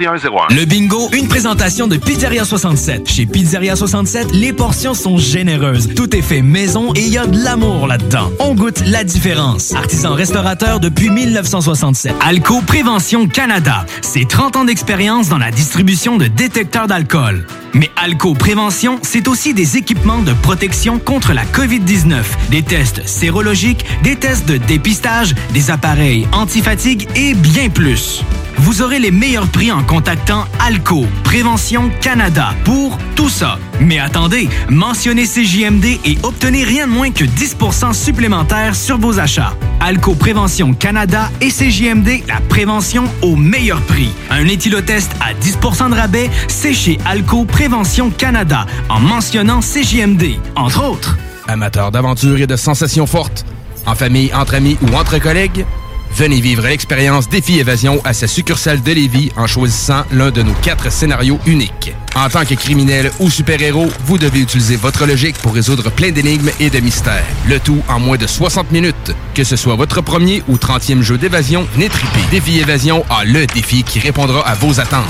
Le bingo, une présentation de Pizzeria 67. Chez Pizzeria 67, les portions sont généreuses. Tout est fait maison et il y a de l'amour là-dedans. On goûte la différence. Artisan restaurateur depuis 1967. Alco Prévention Canada. C'est 30 ans d'expérience dans la distribution de détecteurs d'alcool. Mais Alco Prévention, c'est aussi des équipements de protection contre la COVID-19, des tests sérologiques, des tests de dépistage, des appareils antifatigue et bien plus. Vous aurez les meilleurs prix en contactant Alco Prévention Canada pour tout ça. Mais attendez, mentionnez CJMD et obtenez rien de moins que 10% supplémentaire sur vos achats. Alco Prévention Canada et CJMD, la prévention au meilleur prix. Un éthylotest à 10% de rabais, c'est chez Alco Prévention Canada en mentionnant CJMD, entre autres. Amateurs d'aventure et de sensations fortes, en famille, entre amis ou entre collègues, Venez vivre l'expérience Défi Évasion à sa succursale de Lévis en choisissant l'un de nos quatre scénarios uniques. En tant que criminel ou super-héros, vous devez utiliser votre logique pour résoudre plein d'énigmes et de mystères. Le tout en moins de 60 minutes. Que ce soit votre premier ou 30e jeu d'évasion, venez triper. Défi Évasion a le défi qui répondra à vos attentes.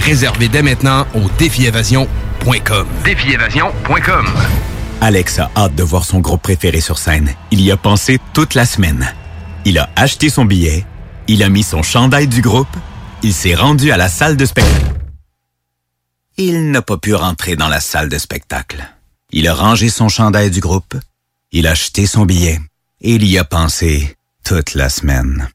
Réservez dès maintenant au défiévasion.com. Défiévasion.com. Alex a hâte de voir son groupe préféré sur scène. Il y a pensé toute la semaine. Il a acheté son billet, il a mis son chandail du groupe, il s'est rendu à la salle de spectacle. Il n'a pas pu rentrer dans la salle de spectacle. Il a rangé son chandail du groupe, il a acheté son billet et il y a pensé toute la semaine.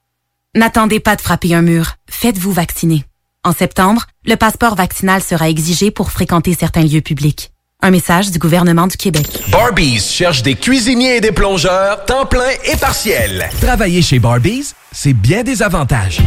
N'attendez pas de frapper un mur, faites-vous vacciner. En septembre, le passeport vaccinal sera exigé pour fréquenter certains lieux publics. Un message du gouvernement du Québec. Barbies cherche des cuisiniers et des plongeurs, temps plein et partiel. Travailler chez Barbies, c'est bien des avantages.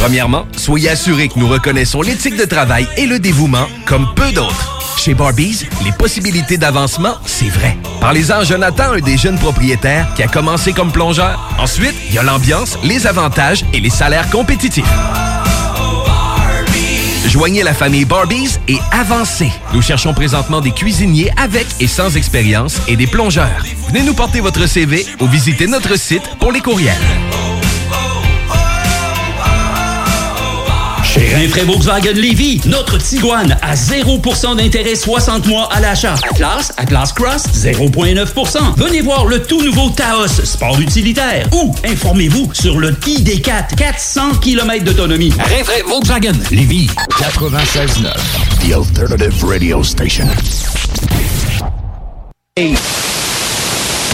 Premièrement, soyez assurés que nous reconnaissons l'éthique de travail et le dévouement comme peu d'autres. Chez Barbies, les possibilités d'avancement, c'est vrai. Parlez-en à Jonathan, un des jeunes propriétaires qui a commencé comme plongeur. Ensuite, il y a l'ambiance, les avantages et les salaires compétitifs. Joignez la famille Barbies et avancez. Nous cherchons présentement des cuisiniers avec et sans expérience et des plongeurs. Venez nous porter votre CV ou visitez notre site pour les courriels. Rinfraie Volkswagen Lévy, notre Tiguan à 0% d'intérêt 60 mois à l'achat. Atlas, Atlas Cross, 0,9%. Venez voir le tout nouveau Taos, sport utilitaire. Ou informez-vous sur le ID4, 400 km d'autonomie. Rinfraie Volkswagen Lévy. 96.9, The Alternative Radio Station.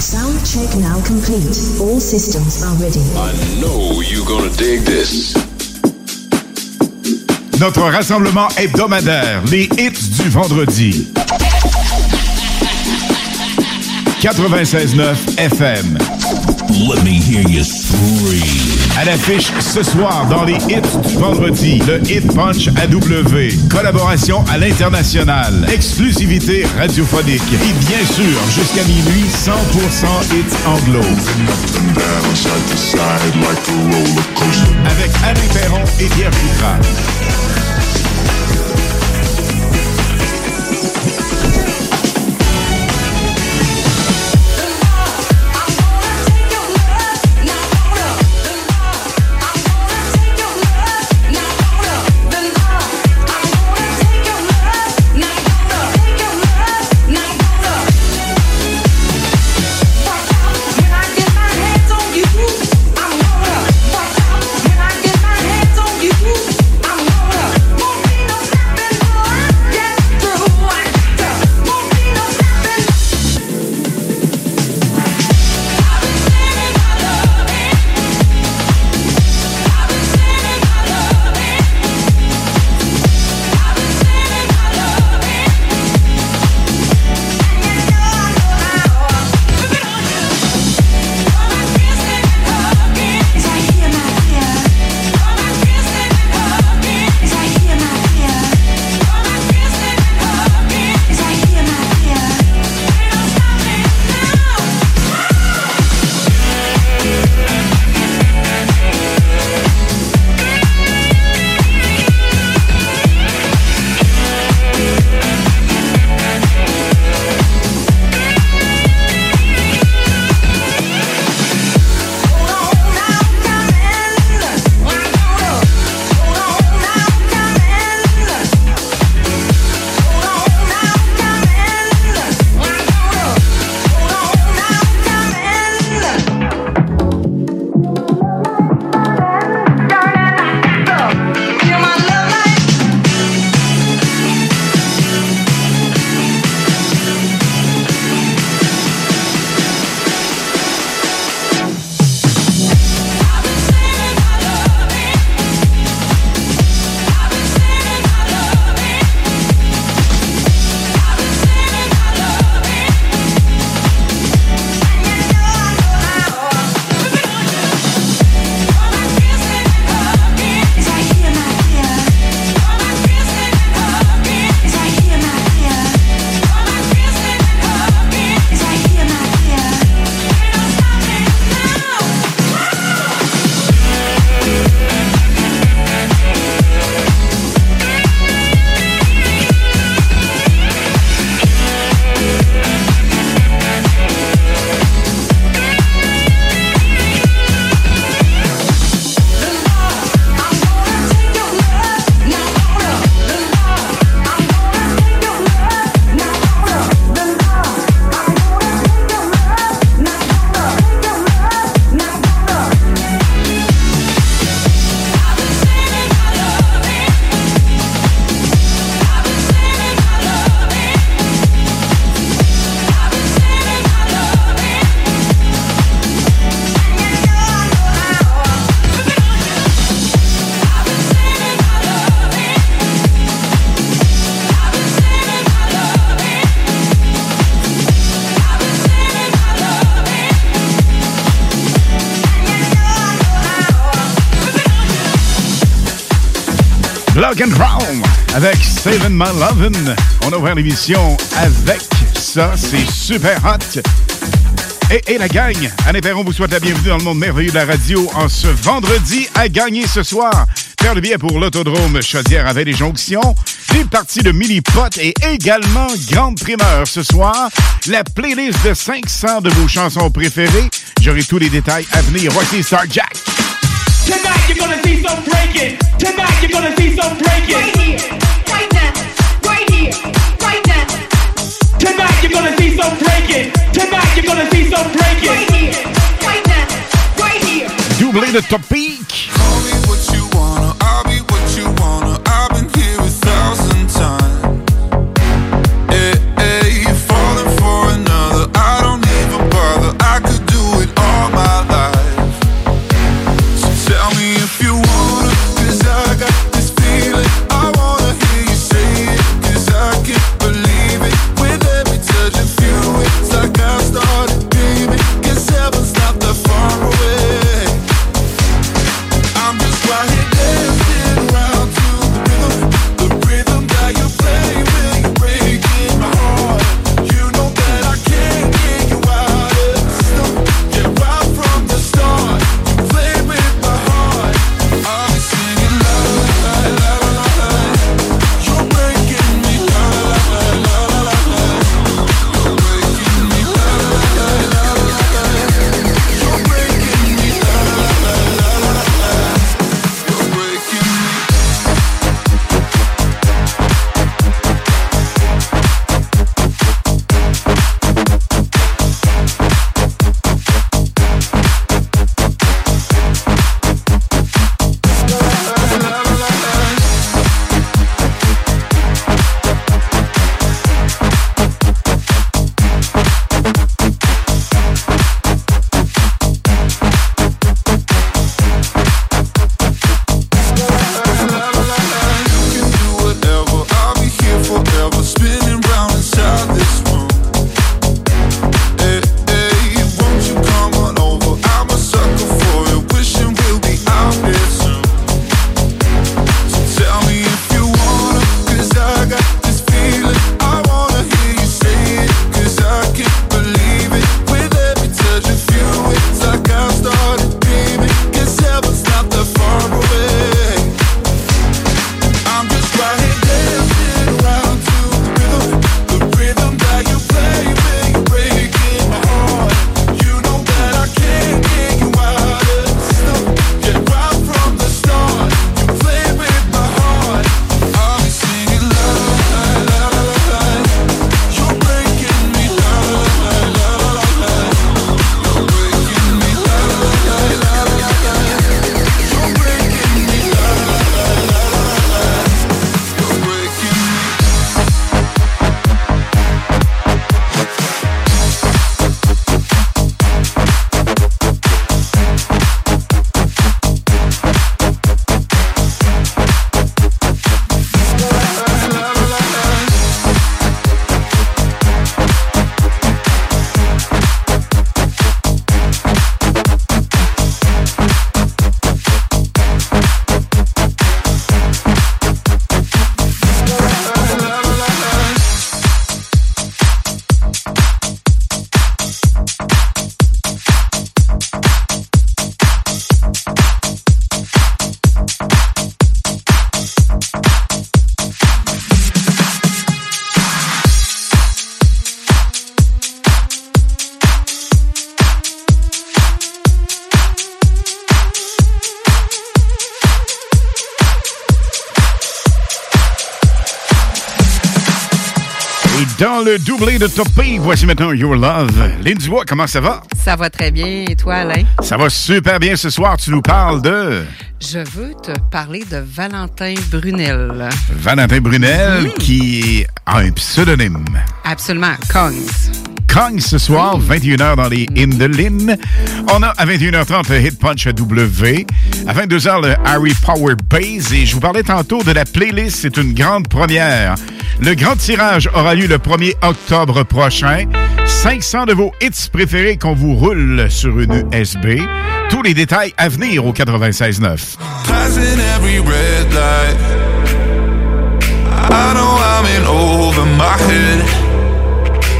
Sound check now complete. All systems are ready. I know you're gonna dig this. Notre rassemblement hebdomadaire, les hits du vendredi. 96.9 FM. Let me hear you scream. À l'affiche ce soir dans les hits du vendredi, le Hit Punch AW. Collaboration à l'international. Exclusivité radiophonique. Et bien sûr, jusqu'à minuit, 100% hits anglo. Avec Alain Perron et Pierre. Roll avec Saving My Lovin'. On a ouvert l'émission avec ça. C'est super hot. Et, et, la gang, Anne Perron vous souhaite la bienvenue dans le monde merveilleux de la radio en ce vendredi à gagner ce soir. Faire le billet pour l'autodrome Chaudière avec les jonctions, des parties de mini-pot et également grande primeur ce soir. La playlist de 500 de vos chansons préférées. J'aurai tous les détails à venir. Voici Star Jack. Tonight you're gonna see some breaking. Tonight you're gonna see some breaking. Right here, right now, right here, right now. Tonight you're gonna see some breaking. Tonight you're gonna see some breaking. Right here, right now, right here. Doublé de topic. Call le doublé de Topé. Voici maintenant Your Love. Lynn Dubois, comment ça va? Ça va très bien. Et toi, Alain? Ça va super bien ce soir. Tu nous parles de... Je veux te parler de Valentin Brunel. Valentin Brunel, qui a un pseudonyme. Absolument. Kongs. Kong ce soir, 21h dans les Indelines. On a à 21h30 le Hit Punch W. À 22h, le Harry Power Base. Et je vous parlais tantôt de la playlist. C'est une grande première. Le grand tirage aura lieu le 1er octobre prochain. 500 de vos hits préférés qu'on vous roule sur une USB. Tous les détails à venir au 96.9. Passing every red light. I know I'm in over my head.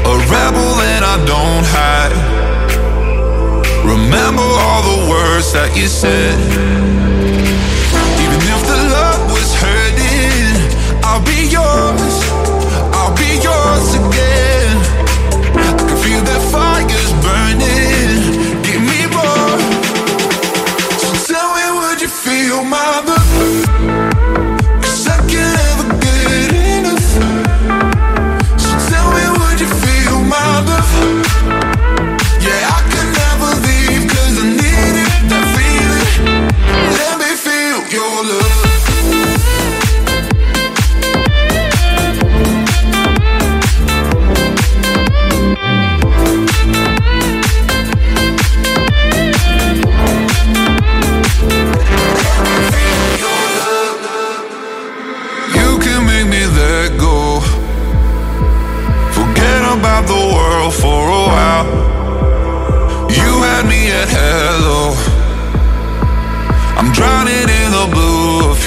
A rebel and I don't hide. Remember all the words that you said. Even if the love was hurting, I'll be yours.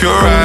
Your eyes.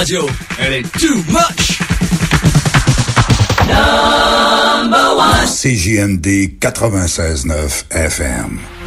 Radio, elle est too much! Number one. CJMD 96.9 FM.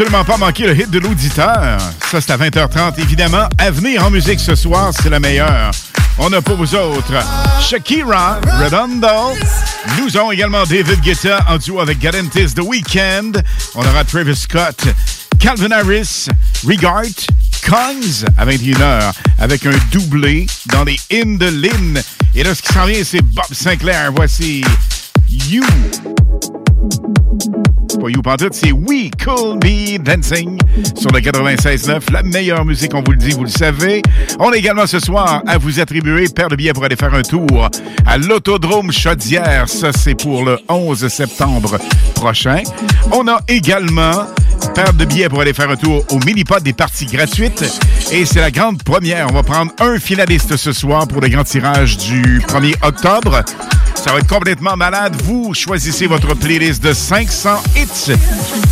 Absolument pas manquer le hit de l'auditeur, ça c'est à 20h30 évidemment. À venir en musique ce soir, c'est la meilleure. On a pour vous autres Shakira, Redondo. Nous avons également David Guetta en duo avec Garantis The Weeknd. On aura Travis Scott, Calvin Harris, Regard, Kongs à 21h avec un doublé dans les In de Lynn. Et là, ce qui s'en vient, c'est Bob Sinclair. Voici You. C'est We Could Be Dancing sur le 96.9. La meilleure musique, on vous le dit, vous le savez. On a également ce soir à vous attribuer paire de billets pour aller faire un tour à l'Autodrome Chaudière. Ça, c'est pour le 11 septembre prochain. On a également paire de billets pour aller faire un tour au mini-pod des parties gratuites. Et c'est la grande première. On va prendre un finaliste ce soir pour le grand tirage du 1er octobre. Ça va être complètement malade. Vous choisissez votre playlist de 500 hits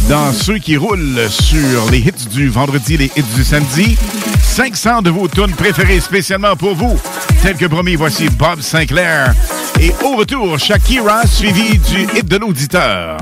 dans ceux qui roulent sur les hits du vendredi, les hits du samedi. 500 de vos tunes préférées spécialement pour vous. Tel que promis, voici Bob Sinclair. Et au retour, Shakira, suivi du hit de l'auditeur.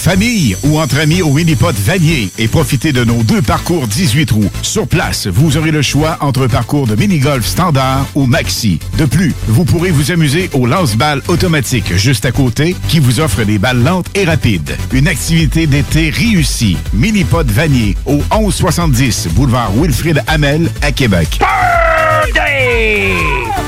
Famille ou entre amis au Minipod Vanier et profitez de nos deux parcours 18 trous. Sur place, vous aurez le choix entre un parcours de mini-golf standard ou maxi. De plus, vous pourrez vous amuser au lance-balles automatique juste à côté qui vous offre des balles lentes et rapides. Une activité d'été réussie. Minipod Vanier au 1170 boulevard Wilfrid Hamel à Québec.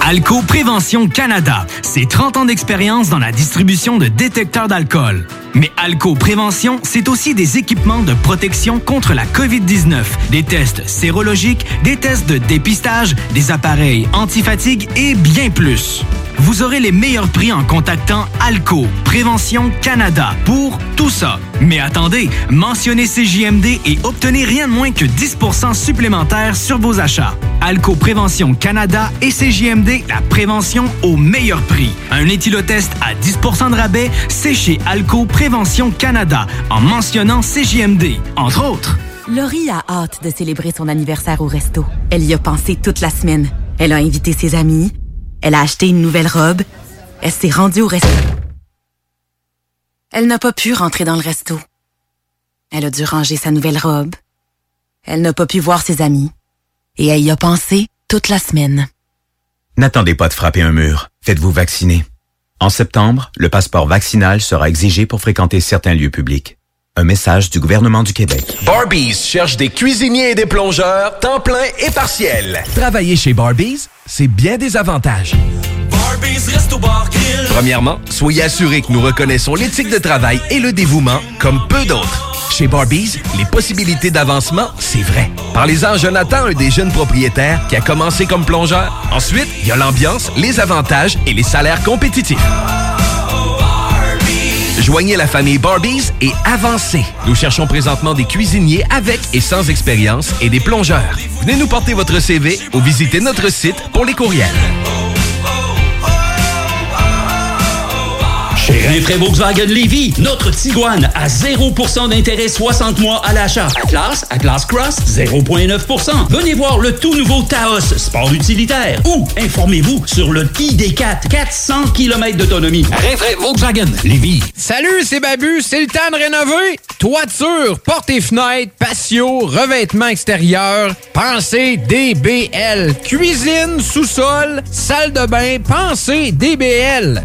Alco Prévention Canada, c'est 30 ans d'expérience dans la distribution de détecteurs d'alcool. Mais Alco Prévention, c'est aussi des équipements de protection contre la COVID-19, des tests sérologiques, des tests de dépistage, des appareils antifatigue et bien plus. Vous aurez les meilleurs prix en contactant Alco Prévention Canada pour tout ça. Mais attendez, mentionnez CJMD et obtenez rien de moins que 10% supplémentaire sur vos achats. Alco Prévention Canada et CJMD, la prévention au meilleur prix. Un éthylotest à 10% de rabais, c'est chez Alco Prévention Canada en mentionnant CJMD, entre autres. Laurie a hâte de célébrer son anniversaire au resto. Elle y a pensé toute la semaine. Elle a invité ses amis. Elle a acheté une nouvelle robe. Elle s'est rendue au resto. Elle n'a pas pu rentrer dans le resto. Elle a dû ranger sa nouvelle robe. Elle n'a pas pu voir ses amis. Et elle y a pensé toute la semaine. N'attendez pas de frapper un mur. Faites-vous vacciner. En septembre, le passeport vaccinal sera exigé pour fréquenter certains lieux publics. Un message du gouvernement du Québec. Barbies cherche des cuisiniers et des plongeurs, temps plein et partiel. Travailler chez Barbies, c'est bien des avantages. Premièrement, soyez assurés que nous reconnaissons l'éthique de travail et le dévouement comme peu d'autres. Chez Barbies, les possibilités d'avancement, c'est vrai. Parlez-en à Jonathan, un des jeunes propriétaires qui a commencé comme plongeur. Ensuite, il y a l'ambiance, les avantages et les salaires compétitifs. Joignez la famille Barbies et avancez. Nous cherchons présentement des cuisiniers avec et sans expérience et des plongeurs. Venez nous porter votre CV ou visitez notre site pour les courriels. Rinfraie Volkswagen Lévy, notre Tiguan à 0% d'intérêt 60 mois à l'achat. Atlas, Atlas Cross, 0,9%. Venez voir le tout nouveau Taos, sport utilitaire. Ou informez-vous sur le ID4, 400 km d'autonomie. Rinfraie Volkswagen Lévy. Salut, c'est Babu, c'est le temps de rénover. Toiture, portes et fenêtres, patio, revêtement extérieur. Pensez DBL. Cuisine, sous-sol, salle de bain, pensez DBL.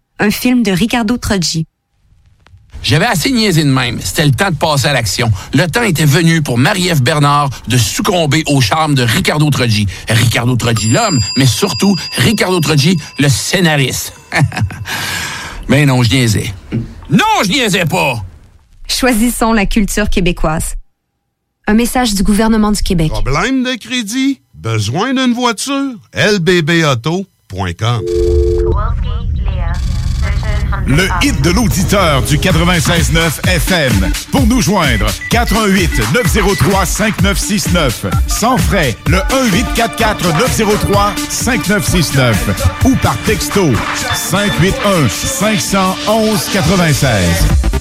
un film de Ricardo Troggi. J'avais assez niaisé de même. C'était le temps de passer à l'action. Le temps était venu pour Marie-Ève Bernard de succomber au charme de Ricardo Troggi. Ricardo Troggi, l'homme, mais surtout Ricardo Troggi, le scénariste. mais non, je niaisais. Non, je niaisais pas! Choisissons la culture québécoise. Un message du gouvernement du Québec. Problème de crédit? Besoin d'une voiture? lbbauto.com Le hit de l'auditeur du 96.9 FM. Pour nous joindre, 88 903 5969. Sans frais, le 1844 903 5969. Ou par texto, 581 511 96.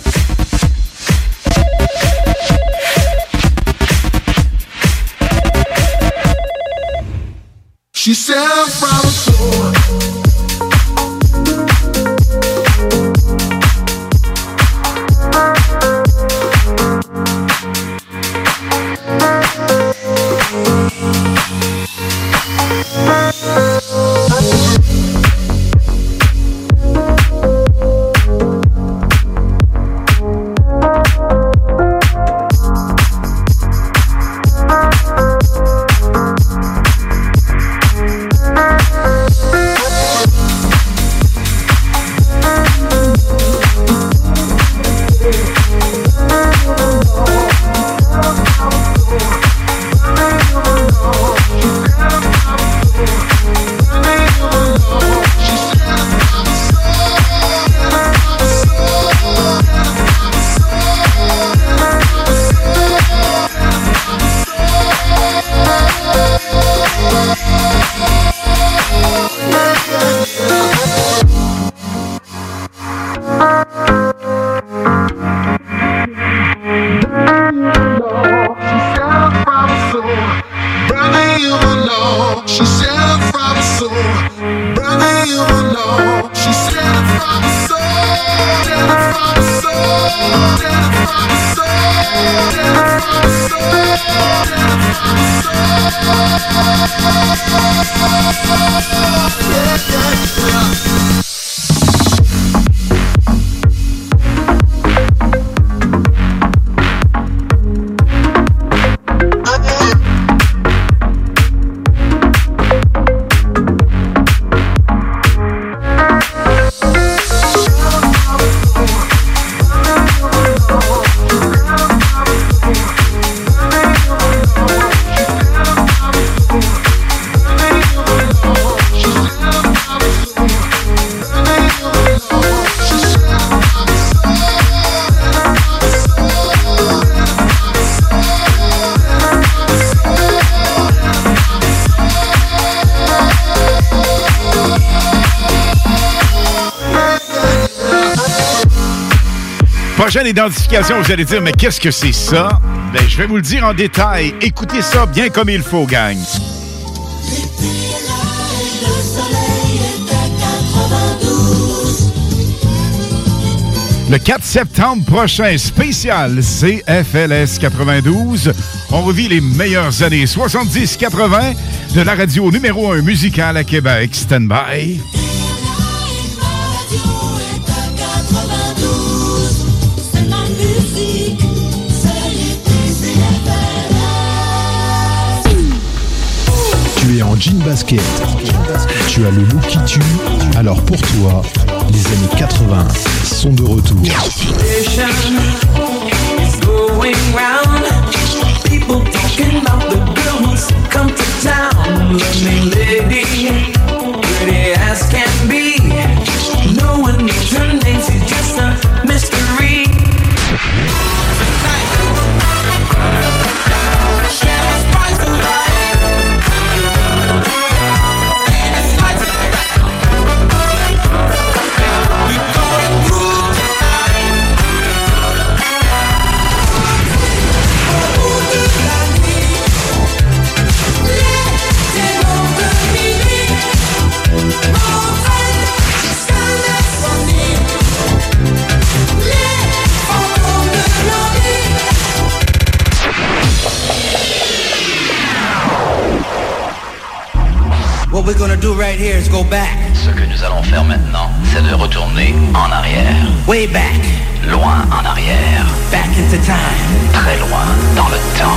She said from Música Vous allez dire, mais qu'est-ce que c'est ça? Ben, je vais vous le dire en détail. Écoutez ça bien comme il faut, gang. Le 4 septembre prochain, spécial CFLS 92. On revit les meilleures années 70-80 de la radio numéro 1 musicale à Québec. Stand by. Basket. Tu as le look qui tue. Alors pour toi, les années 80 sont de retour. Right here is go back. Ce que nous allons faire maintenant, c'est de retourner en arrière. Way back. Loin en arrière. Back into time. Très loin dans le temps.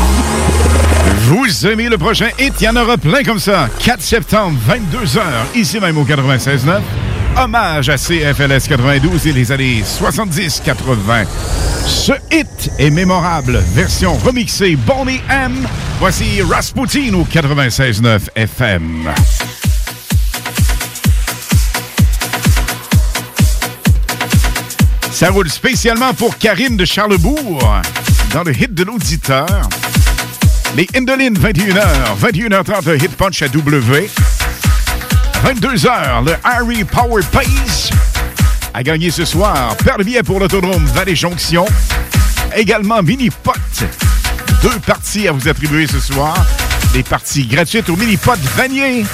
Vous aimez le prochain hit? Il y en aura plein comme ça. 4 septembre, 22h, ici même au 96.9. Hommage à CFLS 92 et les années 70-80. Ce hit est mémorable. Version remixée Bonnie M. Voici Rasputin au 96.9 FM. Ça roule spécialement pour Karine de Charlebourg dans le hit de l'auditeur. Les Indolines, 21h, 21h30, le hit punch à W. 22h, le Harry Power Pace a gagné ce soir. Paire pour l'autodrome Vallée-Jonction. Également Mini-Pot. Deux parties à vous attribuer ce soir. Des parties gratuites au Mini-Pot Vanier.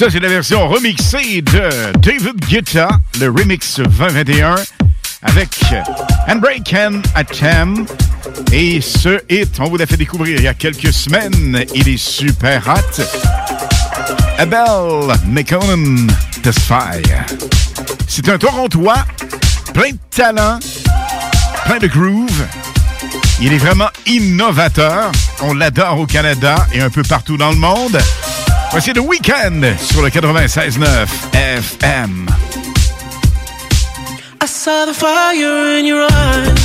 Ça, c'est la version remixée de David Guetta, le remix 2021, avec Handbrake and Attempt. Et ce hit, on vous l'a fait découvrir il y a quelques semaines. Il est super hot. Abel McCollum Tesfaye. C'est un Torontois, plein de talent, plein de groove. Il est vraiment innovateur. On l'adore au Canada et un peu partout dans le monde. Voici le week-end sur le 96.9 FM. I saw the fire in your eyes.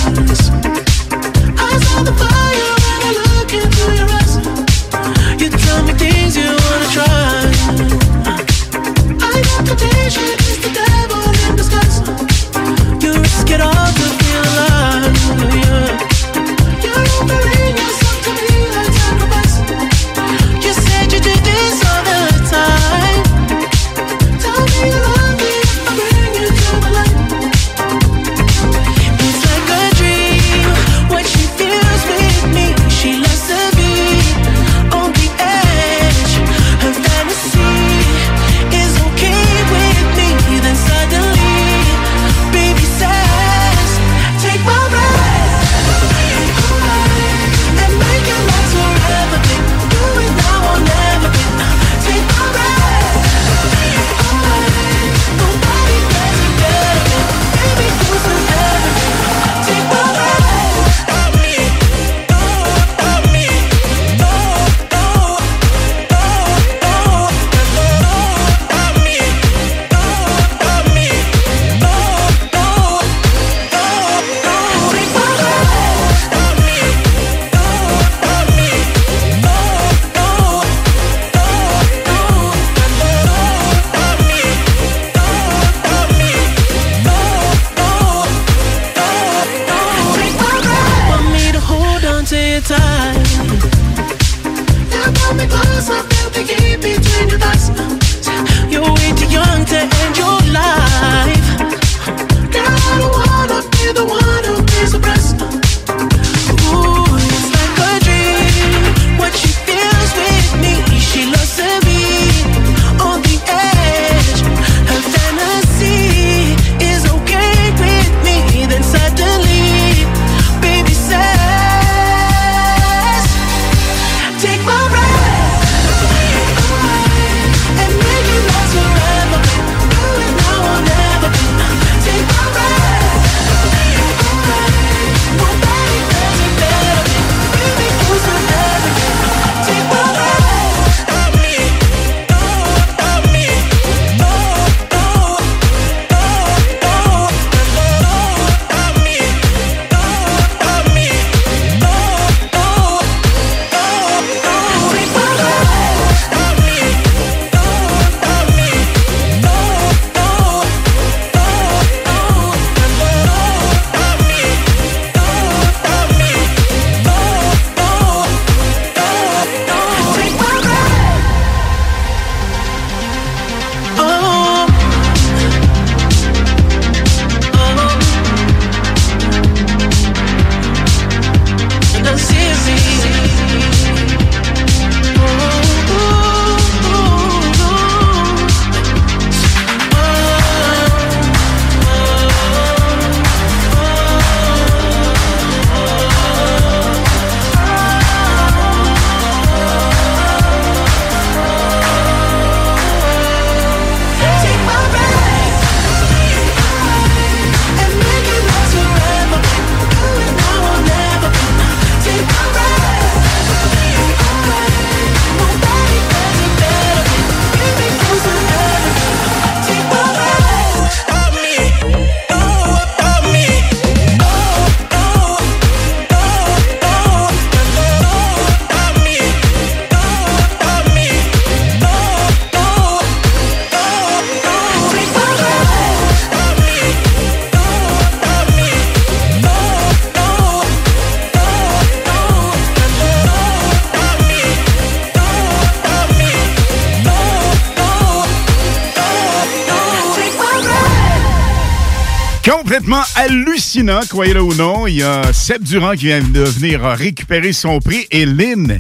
complètement hallucinant, croyez-le ou non. Il y a Seb Durand qui vient de venir euh, récupérer son prix et Lynn,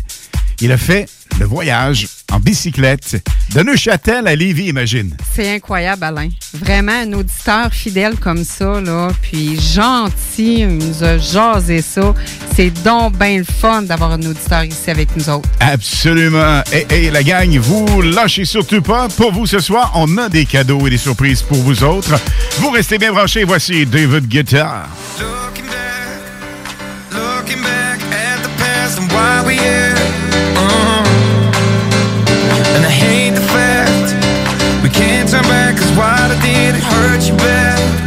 il a fait le voyage en bicyclette de Neuchâtel à Lévis, imagine. C'est incroyable, Alain. Vraiment, un auditeur fidèle comme ça, là, puis gentil, il nous a jasé ça. C'est donc bien le fun d'avoir un auditeur ici avec nous autres. Absolument. Et, la gang, vous lâchez surtout pas. Pour vous ce soir, on a des cadeaux et des surprises pour vous autres. Vous restez bien branchés. Voici David Guitar. Looking back at the past and why we here. Uh-huh. And I hate the fact we can't turn back, cause what I did, it hurt you bad.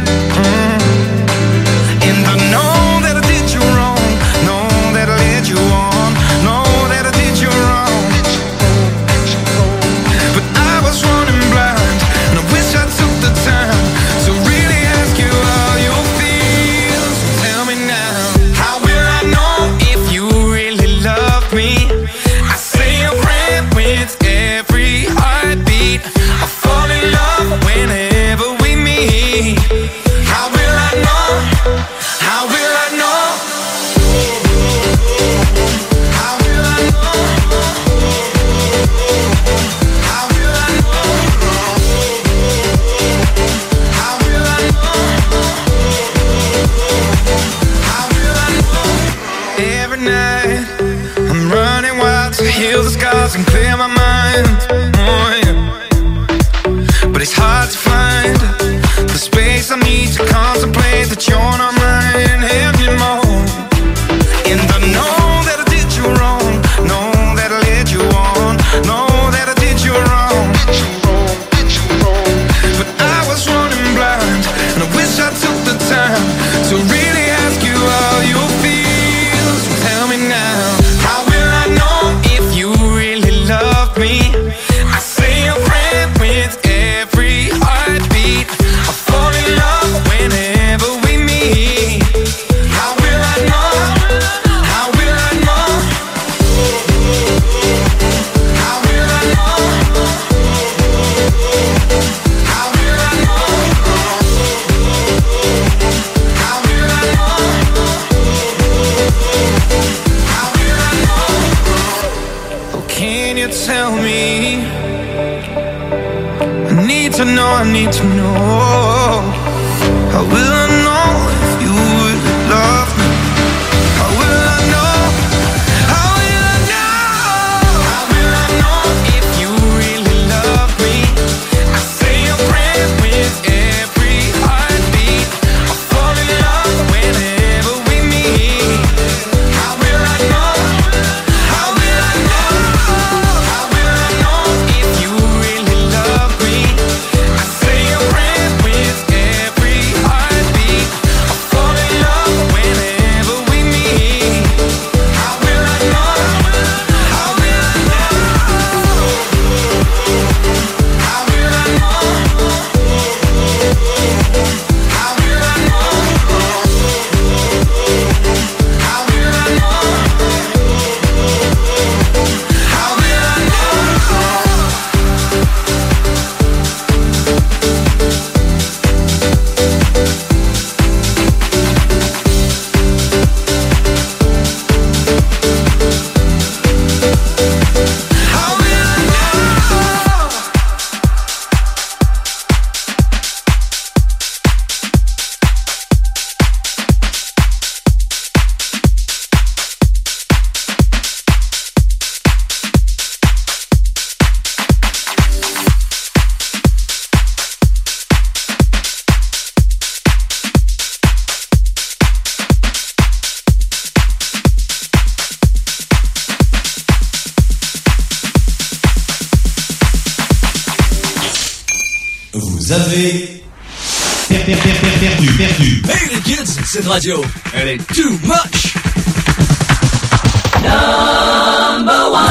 Cette radio, elle est too much!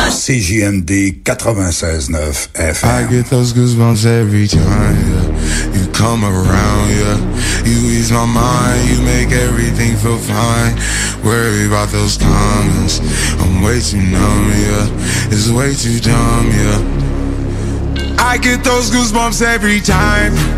CJMD 96.9 FM. I get those goosebumps every time, yeah. You come around, yeah. You ease my mind, you make everything feel fine. Worry about those comments. I'm way too numb, yeah. It's way too dumb, yeah. I get those goosebumps every time.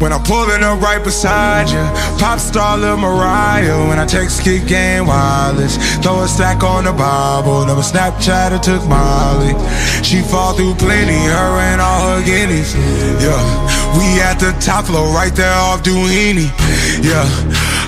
When I'm pulling up right beside you, pop star Lil Mariah. When I text kick game wireless, throw a stack on the Bible. Never Snapchat or took Molly. She fall through plenty, her and all her guineas. Yeah, we at the top floor, right there off Duini. Yeah.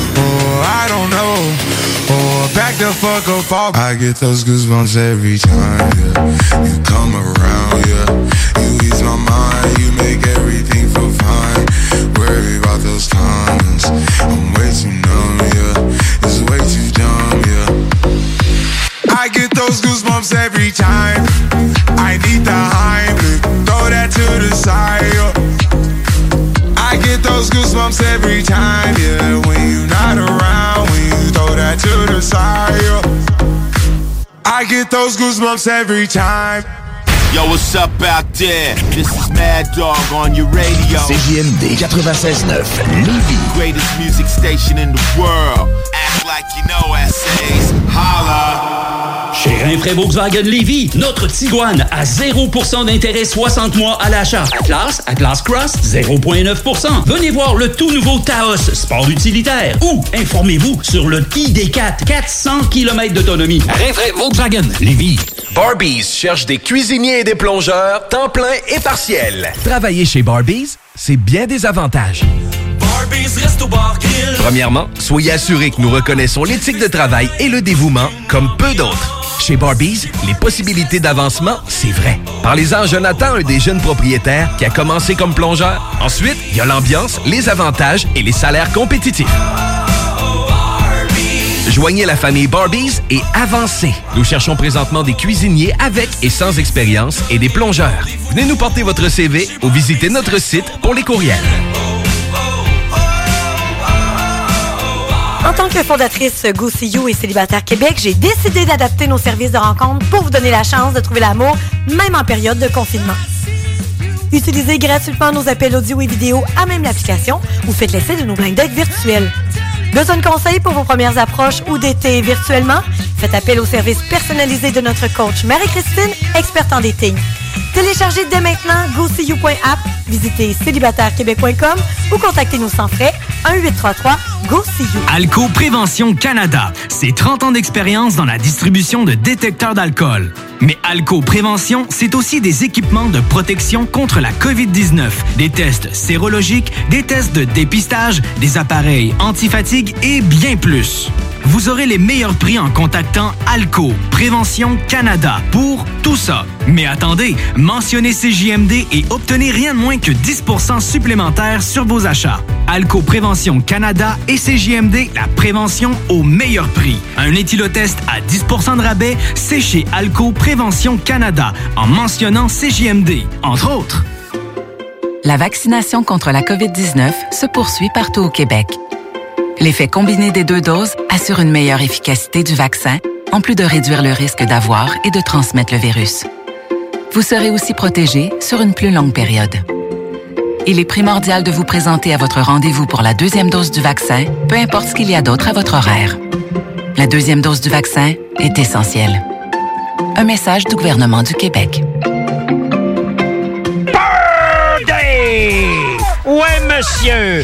Or I don't know. Oh, or back the fuck up off. I get those goosebumps every time, yeah. You come around, yeah. You ease my mind, you make everything feel fine. Worry about those times. I'm way too numb, yeah. It's way too dumb, yeah. I get those goosebumps every time. I need the Heimlich, throw that to the side. yeah. I get those goosebumps every time, yeah. When you're yeah. I get those goosebumps every time. Yo, what's up out there? This is Mad Dog on your radio. CJMD 96.9 Lévis. Greatest music station in the world. Act like you know essays. Holla. Chez Rinfraie Volkswagen Lévy, notre Tiguan à 0% d'intérêt 60 mois à l'achat. Atlas, Atlas Cross, 0,9%. Venez voir le tout nouveau Taos, sport utilitaire. Ou informez-vous sur le ID4, 400 km d'autonomie. Rinfraie Volkswagen Lévy. Barbies cherche des cuisiniers et des plongeurs, temps plein et partiel. Travailler chez Barbies, c'est bien des avantages. Premièrement, soyez assurés que nous reconnaissons l'éthique de travail et le dévouement comme peu d'autres. Chez Barbies, les possibilités d'avancement, c'est vrai. Parlez-en à Jonathan, un des jeunes propriétaires qui a commencé comme plongeur. Ensuite, il y a l'ambiance, les avantages et les salaires compétitifs. Joignez la famille Barbies et avancez. Nous cherchons présentement des cuisiniers avec et sans expérience et des plongeurs. Venez nous porter votre CV ou visitez notre site pour les courriels. En tant que fondatrice Go See You et Célibataire Québec, j'ai décidé d'adapter nos services de rencontre pour vous donner la chance de trouver l'amour, même en période de confinement. Utilisez gratuitement nos appels audio et vidéo à même l'application ou faites l'essai de nos blind dates virtuels. Besoin de conseils pour vos premières approches ou d'été virtuellement? Faites appel au service personnalisé de notre coach Marie-Christine, experte en dating. Téléchargez dès maintenant GoSeeYou.app, visitez célibatairequebec.com ou contactez-nous sans frais 1-833-GO-SEE-YOU. Alco Prévention Canada, c'est 30 ans d'expérience dans la distribution de détecteurs d'alcool. Mais Alco Prévention, c'est aussi des équipements de protection contre la COVID-19, des tests sérologiques, des tests de dépistage, des appareils antifatigue et bien plus. Vous aurez les meilleurs prix en contactant Alco Prévention Canada pour tout ça. Mais attendez, mentionnez CJMD et obtenez rien de moins que 10% supplémentaire sur vos achats. Alco Prévention Canada et CJMD, la prévention au meilleur prix. Un éthylotest à 10% de rabais, c'est chez Alco Prévention Canada en mentionnant CJMD, entre autres. La vaccination contre la COVID-19 se poursuit partout au Québec. L'effet combiné des deux doses assure une meilleure efficacité du vaccin, en plus de réduire le risque d'avoir et de transmettre le virus vous serez aussi protégé sur une plus longue période. Il est primordial de vous présenter à votre rendez-vous pour la deuxième dose du vaccin, peu importe ce qu'il y a d'autre à votre horaire. La deuxième dose du vaccin est essentielle. Un message du gouvernement du Québec. Birthday! Monsieur!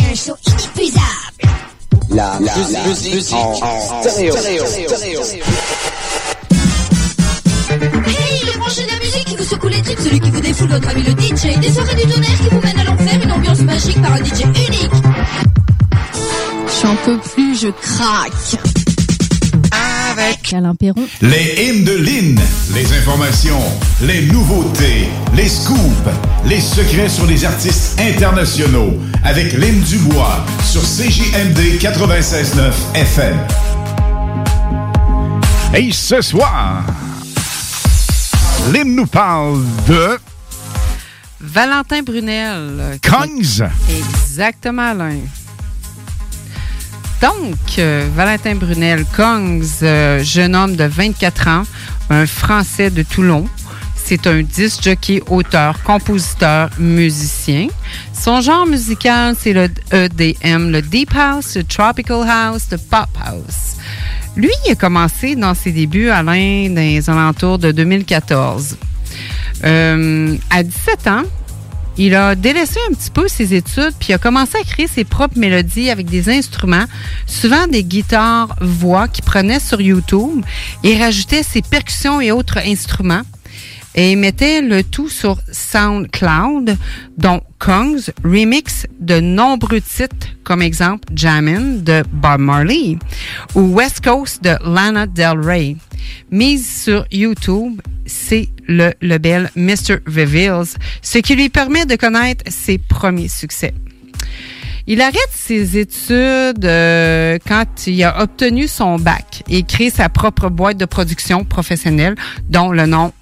Un show confortable et un show inépuisable. La, musique, en, stéréo. Hey, le branché de la musique qui vous secoue les tripes, celui qui vous défoule votre ami le DJ, des soirées du tonnerre qui vous mènent à l'enfer, une ambiance magique par un DJ unique. J'en peux plus, je craque. Avec Alain Perron. Les hymnes de Lynn, les informations, les nouveautés, les scoops, les secrets sur les artistes internationaux avec Lynn Dubois sur CJMD 96.9 FM. Et ce soir, Lynn nous parle de Valentin Brunel. Kongs. Exactement, Alain. Donc, euh, Valentin Brunel, Kongs, euh, jeune homme de 24 ans, un Français de Toulon. C'est un disc jockey, auteur, compositeur, musicien. Son genre musical, c'est le EDM, le Deep House, le Tropical House, le Pop House. Lui, il a commencé dans ses débuts, Alain, dans les alentours de 2014. Euh, à 17 ans, il a délaissé un petit peu ses études, puis a commencé à créer ses propres mélodies avec des instruments, souvent des guitares voix qu'il prenait sur YouTube et rajoutait ses percussions et autres instruments. Et il mettait le tout sur SoundCloud, dont Kongs remix de nombreux titres, comme exemple Jammin' de Bob Marley ou West Coast de Lana Del Rey. Mise sur YouTube, c'est le label Mr. Reveals, ce qui lui permet de connaître ses premiers succès. Il arrête ses études euh, quand il a obtenu son bac et crée sa propre boîte de production professionnelle, dont le nom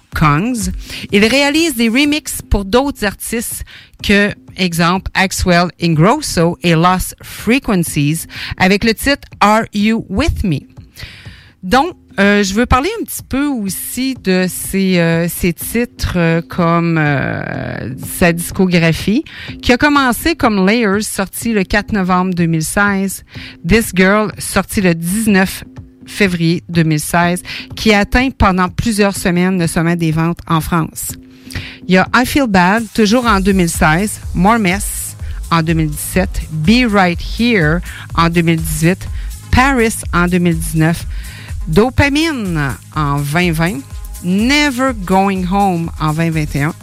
Il réalise des remixes pour d'autres artistes que, exemple, Axwell Ingrosso et Lost Frequencies avec le titre Are You With Me? Donc, euh, je veux parler un petit peu aussi de ces, euh, titres euh, comme euh, sa discographie, qui a commencé comme Layers, sorti le 4 novembre 2016, This Girl, sorti le 19 février 2016, qui a atteint pendant plusieurs semaines le sommet des ventes en France. Il y a I Feel Bad, toujours en 2016, More Mess en 2017, Be Right Here en 2018, Paris en 2019, Dopamine en 2020, Never Going Home en 2021.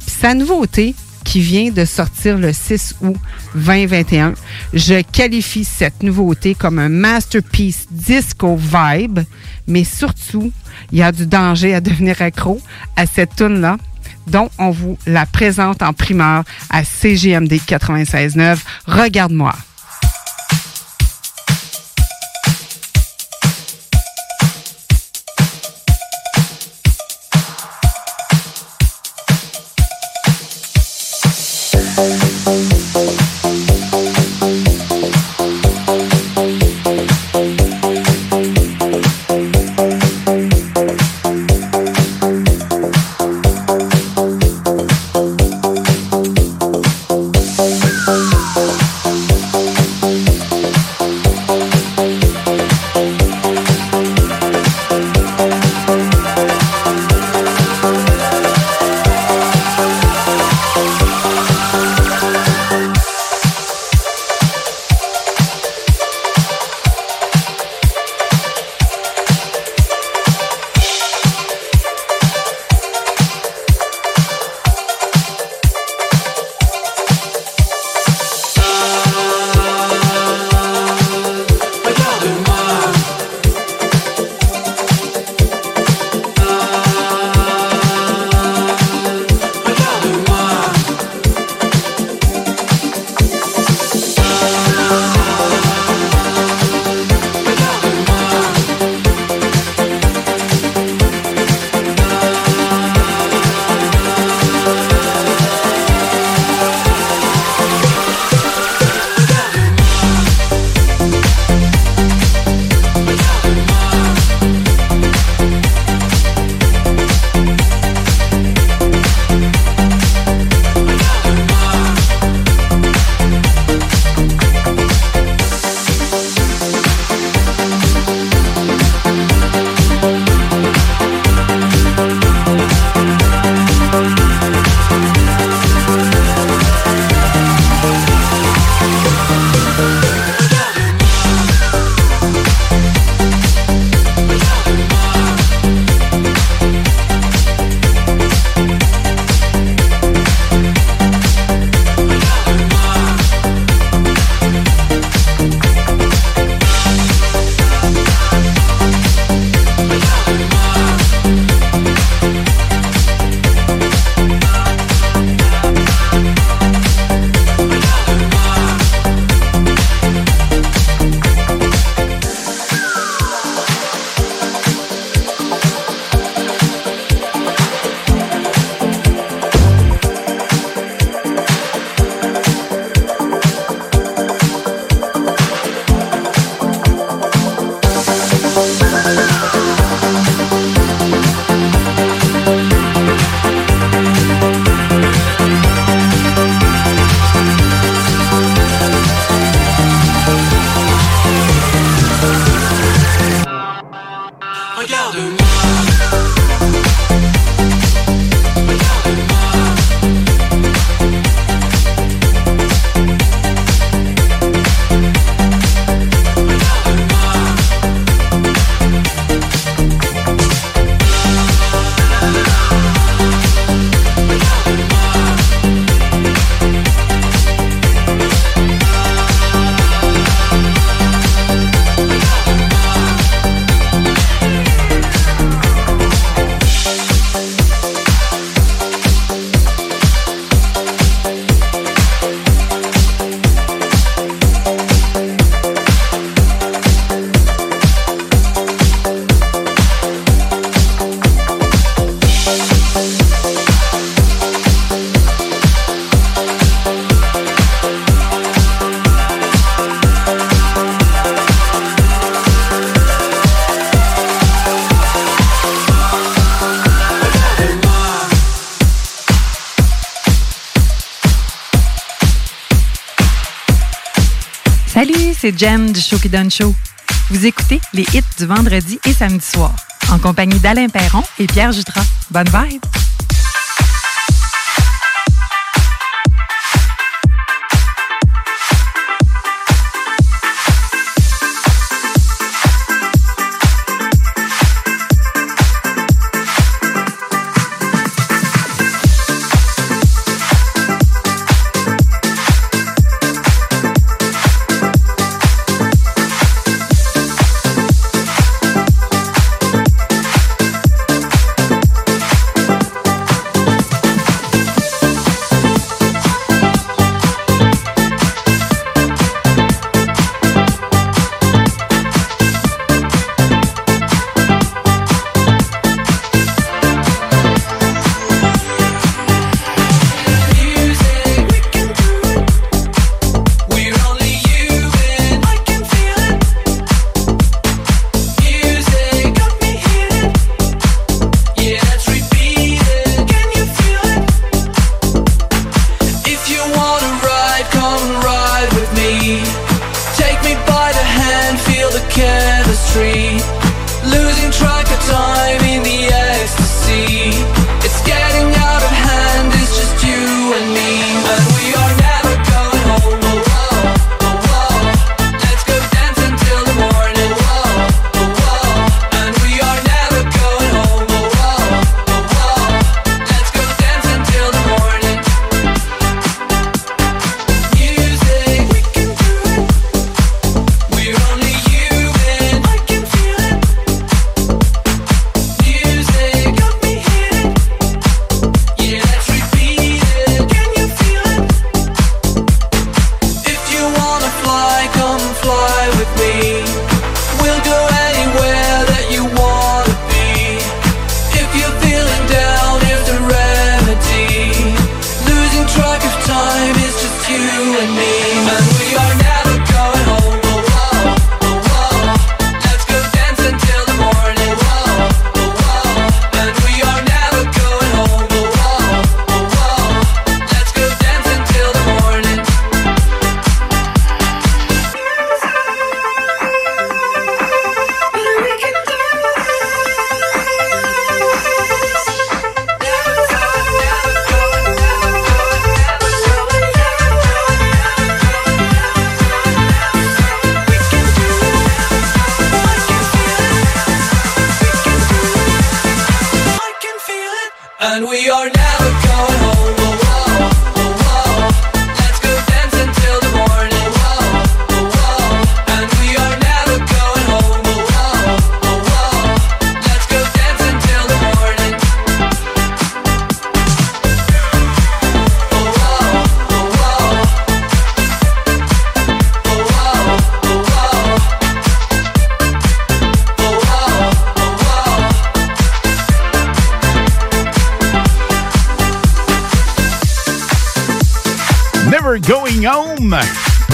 Puis sa nouveauté qui vient de sortir le 6 août 2021, je qualifie cette nouveauté comme un masterpiece disco vibe, mais surtout, il y a du danger à devenir accro à cette tune là dont on vous la présente en primeur à CGMD 96.9. Regarde-moi. C'est du Show qui show. Vous écoutez les hits du vendredi et samedi soir, en compagnie d'Alain Perron et Pierre Jutras. Bonne vibe!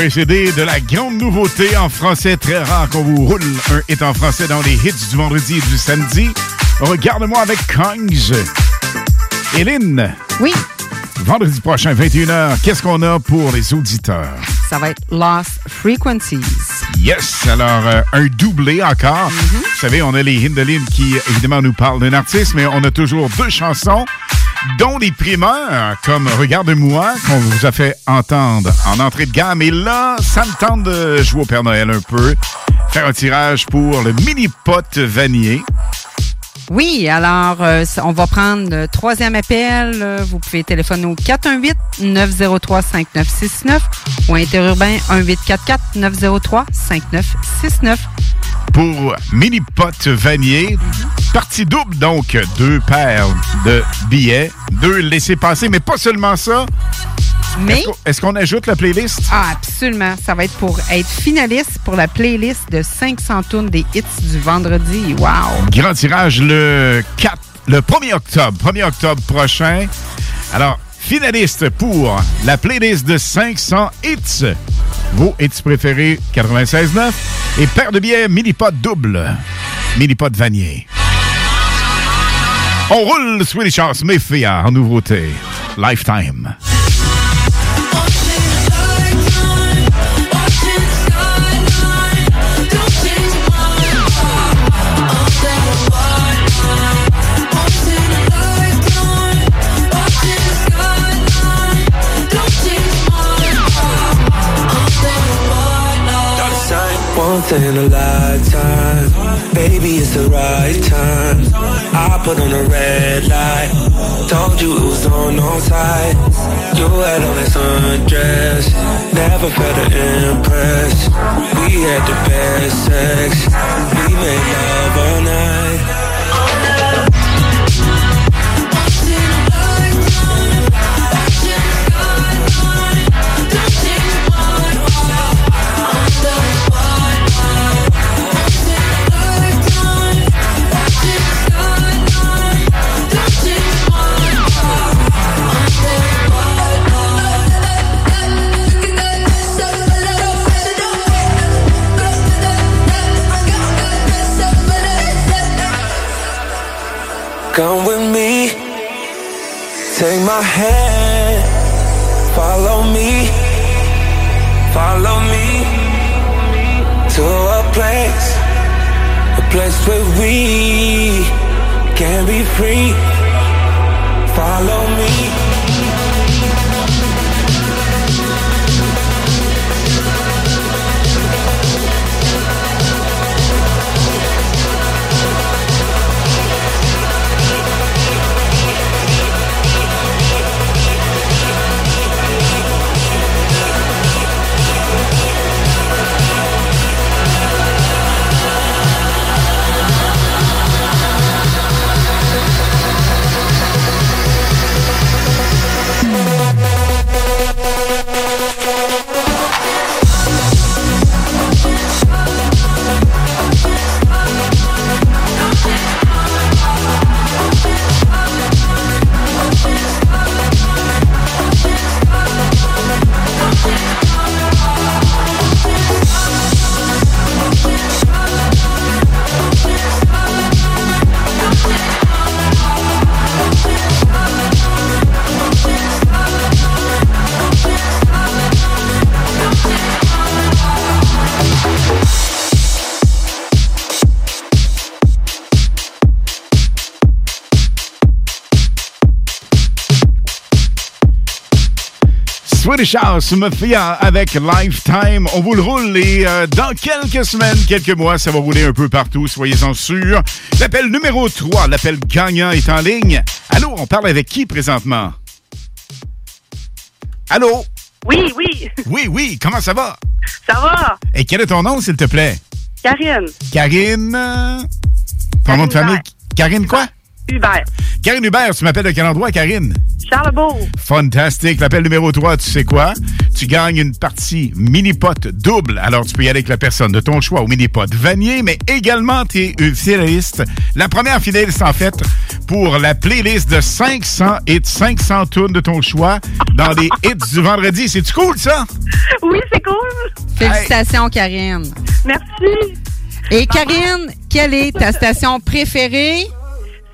Précédé de la grande nouveauté en français très rare qu'on vous roule un hit en français dans les hits du vendredi et du samedi. Regarde-moi avec Kongs. Hélène. Oui. Vendredi prochain, 21h, qu'est-ce qu'on a pour les auditeurs? Ça va être Lost Frequencies. Yes, alors euh, un doublé encore. Vous savez, on a les Hindelines qui, évidemment, nous parlent d'un artiste, mais on a toujours deux chansons, dont des primeurs, comme Regarde-moi, qu'on vous a fait entendre en entrée de gamme. Et là, ça me tente de jouer au Père Noël un peu, faire un tirage pour le mini-pot vanillé. Oui, alors, euh, on va prendre le troisième appel. Euh, Vous pouvez téléphoner au 418-903-5969 ou interurbain 1844-903-5969. pour mini pot vanillé. Partie double, donc deux paires de billets, deux laissés passer, mais pas seulement ça. Mais- Est-ce qu'on- ajoute la playlist? Ah, absolument. Ça va être pour être finaliste pour la playlist de 500 tournes des hits du vendredi. Wow! Grand tirage le 4, le 1er octobre, 1er octobre prochain. Alors, finaliste pour la playlist de 500 hits. Vos hits préférés 96.9 et paire de billets mini-pot double. Mini-pot vanier. On roule Swedish House Mafia en nouveauté. Lifetime. Once in a lifetime. Baby, it's the right time. I put on a red light. Told you it was on no side. You had on that sundress. Never felt to impress. We had the best sex. We made love all night. My hand, follow me, follow me to a place, a place where we can be free. Follow me. House Mafia avec Lifetime. On vous le roule et euh, dans quelques semaines, quelques mois, ça va rouler un peu partout, soyez-en sûrs. L'appel numéro 3, l'appel gagnant est en ligne. Allô, on parle avec qui présentement? Allô? Oui, oui. Oui, oui, comment ça va? Ça va? Et quel est ton nom, s'il te plaît? Karine. Karine. euh, Ton nom de famille? Karine quoi? Hubert. Karine Hubert, tu m'appelles de quel endroit, Karine? Charlebourg. Fantastique. L'appel numéro 3, tu sais quoi? Tu gagnes une partie mini-pot double. Alors, tu peux y aller avec la personne de ton choix au mini-pot Vanier, mais également, tu es une finaliste. La première finaliste, en fait, pour la playlist de 500 hits, 500 tunes de ton choix dans les hits du vendredi. C'est-tu cool, ça? Oui, c'est cool. Félicitations, Karine. Merci. Et Karine, quelle est ta station préférée?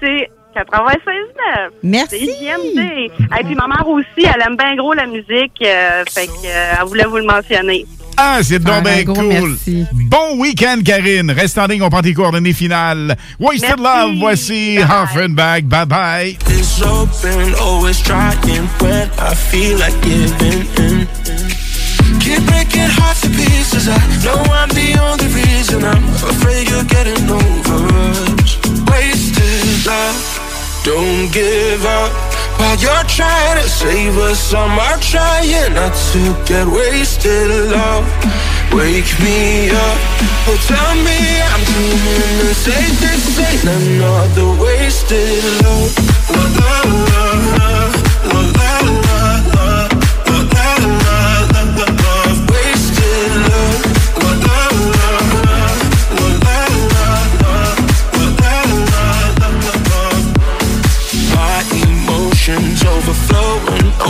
C'est 96.9. Merci. Et puis ma mère aussi, elle aime bien gros la musique. euh, fait que, euh, elle voulait vous le mentionner. Ah, c'est donc Un bien cool. merci. Bon week-end, Karine. Reste en ligne, on prend tes coordonnées finales. Wasted Merci. Love, voici Hoffenbach. Bye-bye. It's open, always trying when I feel like giving in. Keep breaking hearts to pieces. I know I'm the only reason. I'm afraid you're getting over us. Wasted love. Don't give up while you're trying to save us. Are trying not to get wasted. Love, wake me up. Oh, tell me I'm dreaming and say this ain't another wasted love. La, la, la, la, la,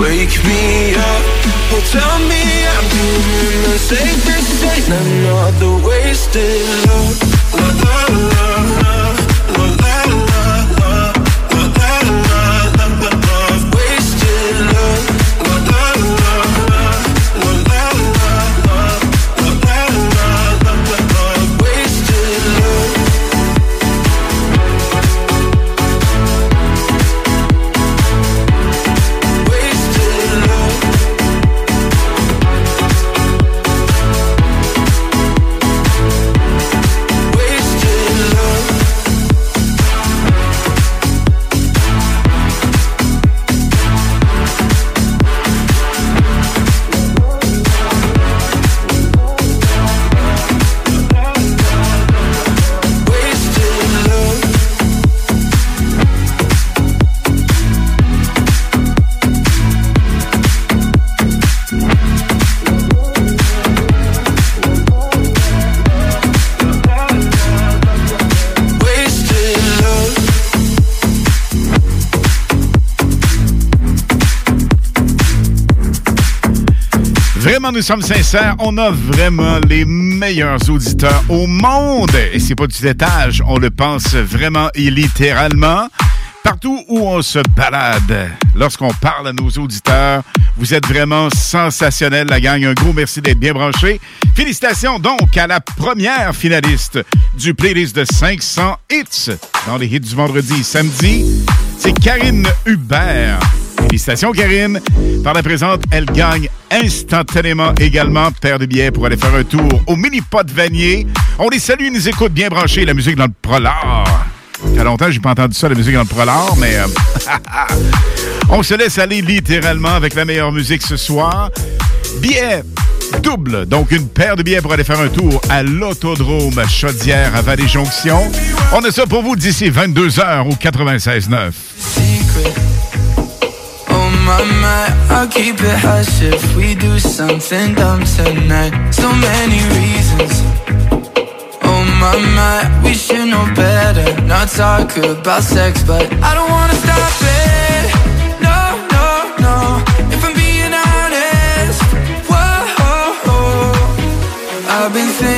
wake me up. Oh, tell me I'm doing the safest. Ain't another wasted Wasted love, love, love, love, Nous sommes sincères. On a vraiment les meilleurs auditeurs au monde. Et c'est pas du détage. On le pense vraiment et littéralement. Partout où on se balade, lorsqu'on parle à nos auditeurs, vous êtes vraiment sensationnels, la gang. Un gros merci d'être bien branchés. Félicitations donc à la première finaliste du playlist de 500 hits dans les hits du vendredi et samedi. C'est Karine Hubert. Félicitations, Karine. Par la présente, elle gagne instantanément également paire de billets pour aller faire un tour au mini-pot Vanier. On les salue, ils nous écoutent bien branchés, la musique dans le prolard. Ça fait longtemps que j'ai pas entendu ça, la musique dans le prolard, mais euh, on se laisse aller littéralement avec la meilleure musique ce soir. Billets double, donc une paire de billets pour aller faire un tour à l'autodrome Chaudière à Vallée-Jonction. On a ça pour vous d'ici 22h au 96.9. Oh my my, I'll keep it hush if we do something dumb tonight. So many reasons. Oh my my, we should know better. Not talk about sex, but I don't wanna stop it. No, no, no. If I'm being honest, whoa. I've been thinking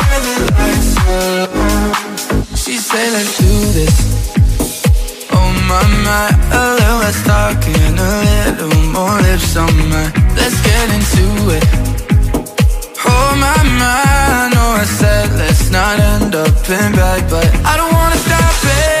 are. She this. Oh my my, a little a little more lips on. Let's get into it. Oh my my, I know I said let's not end up in bed, but I don't wanna stop it.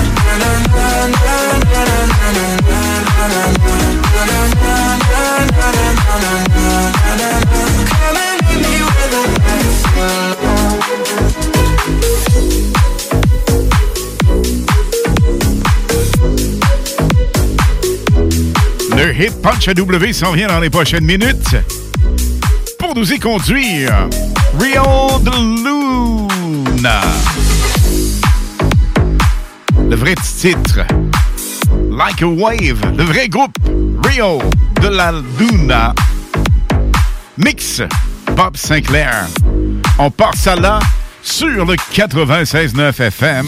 Le hit Punch W s'en vient dans les prochaines minutes. Pour nous y conduire, Rio de Luna. Le vrai titre, Like a Wave. Le vrai groupe, Rio de la Luna. Mix, Bob Sinclair. On part ça là sur le 96.9 FM.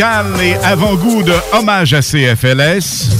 Et avant-goût de hommage à CFLS.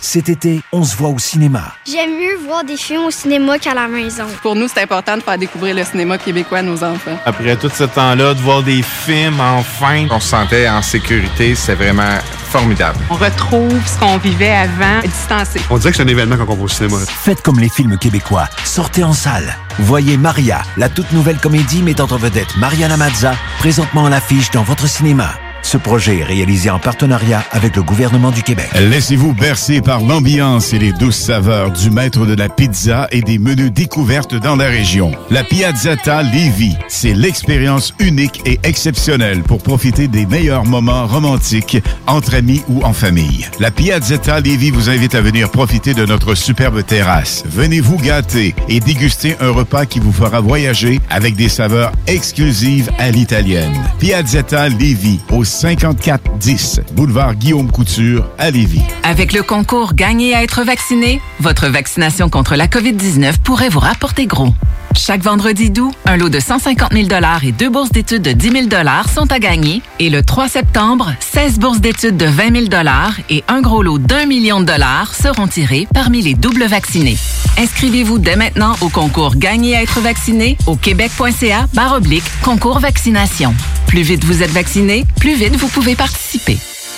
Cet été, on se voit au cinéma. J'aime mieux voir des films au cinéma qu'à la maison. Pour nous, c'est important de faire découvrir le cinéma québécois à nos enfants. Après tout ce temps-là, de voir des films, enfin, on se sentait en sécurité, c'est vraiment formidable. On retrouve ce qu'on vivait avant, distancé. On dirait que c'est un événement quand on va au cinéma. Faites comme les films québécois. Sortez en salle. Voyez Maria, la toute nouvelle comédie mettant en vedette Mariana Mazza, présentement à l'affiche dans votre cinéma. Ce projet est réalisé en partenariat avec le gouvernement du Québec. Laissez-vous bercer par l'ambiance et les douces saveurs du maître de la pizza et des menus découvertes dans la région. La Piazzetta Lévis, c'est l'expérience unique et exceptionnelle pour profiter des meilleurs moments romantiques entre amis ou en famille. La Piazzetta Lévis vous invite à venir profiter de notre superbe terrasse. Venez vous gâter et déguster un repas qui vous fera voyager avec des saveurs exclusives à l'italienne. Piazzetta Lévis au 5410 boulevard Guillaume Couture à Lévis. Avec le concours Gagner à être vacciné, votre vaccination contre la COVID-19 pourrait vous rapporter gros. Chaque vendredi d'août, un lot de 150 000 et deux bourses d'études de 10 000 sont à gagner. Et le 3 septembre, 16 bourses d'études de 20 000 et un gros lot d'un million de dollars seront tirés parmi les doubles vaccinés. Inscrivez-vous dès maintenant au concours Gagner à être vacciné au québec.ca oblique concours vaccination. Plus vite vous êtes vacciné, plus vite vous pouvez participer.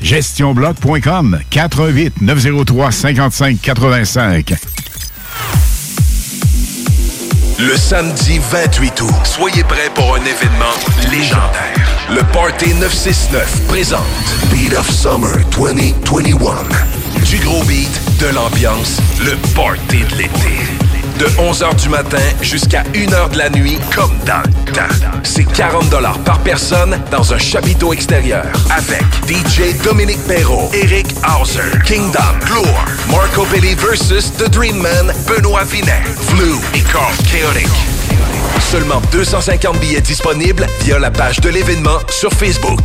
GestionBloc.com 418 903 55 85. Le samedi 28 août, soyez prêts pour un événement légendaire. Le Party 969 présente Beat of Summer 2021. Du gros beat, de l'ambiance, le Party de l'été. De 11h du matin jusqu'à 1h de la nuit, comme dans le temps. C'est 40 par personne dans un chapiteau extérieur. Avec DJ Dominique Perrault, Eric Hauser, Kingdom, Gloire, Marco Belli versus The Dream Man, Benoît Vinet, Flu et Carl Chaotic. Seulement 250 billets disponibles via la page de l'événement sur Facebook.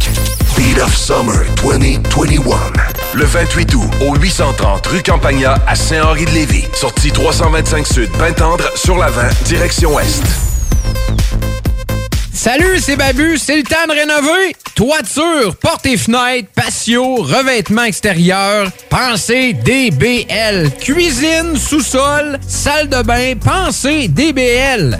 Beat of Summer 2021. Le 28 août au 830 rue Campagna à Saint-Henri-de-Lévis. Sortie 325 Sud, Pintendre sur la 20, direction Ouest. Salut, c'est Babu, c'est le temps de rénover. Toiture, portes et fenêtres, patio, revêtement extérieur, pensez DBL. Cuisine, sous-sol, salle de bain, pensez DBL.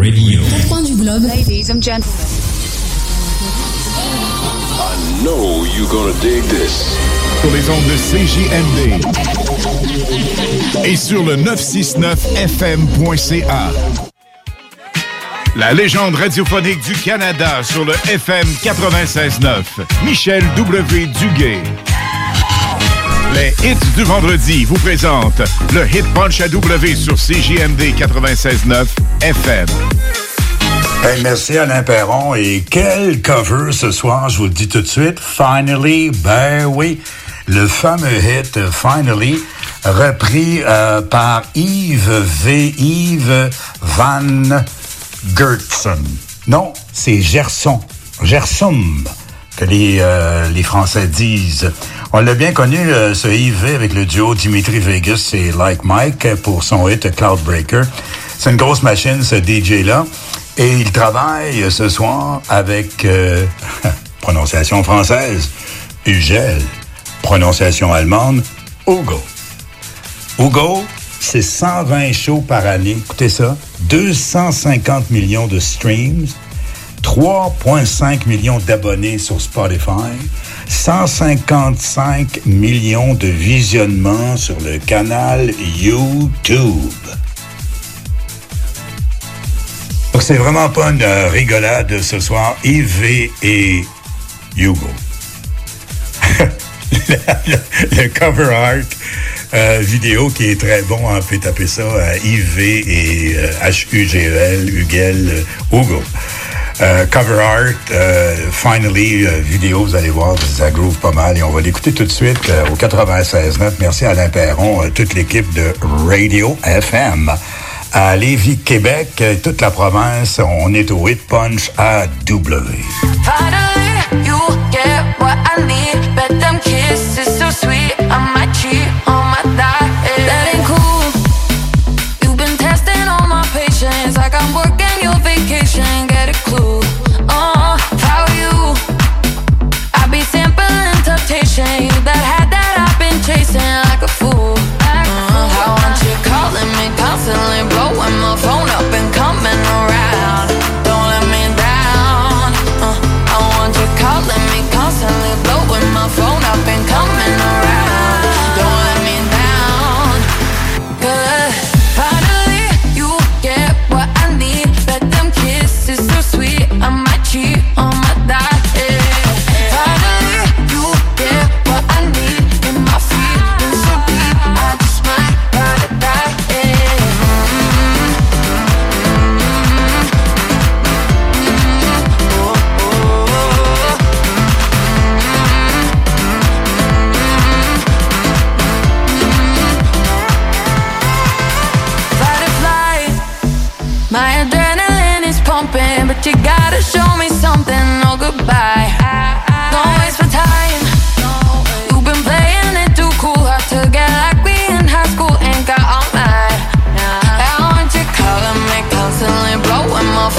Radio. Point du globe. Ladies and gentlemen. I know you're gonna dig this. Sur les ondes de CJMD et sur le 969fm.ca. La légende radiophonique du Canada sur le FM 96.9. Michel W. Duguay. Les hits du vendredi vous présentent le Hit Punch à W sur CJMD 96.9 FM. Merci Alain Perron. Et quel cover ce soir, je vous le dis tout de suite. Finally, ben oui, le fameux hit Finally, repris euh, par Yves V. Yves Van Gertson. Non, c'est Gerson. Gersum, que les, euh, les Français disent. On l'a bien connu, euh, ce IV avec le duo Dimitri Vegas et Like Mike pour son hit Cloudbreaker. C'est une grosse machine, ce DJ-là. Et il travaille ce soir avec, euh, prononciation française, Ugel. Prononciation allemande, Hugo. Hugo, c'est 120 shows par année. Écoutez ça. 250 millions de streams. 3,5 millions d'abonnés sur Spotify, 155 millions de visionnements sur le canal YouTube. Donc c'est vraiment pas une euh, rigolade ce soir, Yves et Hugo. le, cover art euh, vidéo qui est très bon. On hein, peut taper ça à IV et euh, H U G L Hugel, Hugo. Euh, cover art, euh, finally, euh, vidéo, vous allez voir, ça groove pas mal et on va l'écouter tout de suite euh, au 96.9. Merci à Alain Perron, toute l'équipe de Radio FM. À Lévis, Québec, toute la province, on est au Hit Punch à W. Finally, you get what I need. Them kisses so sweet.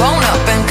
Grown up and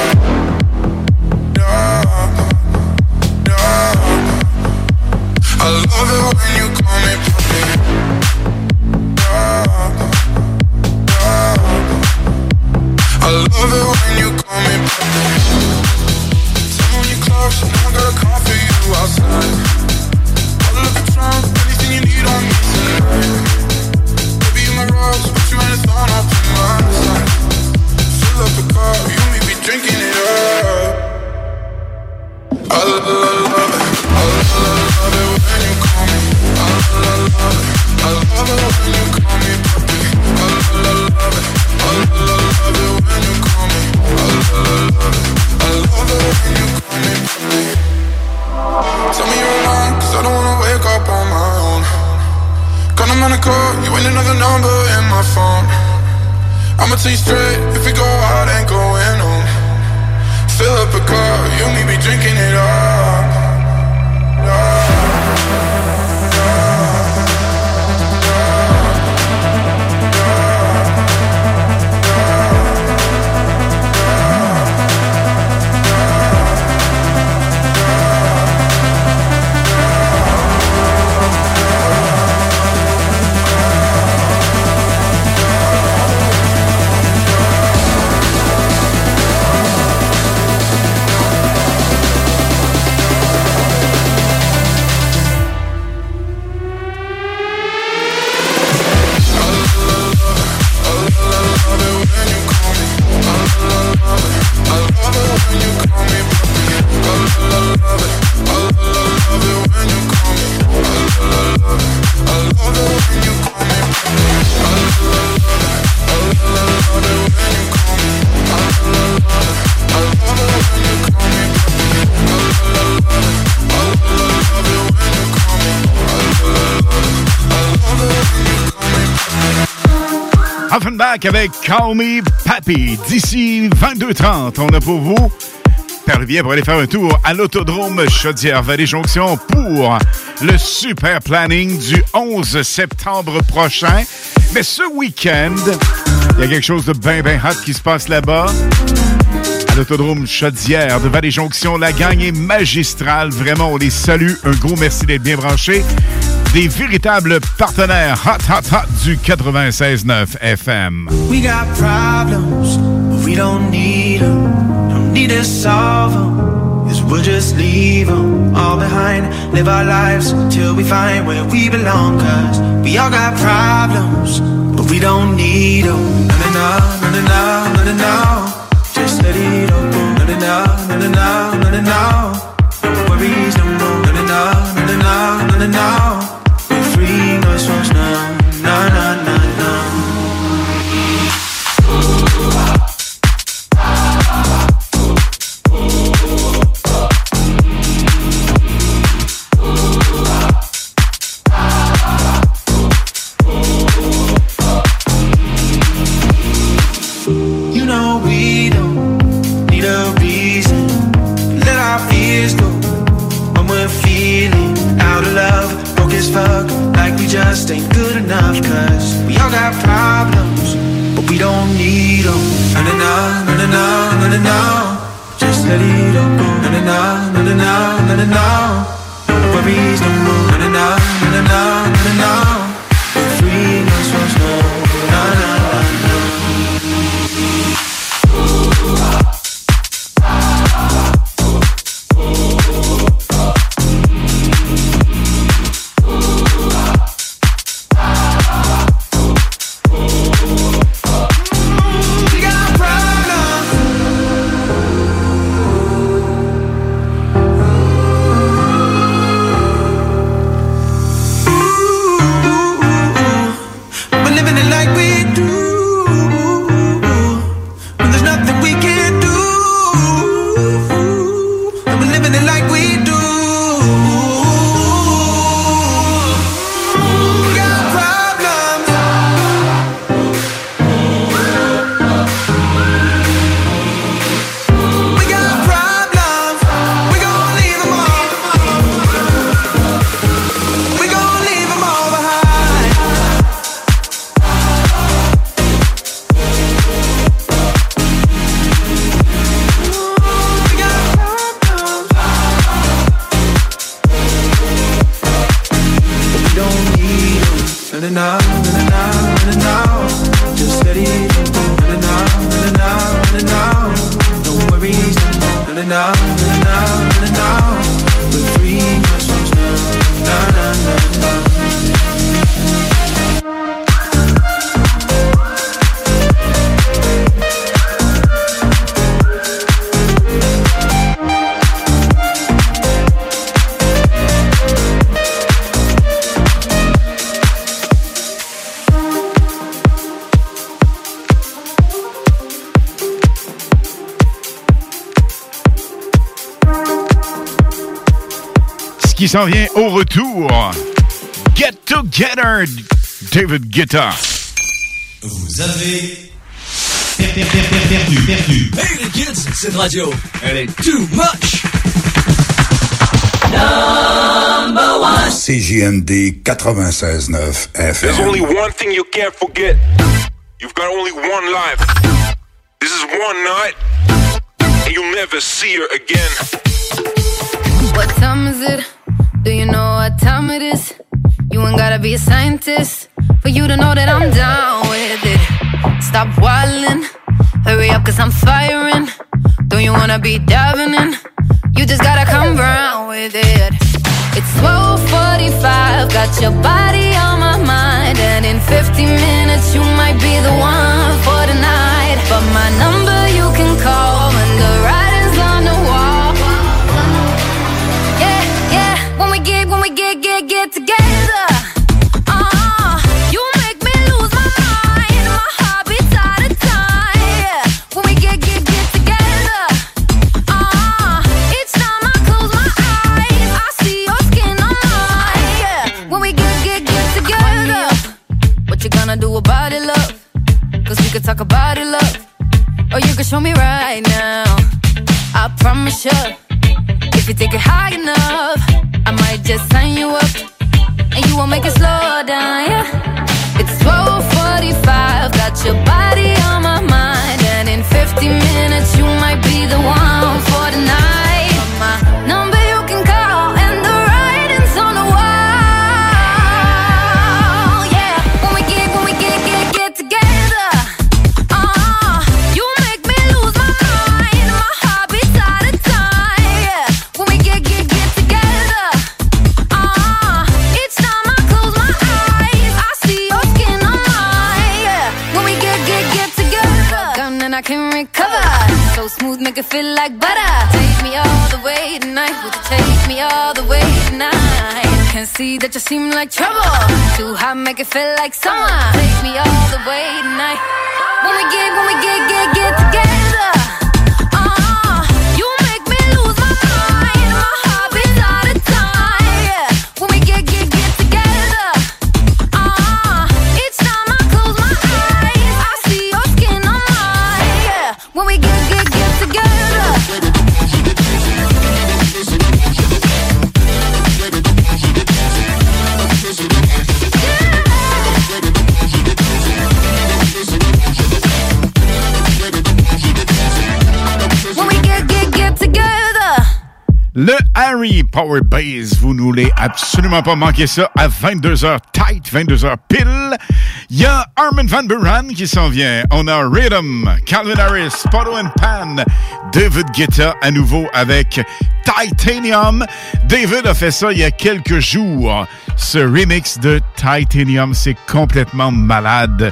ain't another number in my phone. I'ma tell you straight, if we go out, ain't going home. Fill up a car, you and me be drinking it up. Offenbach avec Call Me Pappy. D'ici 22h30, on a pour vous Perlevier pour aller faire un tour à l'autodrome Chaudière-Vallée-Jonction pour le super planning du 11 septembre prochain. Mais ce week-end, il y a quelque chose de bien, bien hot qui se passe là-bas. À l'autodrome Chaudière de Vallée-Jonction, la gang est magistrale. Vraiment, on les salue. Un gros merci d'être bien branchés. Des véritables partenaires hot, hot, hot du 96.9 FM. We got problems, but we don't need them. Don't need to solve them, cause we'll just leave them all behind. Live our lives till we find where we belong, cause we all got problems, but we don't need them. No, no, no, no, no, no, no, no. Just let it no, no, no, no, no, no, no. No s'en vient au retour. Get Together, David Guetta. Vous avez perdu, perdu, perdu. Hey les kids, cette radio, elle est too much. Number one. CJMD 96.9 FM. There's only one thing you can't forget. You've got only one life. This is one night, and you'll never see her again. a scientist Power Base. Vous ne voulez absolument pas manquer ça à 22h tight, 22h pile. Il y a Armin Van Buren qui s'en vient. On a Rhythm, Calvin Harris, Poto and Pan, David Guetta à nouveau avec Titanium. David a fait ça il y a quelques jours. Ce remix de Titanium, c'est complètement malade.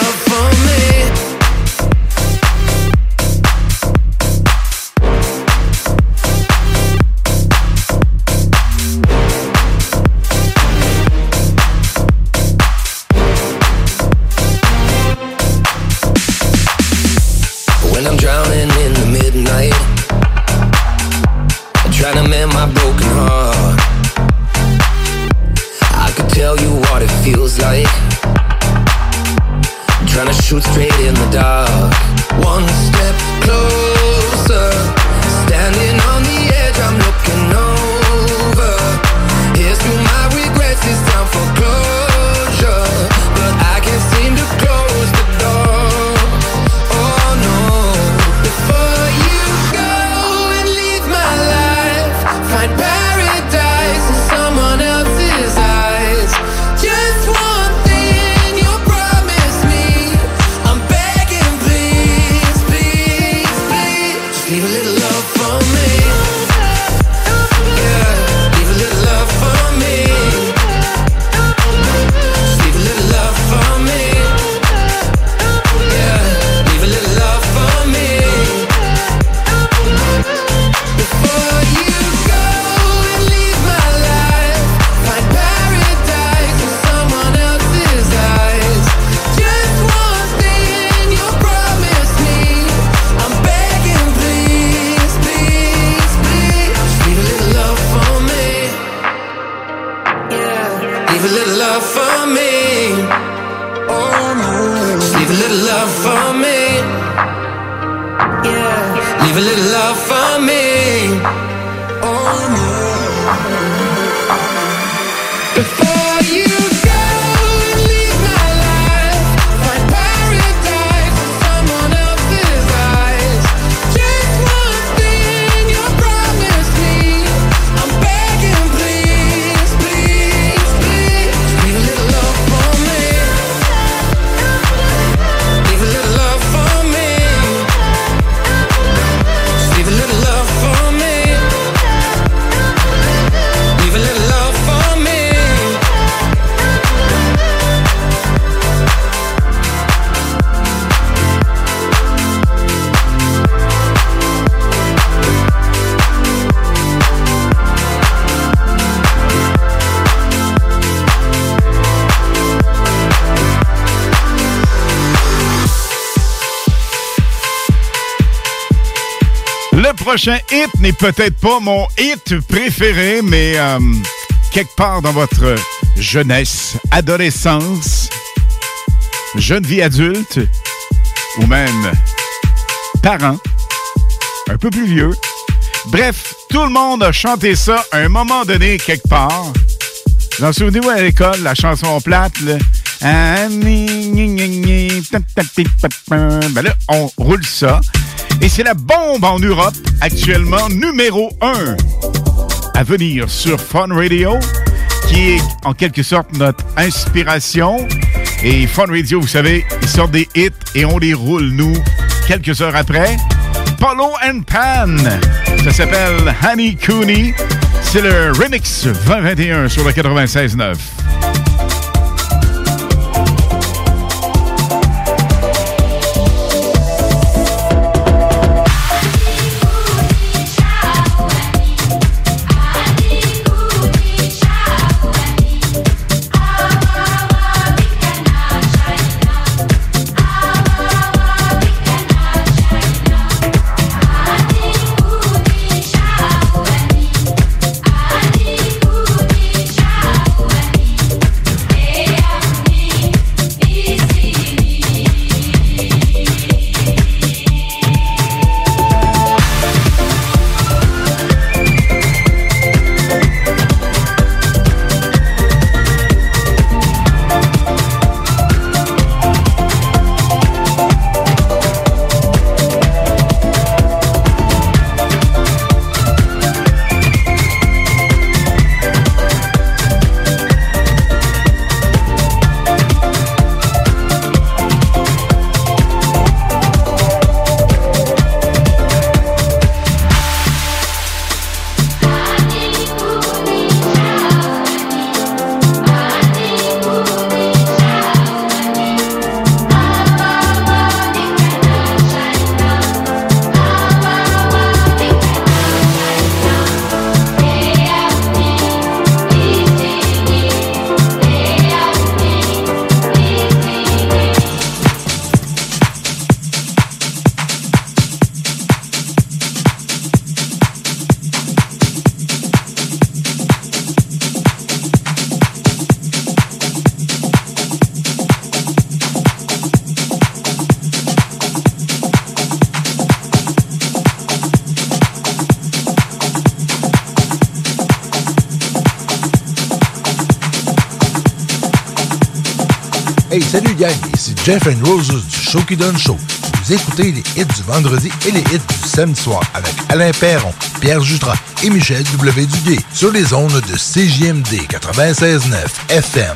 prochain hit n'est peut-être pas mon hit préféré, mais euh, quelque part dans votre jeunesse, adolescence, jeune vie adulte, ou même parents, un peu plus vieux. Bref, tout le monde a chanté ça à un moment donné quelque part. Vous en souvenez-vous à l'école, la chanson plate, là? Ben là, on roule ça. Et c'est la bombe en Europe, actuellement numéro 1 à venir sur Fun Radio, qui est en quelque sorte notre inspiration. Et Fun Radio, vous savez, ils sortent des hits et on les roule, nous, quelques heures après. Polo and Pan, ça s'appelle Honey Cooney. C'est le remix 2021 sur le 96.9. Jeff and Roses du Show qui donne show. Vous écoutez les hits du vendredi et les hits du samedi soir avec Alain Perron, Pierre Jutras et Michel W. Duguay sur les ondes de CJMD 96.9 FM.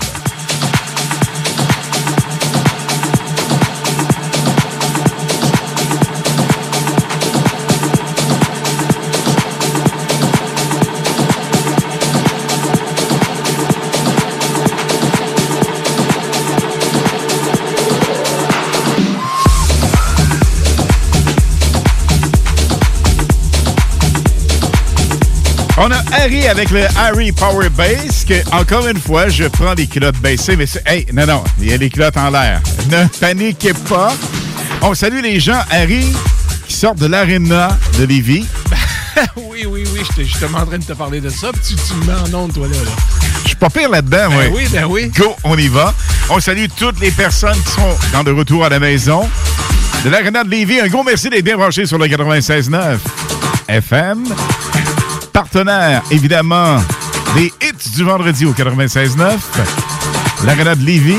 Harry avec le Harry Power Base, que, encore une fois, je prends les culottes baissées, mais c'est. Hey, non, non, il y a les culottes en l'air. Ne paniquez pas. On salue les gens, Harry, qui sortent de l'aréna de Lévis. oui, oui, oui, j'étais justement en train de te parler de ça, puis tu, tu me mets en onde, toi, là. là. Je suis pas pire là-dedans, Ben ouais. oui, ben oui. Go, on y va. On salue toutes les personnes qui sont dans de retour à la maison. De l'Arena de Lévis, un gros merci d'être bien branché sur le 96.9 FM. Partenaire, évidemment, des hits du vendredi au 96.9. L'Arena de Lévis.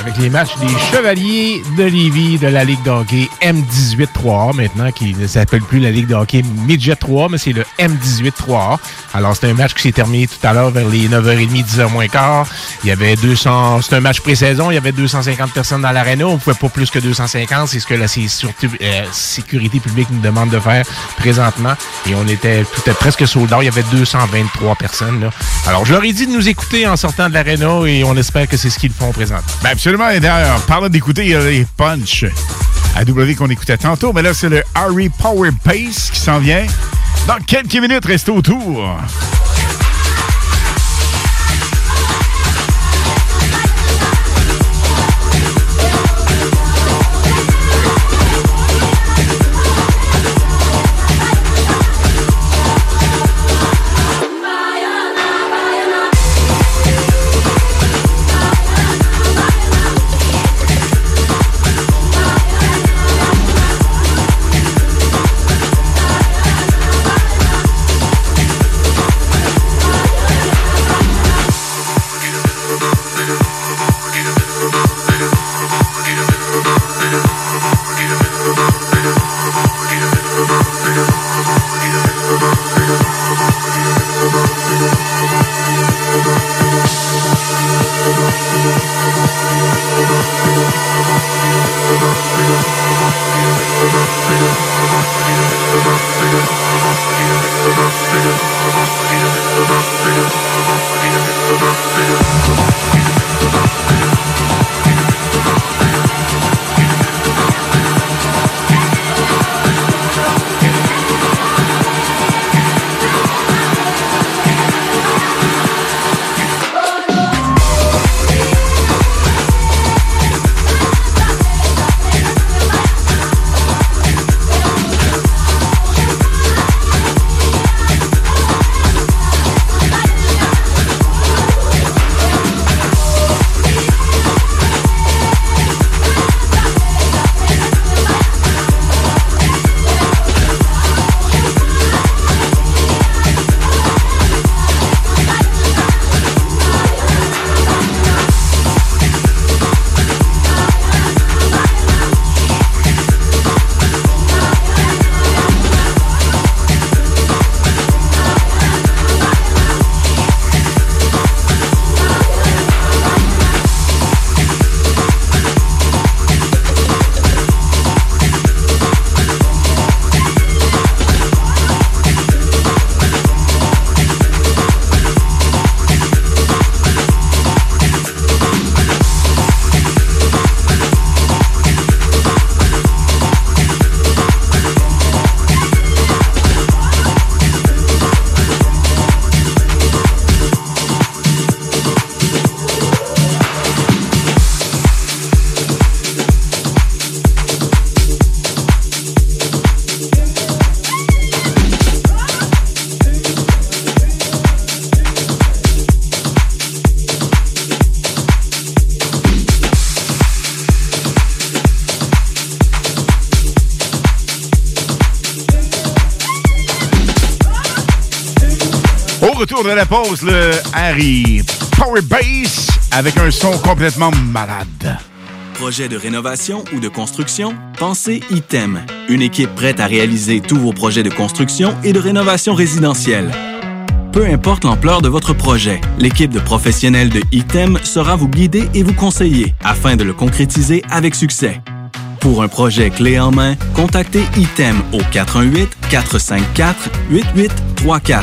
Avec les matchs des Chevaliers de Lévis de la Ligue de hockey M18-3A, maintenant, qui ne s'appelle plus la Ligue de hockey Midget 3, mais c'est le M18-3A. Alors, c'est un match qui s'est terminé tout à l'heure vers les 9h30, 10h moins quart. Il y avait 200... C'est un match pré-saison, il y avait 250 personnes dans l'aréna. On pouvait pas plus que 250. C'est ce que la sécurité, euh, sécurité publique nous demande de faire présentement. Et on était tout était presque sold out. Il y avait 223 personnes. Là. Alors, je leur ai dit de nous écouter en sortant de l'aréna et on espère que c'est ce qu'ils font présentement. Ben absolument. Et d'ailleurs, parlant d'écouter, il y a les Punch à W qu'on écoutait tantôt. Mais là, c'est le Harry Power Pace qui s'en vient. Dans quelques minutes, restez autour. Pause, le Harry Power Bass avec un son complètement malade. Projet de rénovation ou de construction? Pensez ITEM. Une équipe prête à réaliser tous vos projets de construction et de rénovation résidentielle. Peu importe l'ampleur de votre projet, l'équipe de professionnels de ITEM sera vous guider et vous conseiller afin de le concrétiser avec succès. Pour un projet clé en main, contactez ITEM au 418-454-8834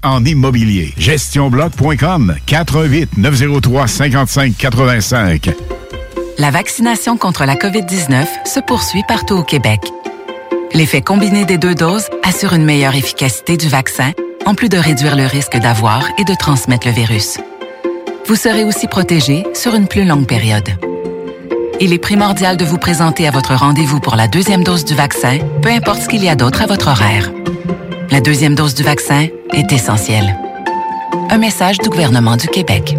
en immobilier. GestionBloc.com 418 903 55 85. La vaccination contre la COVID-19 se poursuit partout au Québec. L'effet combiné des deux doses assure une meilleure efficacité du vaccin, en plus de réduire le risque d'avoir et de transmettre le virus. Vous serez aussi protégé sur une plus longue période. Il est primordial de vous présenter à votre rendez-vous pour la deuxième dose du vaccin, peu importe ce qu'il y a d'autre à votre horaire. La deuxième dose du vaccin est essentielle. Un message du gouvernement du Québec.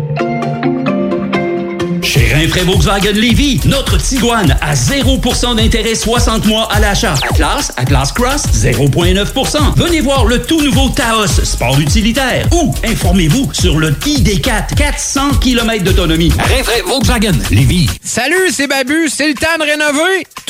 Chez Rinfraie Volkswagen Lévy, notre Tiguan à 0% d'intérêt 60 mois à l'achat. Atlas, Atlas Cross, 0,9%. Venez voir le tout nouveau Taos, sport utilitaire. Ou informez-vous sur le ID4, 400 km d'autonomie. Rinfraie Volkswagen Lévy. Salut, c'est Babu, c'est le temps de rénover.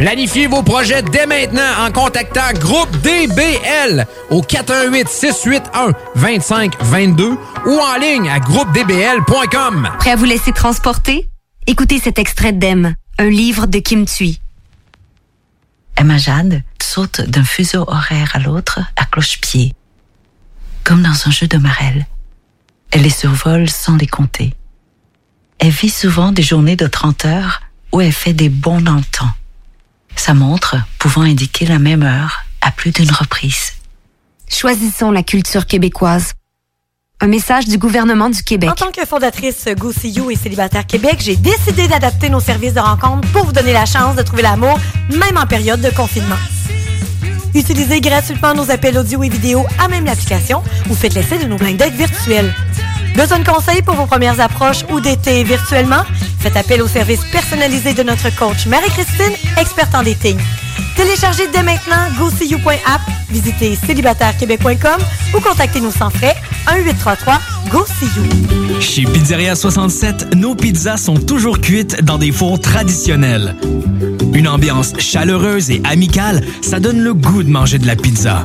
Planifiez vos projets dès maintenant en contactant Groupe DBL au 418 681 2522 ou en ligne à groupedbl.com. Prêt à vous laisser transporter? Écoutez cet extrait d'Em, un livre de Kim Thuy. Emma Jade saute d'un fuseau horaire à l'autre à cloche-pied, comme dans un jeu de marelle. Elle les survole sans les compter. Elle vit souvent des journées de 30 heures où elle fait des bonds dans le temps. Sa montre pouvant indiquer la même heure à plus d'une reprise. Choisissons la culture québécoise. Un message du gouvernement du Québec. En tant que fondatrice Go See You et Célibataire Québec, j'ai décidé d'adapter nos services de rencontre pour vous donner la chance de trouver l'amour, même en période de confinement. Utilisez gratuitement nos appels audio et vidéo à même l'application ou faites l'essai de nos blind dates virtuels. Besoin de conseils pour vos premières approches ou d'été virtuellement? Faites appel au service personnalisé de notre coach Marie-Christine, experte en dating. Téléchargez dès maintenant GoSeeYou.app, visitez célibatairequebec.com ou contactez-nous sans frais 1-833-GO-SEE-YOU. Chez Pizzeria 67, nos pizzas sont toujours cuites dans des fours traditionnels. Une ambiance chaleureuse et amicale, ça donne le goût de manger de la pizza.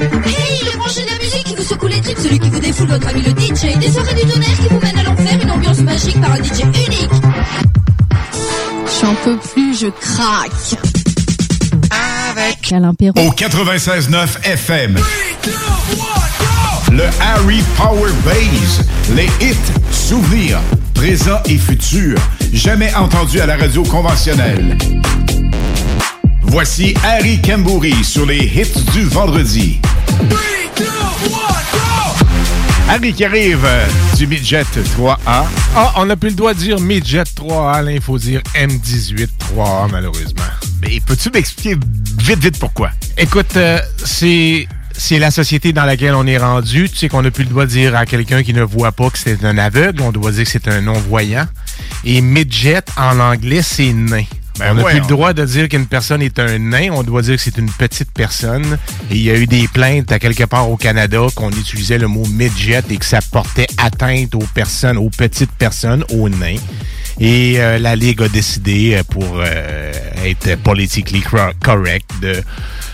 Hey, le branché de la musique qui vous secoue les tripes, celui qui vous défoule votre ami le DJ, des soirées du tonnerre qui vous mènent à l'enfer, une ambiance magique par un DJ unique. J'en peux plus, je craque. Avec Alain Perron. Au 96.9 FM. Le Harry Power Base. Les hits, souvenirs, présents et futurs. Jamais entendus à la radio conventionnelle. Voici Harry Kembouri sur les hits du vendredi. Harry qui arrive euh, du Midget 3A. Ah, on n'a plus le droit de dire Midget 3A, là, il faut dire M18 3A, malheureusement. Mais peux-tu m'expliquer vite, vite pourquoi? Écoute, euh, c'est c'est la société dans laquelle on est rendu. Tu sais qu'on n'a plus le droit de dire à quelqu'un qui ne voit pas que c'est un aveugle. On doit dire que c'est un non-voyant. Et midget, en anglais, c'est nain. Ben on n'a ouais, plus le droit de dire qu'une personne est un nain. On doit dire que c'est une petite personne. Et il y a eu des plaintes à quelque part au Canada qu'on utilisait le mot midget et que ça portait atteinte aux personnes, aux petites personnes, aux nains. Et euh, la Ligue a décidé, euh, pour euh, être politically correct, de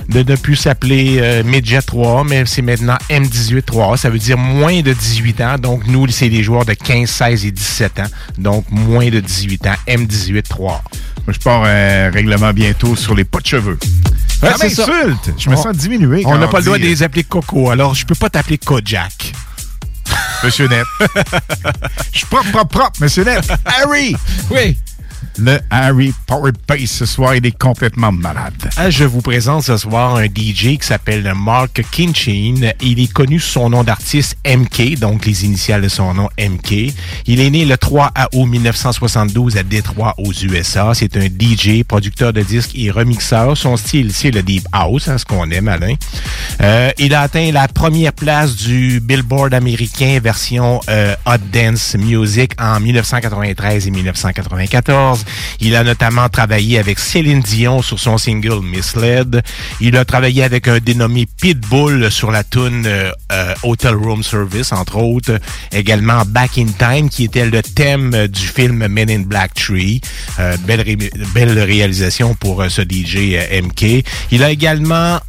de ne plus s'appeler euh, Midget 3, mais c'est maintenant M18 3. Ça veut dire moins de 18 ans. Donc, nous, c'est des joueurs de 15, 16 et 17 ans. Donc, moins de 18 ans, M18 3. Moi, je pars euh, règlement bientôt sur les pas de cheveux. Ouais, ça c'est ça. m'insulte. Je me On- sens diminué. On quand n'a pas le droit de les appeler Coco, alors je peux pas t'appeler Kojak. Monsieur Net. Je suis propre, propre, propre, Monsieur Net. Harry! Oui. Le Harry Power Bass ce soir, il est complètement malade. Ah, Je vous présente ce soir un DJ qui s'appelle Mark Kinchin. Il est connu sous son nom d'artiste MK, donc les initiales de son nom MK. Il est né le 3 août 1972 à Détroit aux USA. C'est un DJ, producteur de disques et remixeur. Son style, c'est le Deep House, hein, ce qu'on aime, Alain. Euh, il a atteint la première place du Billboard américain version euh, Hot Dance Music en 1993 et 1994. Il a notamment travaillé avec Céline Dion sur son single Misled. Il a travaillé avec un dénommé Pitbull sur la tune euh, euh, Hotel Room Service, entre autres. Également Back in Time, qui était le thème euh, du film Men in Black Tree. Belle, ré- belle réalisation pour ce DJ MK. Il a également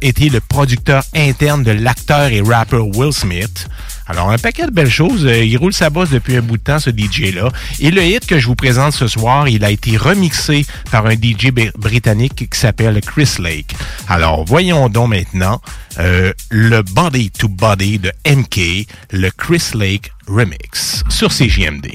été le producteur interne de l'acteur et rappeur Will Smith. Alors, un paquet de belles choses. Euh, Il roule sa bosse depuis un bout de temps, ce DJ-là. Et le hit que je vous présente ce soir, il a été remixé par un DJ britannique qui s'appelle Chris Lake. Alors, voyons donc maintenant euh, le Body to Body de MK, le Chris Lake remix sur CJMD.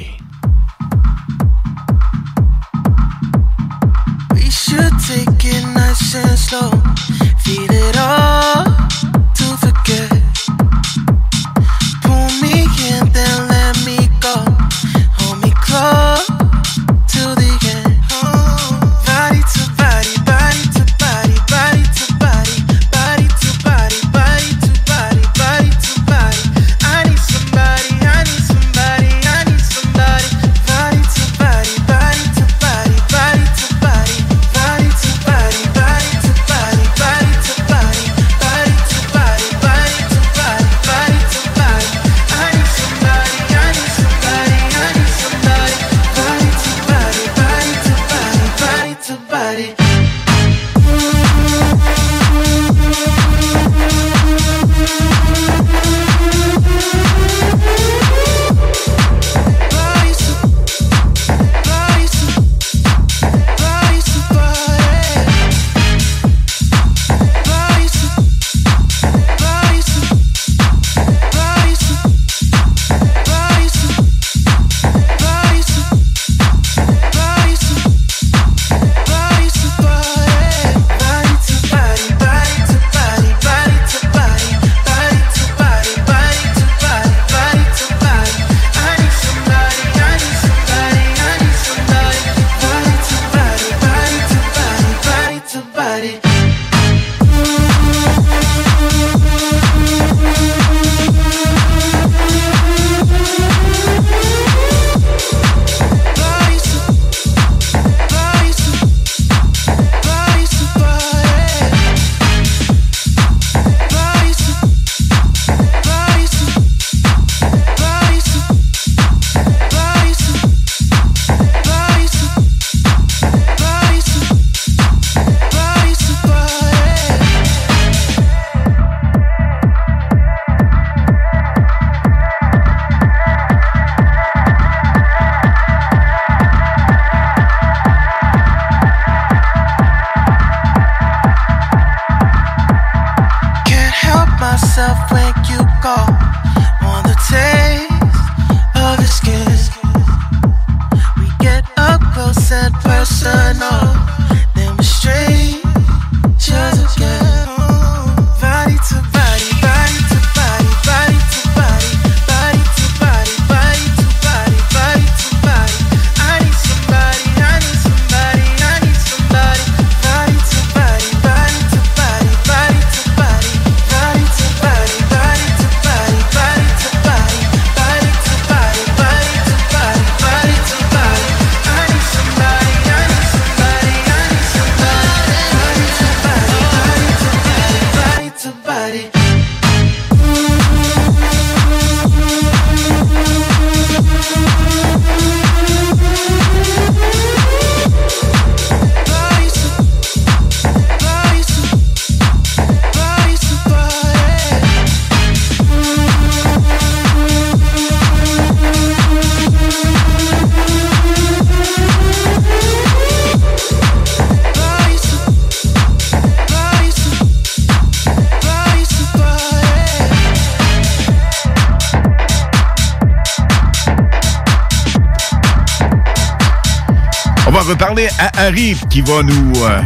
Qui va nous euh,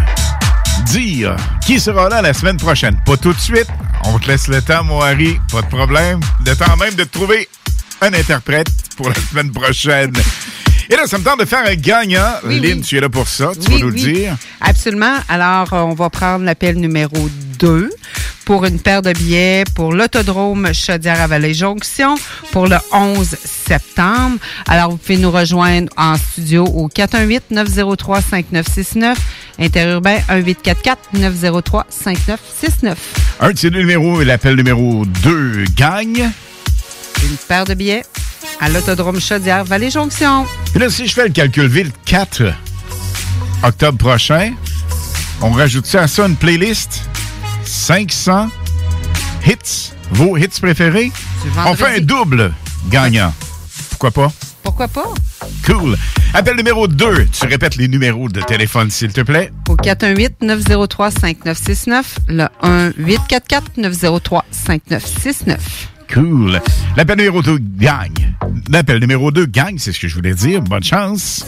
dire qui sera là la semaine prochaine. Pas tout de suite. On te laisse le temps, mon Harry. Pas de problème. Le temps même de trouver un interprète pour la semaine prochaine. Et là, ça me tente de faire un gagnant. Oui, Lynn, oui. tu es là pour ça. Tu Oui, vas nous le dire. Absolument. Alors, euh, on va prendre l'appel numéro 2 pour une paire de billets pour l'autodrome Chaudière à Vallée-Jonction pour le 11 septembre. Alors, vous pouvez nous rejoindre en studio au 418-903-5969, interurbain 1844-903-5969. Un de ces deux numéros, l'appel numéro 2 gagne. Une paire de billets à l'autodrome Chaudière Vallée-Jonction. Puis là, si je fais le calcul vite, 4 octobre prochain, on rajoute ça à ça une playlist 500 hits, vos hits préférés. On fait un double gagnant. Pourquoi pas? Pourquoi pas? Cool. Appel numéro 2. Tu répètes les numéros de téléphone, s'il te plaît. Au 418-903-5969, le 1-844-903-5969. Cool. L'appel numéro 2 gagne. L'appel numéro 2 gagne, c'est ce que je voulais dire. Bonne chance.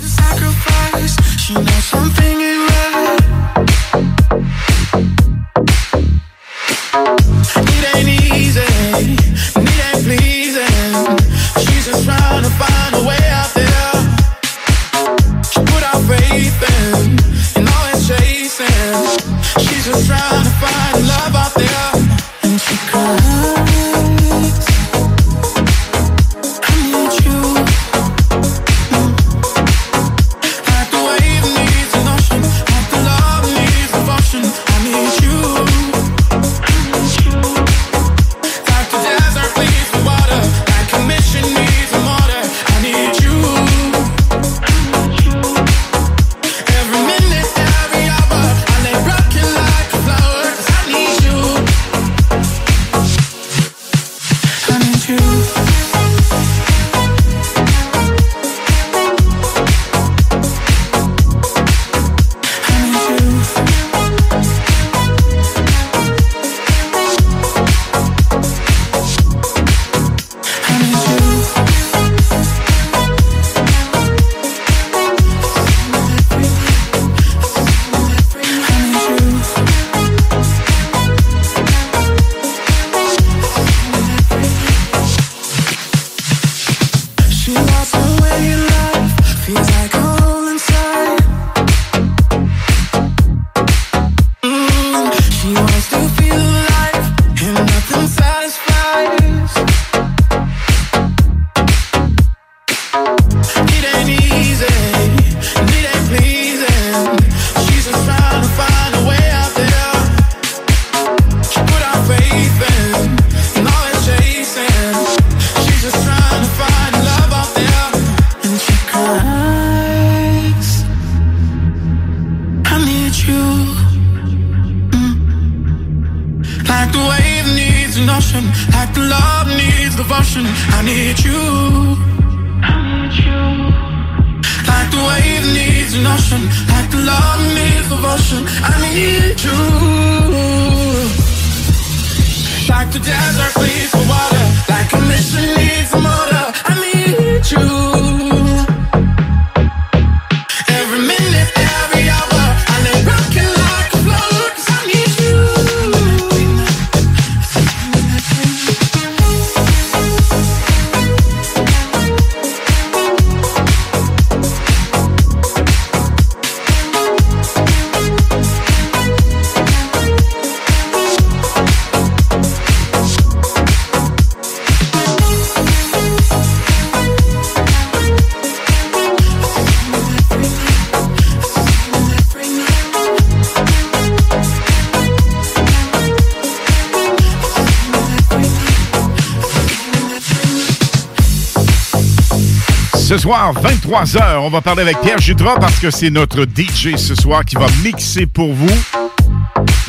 Soir, 23h, on va parler avec Pierre Jutras parce que c'est notre DJ ce soir qui va mixer pour vous.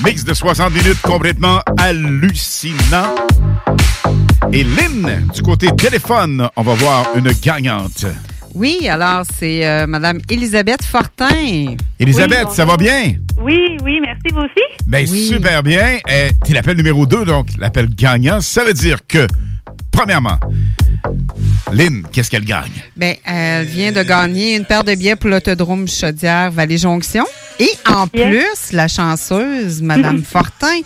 Mix de 60 minutes complètement hallucinant. Et Lynn, du côté téléphone, on va voir une gagnante. Oui, alors c'est euh, Madame Elisabeth Fortin. Elisabeth, ça va bien? Oui, oui, merci, vous aussi? Ben, super bien. Euh, T'es l'appel numéro 2, donc l'appel gagnant. Ça veut dire que, premièrement, Lynn, qu'est-ce qu'elle gagne? Ben, elle vient de gagner une paire de billets pour l'autodrome Chaudière Vallée Jonction. Et en plus, la chanceuse, Madame Fortin,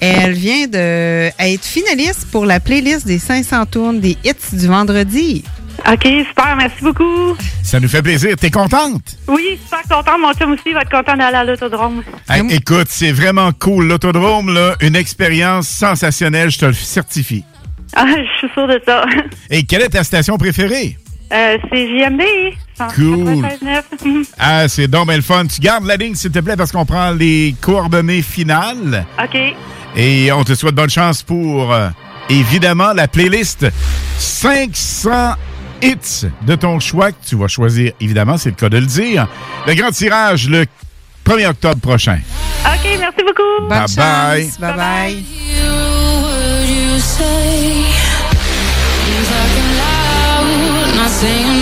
elle vient de être finaliste pour la playlist des 500 tournes des hits du vendredi. OK, super, merci beaucoup. Ça nous fait plaisir. T'es contente? Oui, super content. Mon chum aussi va être content d'aller à l'autodrome. Hey, écoute, c'est vraiment cool. L'autodrome, là, une expérience sensationnelle, je te le certifie. Ah, je suis sûre de ça. Et quelle est ta station préférée? Euh, c'est JMD. Cool. 196.9. Ah, c'est donc bien le fun. Tu gardes la ligne, s'il te plaît, parce qu'on prend les coordonnées finales. OK. Et on te souhaite bonne chance pour, euh, évidemment, la playlist 500 hits de ton choix que tu vas choisir, évidemment, c'est le cas de le dire. Le grand tirage le 1er octobre prochain. OK, merci beaucoup. Bonne Bye bye. Bye bye. Not saying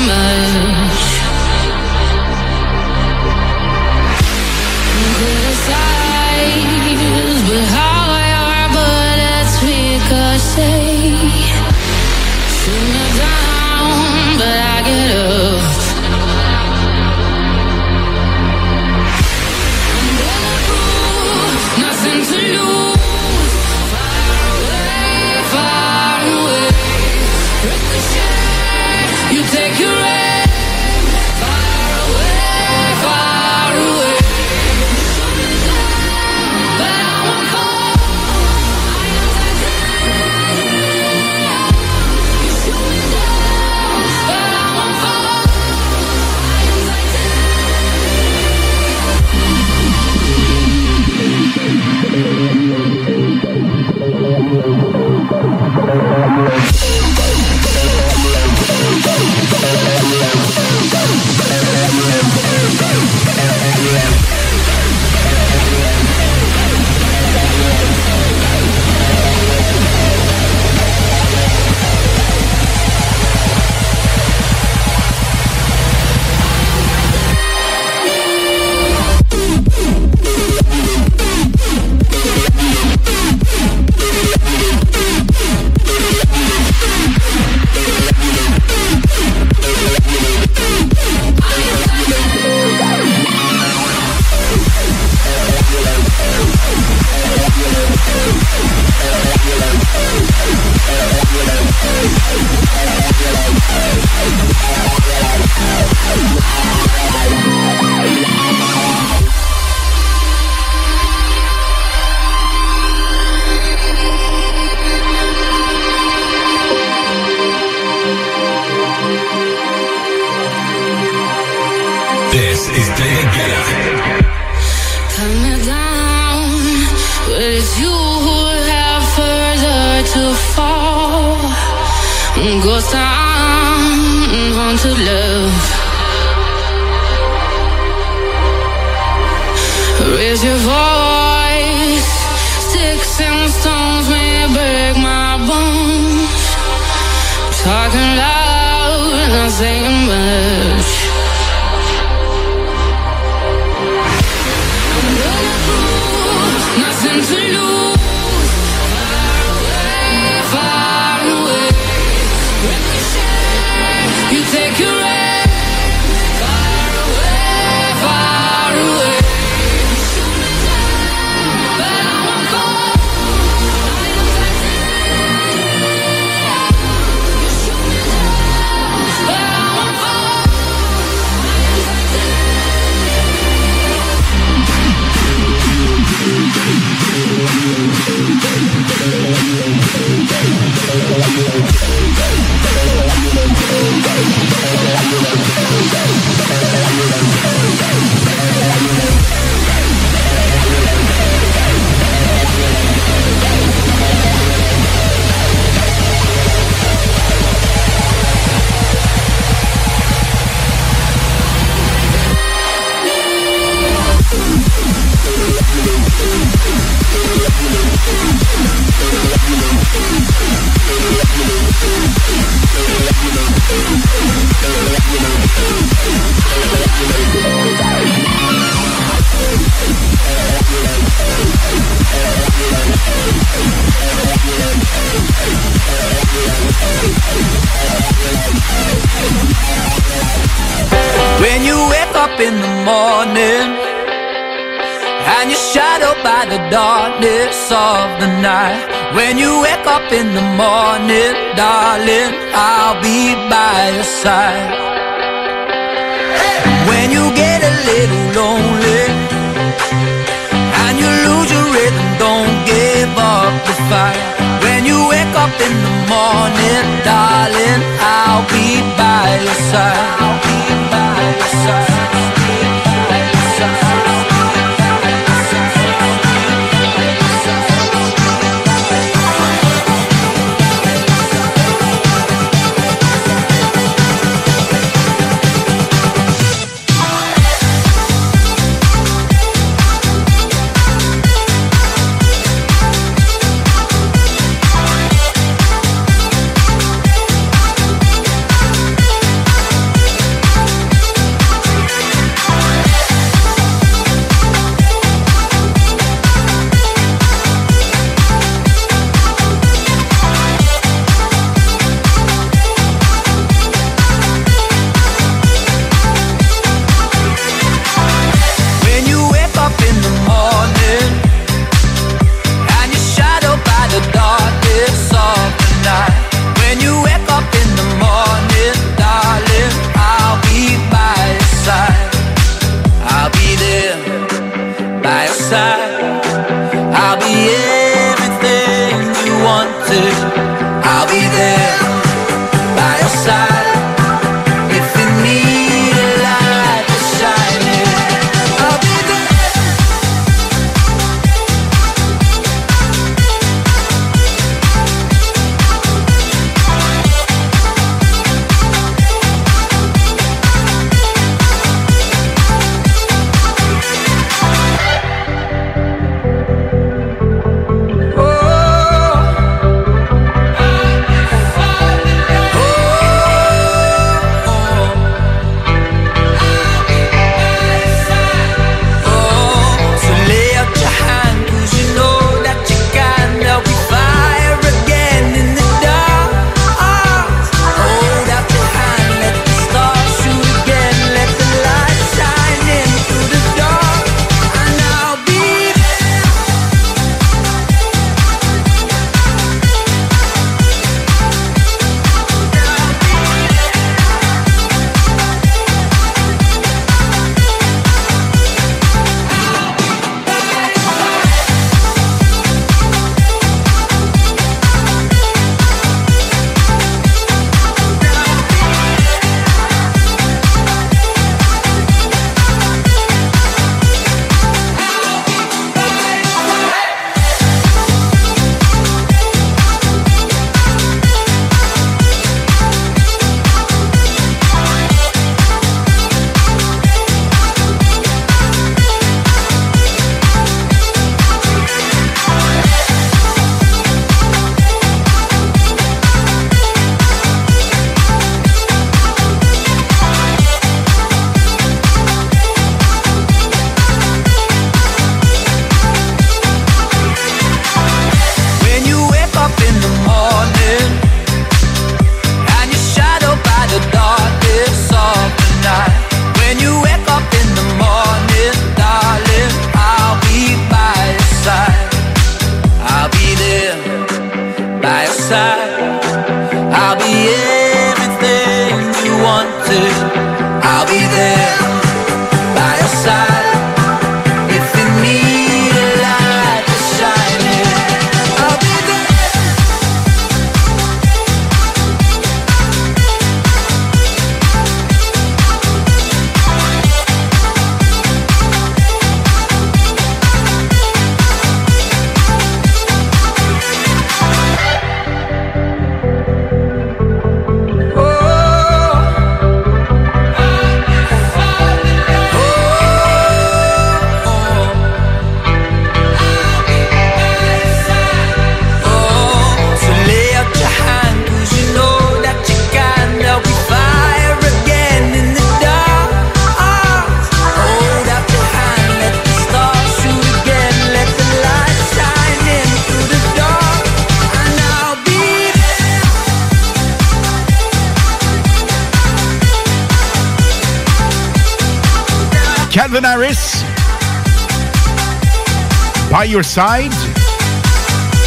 Hey! Ghost town, haunted love. Raise your voice. Sticks and stones may break my bones. Talking loud, not saying much. Nothing to lose. Darling, I'll be by your side.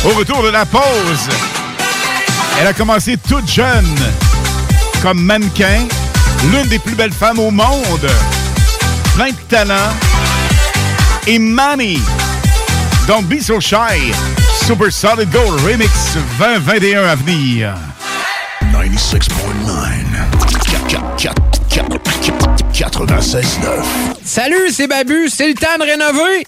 Au retour de la pause, elle a commencé toute jeune comme mannequin, l'une des plus belles femmes au monde, plein de talent. Et Manny, Don't Be So Shy, Super Solid Gold Remix 2021 à venir. 96.9 Salut, c'est Babu, c'est le temps de rénover.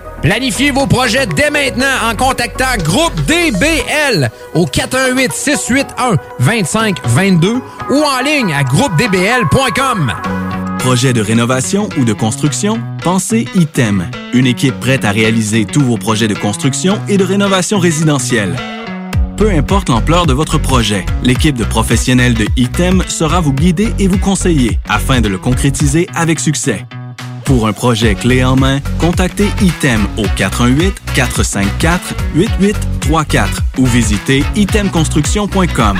Planifiez vos projets dès maintenant en contactant Groupe DBL au 418 681 2522 ou en ligne à groupedbl.com. Projet de rénovation ou de construction? Pensez ITEM, une équipe prête à réaliser tous vos projets de construction et de rénovation résidentielle. Peu importe l'ampleur de votre projet, l'équipe de professionnels de ITEM sera vous guider et vous conseiller afin de le concrétiser avec succès. Pour un projet clé en main, contactez ITEM au 418-454-8834 ou visitez itemconstruction.com.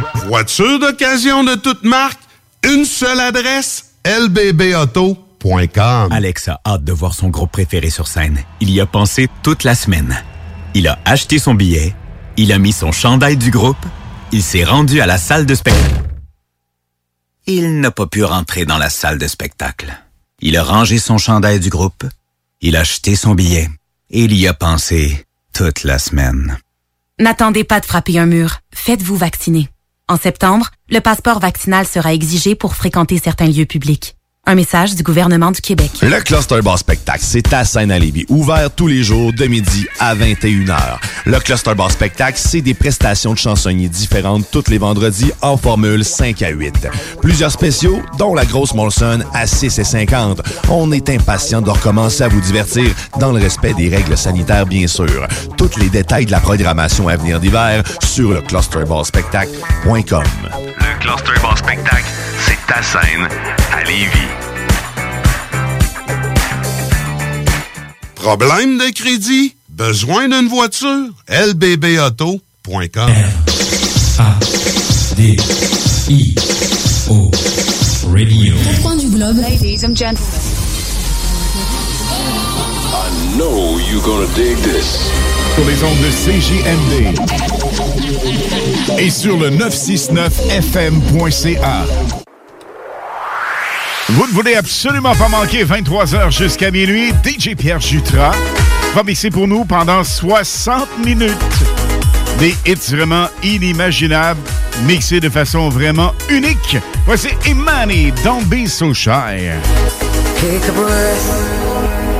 Voiture d'occasion de toute marque, une seule adresse, lbbauto.com. Alex a hâte de voir son groupe préféré sur scène. Il y a pensé toute la semaine. Il a acheté son billet, il a mis son chandail du groupe, il s'est rendu à la salle de spectacle. Il n'a pas pu rentrer dans la salle de spectacle. Il a rangé son chandail du groupe, il a acheté son billet et il y a pensé toute la semaine. N'attendez pas de frapper un mur. Faites-vous vacciner. En septembre, le passeport vaccinal sera exigé pour fréquenter certains lieux publics. Un message du gouvernement du Québec. Le Cluster Bar Spectacle, c'est à seine à Lévis, ouvert tous les jours de midi à 21h. Le Cluster Bar Spectacle, c'est des prestations de chansonniers différentes tous les vendredis en formule 5 à 8. Plusieurs spéciaux, dont la grosse Molson à 6 et 50. On est impatient de recommencer à vous divertir dans le respect des règles sanitaires, bien sûr. Tous les détails de la programmation à venir d'hiver sur le clusterbarspectacle.com. Le Cluster Bar Spectacle, c'est ta scène à Lévis. Problème de crédit? Besoin d'une voiture? lbbauto.com. D I O Radio. Coins du globe. Ladies and gentlemen. Know you're gonna dig this. Sur les ondes de CJMD. Et sur le 969fm.ca. Vous ne voulez absolument pas manquer 23h jusqu'à minuit. DJ Pierre Jutras va mixer pour nous pendant 60 minutes. Des hits vraiment inimaginables, mixés de façon vraiment unique. Voici Imani, Don't Be So Shy. Take a breath,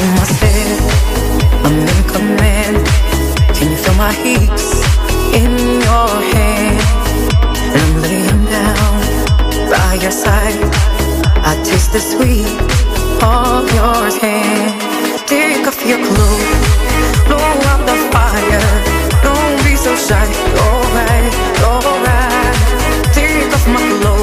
I'm in command. Can you feel my heat in your hand? And I'm laying down by your side. I taste the sweet of your hand. Take off your clothes, blow out the fire. Don't be so shy. You're right, you're right. Take off my clothes.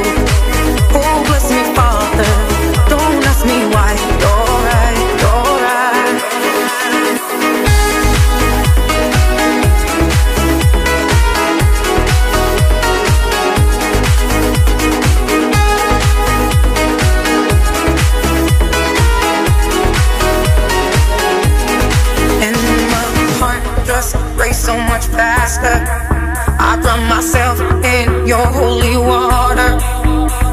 I drown myself in your holy water.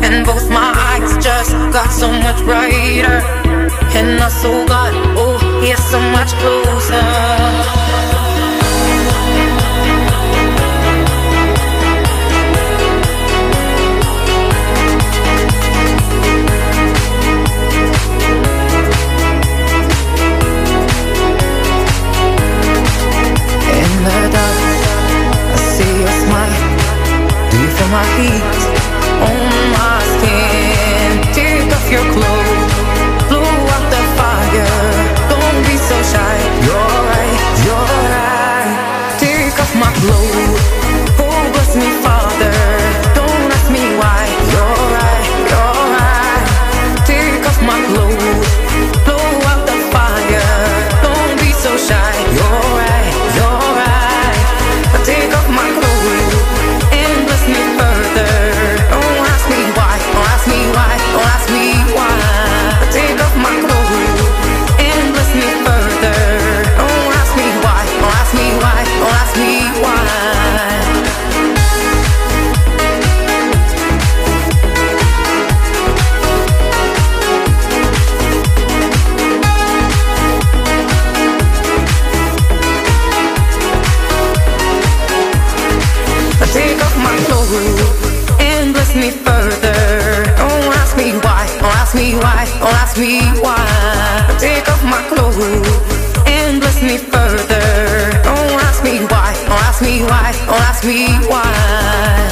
And both my eyes just got so much brighter. And my soul got, oh, yeah, so much closer. On my skin? Take off your clothes, blow out the fire. Don't be so shy. You're right, you're right. Take off my clothes, ask me why, don't ask me why. Take off my clothes and bless me further. Don't ask me why, don't ask me why, don't ask me why.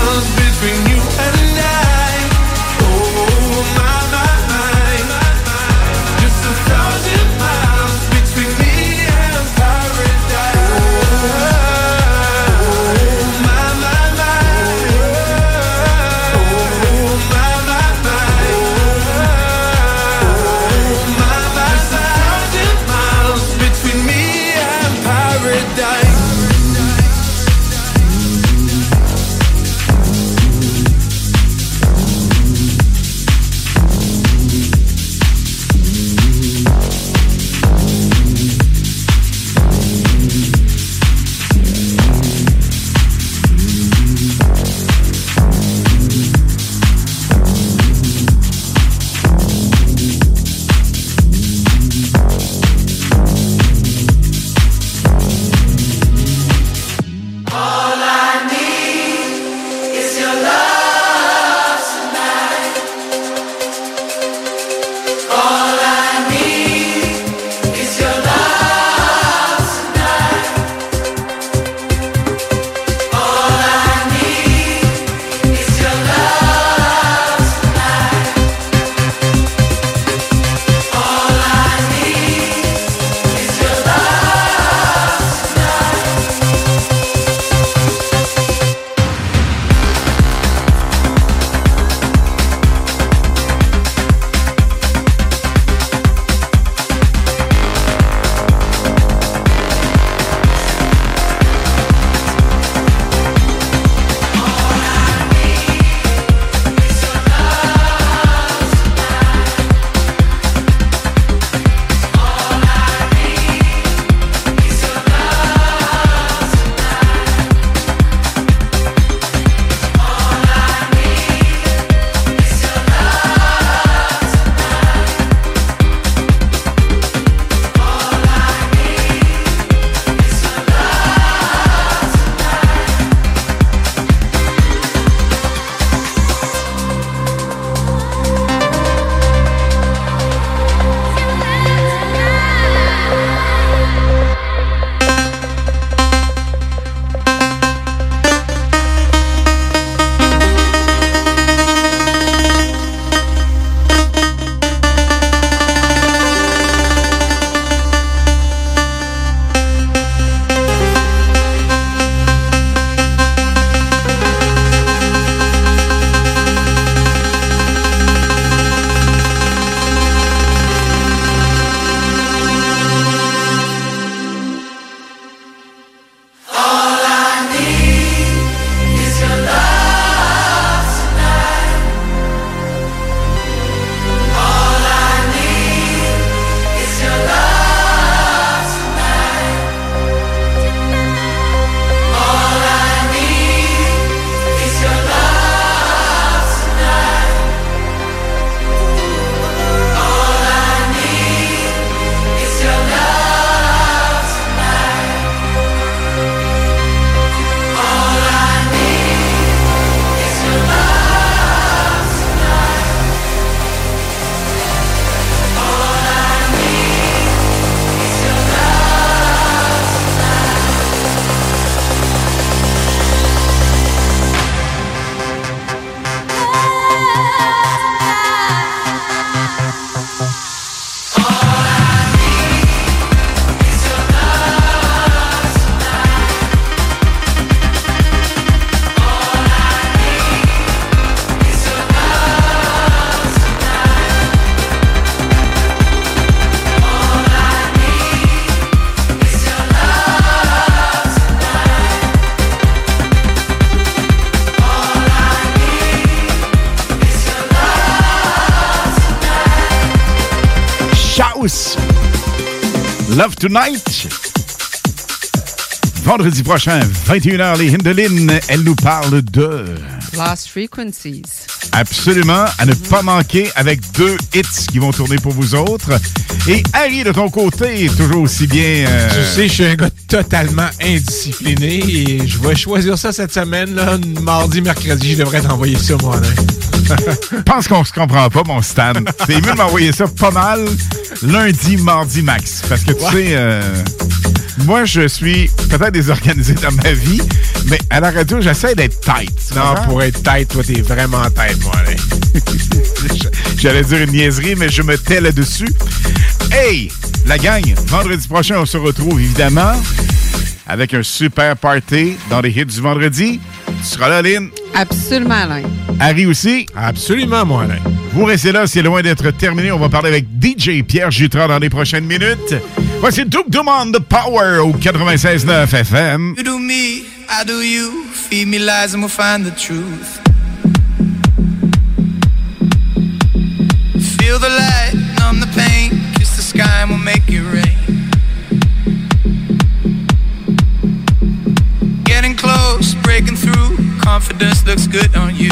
Tonight. Vendredi prochain, 21h, les Hindelines, elle nous parle de... Lost Frequencies. Absolument, à ne pas manquer avec deux hits qui vont tourner pour vous autres. Et Harry, de ton côté, toujours aussi bien... euh, Tu sais, je suis un gars totalement indiscipliné et je vais choisir ça cette semaine, là, mardi, mercredi, je devrais t'envoyer ça, moi. Je pense qu'on se comprend pas, mon Stan. C'est mieux de m'envoyer ça pas mal lundi, mardi max. Parce que tu sais, euh, moi, je suis peut-être désorganisé dans ma vie, mais à la radio, j'essaie d'être tight. Non, pour être tête, toi, t'es vraiment tête, moi. J'allais dire une niaiserie, mais je me tais là-dessus. Hey, la gang, vendredi prochain, on se retrouve évidemment avec un super party dans les hits du vendredi. Tu seras là, Lynn. Absolument, Alain. Harry aussi. Absolument, moi, Alain. Vous restez là, c'est loin d'être terminé. On va parler avec DJ Pierre Jutras dans les prochaines minutes. Voici Duke Dumont de Power au 96.9 FM. You do me, I do you. Feed me lies and we'll find the truth. Feel the light, numb the pain. Kiss the sky and we'll make it rain. Getting close, breaking through. Confidence looks good on you.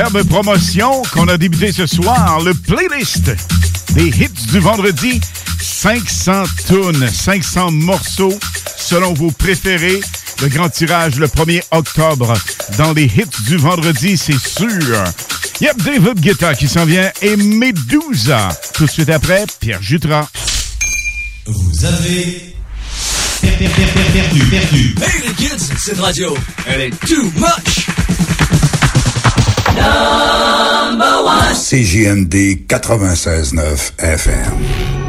Superbe promotion qu'on a débuté ce soir, le playlist des hits du vendredi. 500 tunes, 500 morceaux selon vos préférés. Le grand tirage le 1er octobre dans les hits du vendredi, c'est sûr. Yep, David Guetta qui s'en vient et Medusa. Tout de suite après, Pierre Jutras. Vous avez per- per- per- per- perdu, perdu. Hey les kids, cette radio, elle est too much. CJMD 96.9 FM.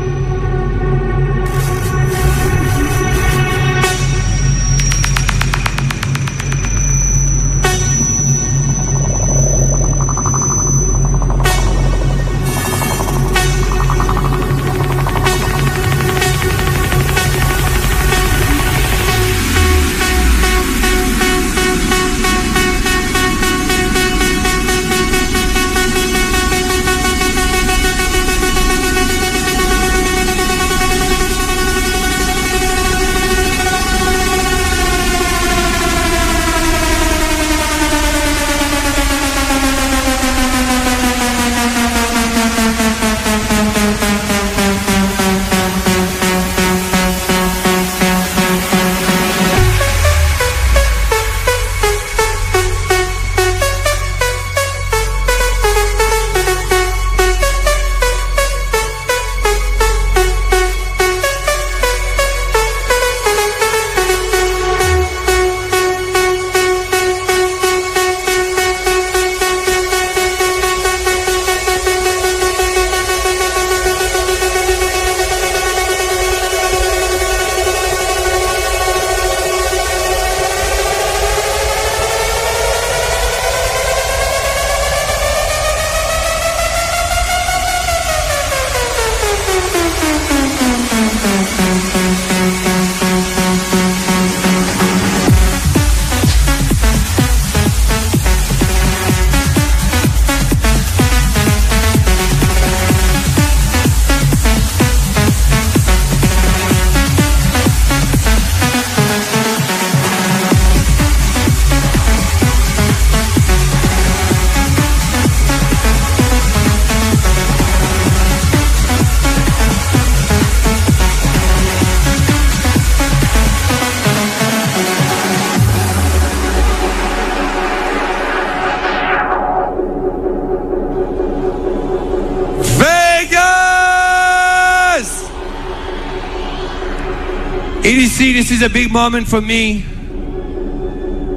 EDC, this is a big moment for me.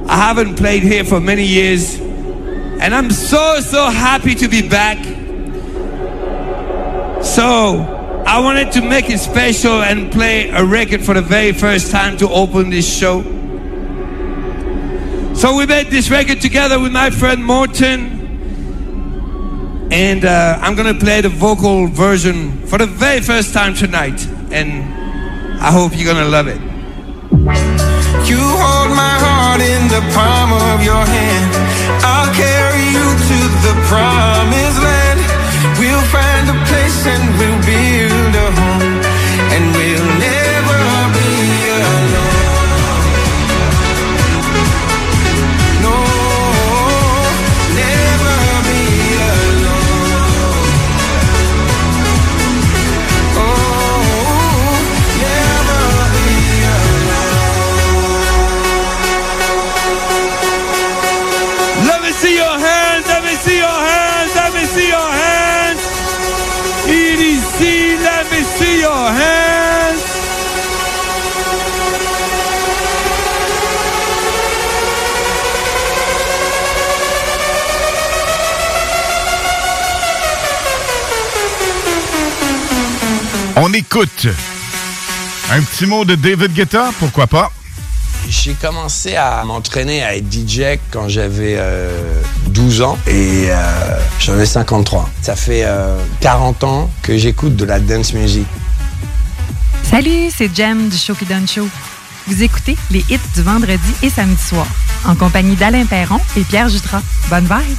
I haven't played here for many years, and I'm so, so happy to be back. So, I wanted to make it special and play a record for the very first time to open this show. So, we made this record together with my friend Morton. And uh, I'm gonna play the vocal version for the very first time tonight. And I hope you're gonna love it. You hold my heart in the palm of your hand. I'll carry you to the promised land. We'll find a place and we'll build a home. On écoute. Un petit mot de David Guetta, pourquoi pas? J'ai commencé à m'entraîner à être DJ quand j'avais euh, 12 ans et euh, j'en ai 53. Ça fait euh, 40 ans que j'écoute de la dance music. Salut, c'est Jem du Show Qui Donne Show. Vous écoutez les hits du vendredi et samedi soir, en compagnie d'Alain Perron et Pierre Jutras. Bonne vibe!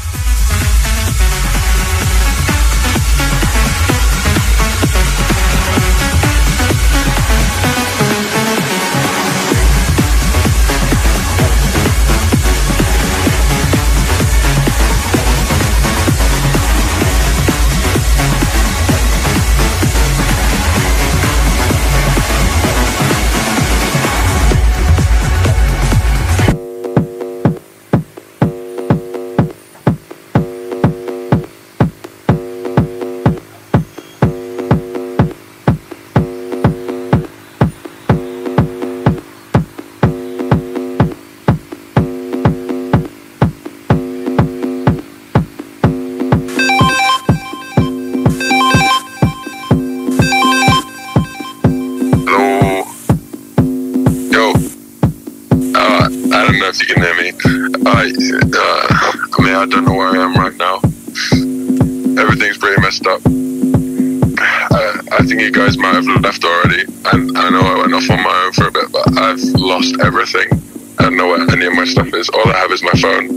Phone.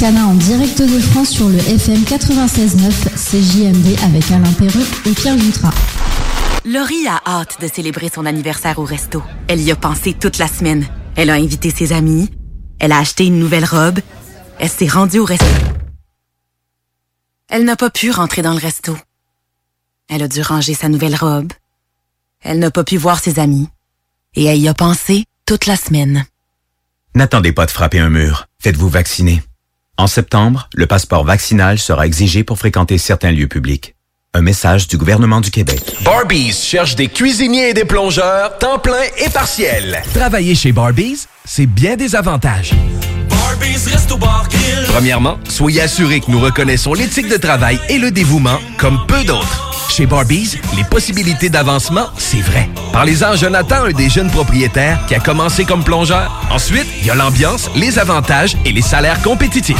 Canada, c'est Oscana en direct de France sur le FM 96.9 CJMD avec Alain Perreux et Pierre Jutras. Laurie a hâte de célébrer son anniversaire au resto. Elle y a pensé toute la semaine. Elle a invité ses amis. Elle a acheté une nouvelle robe. Elle s'est rendue au resto. Elle n'a pas pu rentrer dans le resto. Elle a dû ranger sa nouvelle robe. Elle n'a pas pu voir ses amis. Et elle y a pensé toute la semaine. N'attendez pas de frapper un mur. Faites-vous vacciner. En septembre, le passeport vaccinal sera exigé pour fréquenter certains lieux publics. Un message du gouvernement du Québec. Barbies cherche des cuisiniers et des plongeurs, temps plein et partiel. Travailler chez Barbies, c'est bien des avantages. Premièrement, soyez assurés que nous reconnaissons l'éthique de travail et le dévouement comme peu d'autres. Chez Barbies, les possibilités d'avancement, c'est vrai. Parlez-en à Jonathan, un des jeunes propriétaires qui a commencé comme plongeur. Ensuite, il y a l'ambiance, les avantages et les salaires compétitifs.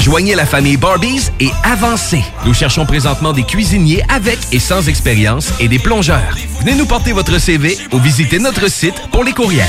Joignez la famille Barbies et avancez. Nous cherchons présentement des cuisiniers avec et sans expérience et des plongeurs. Venez nous porter votre CV ou visitez notre site pour les courriels.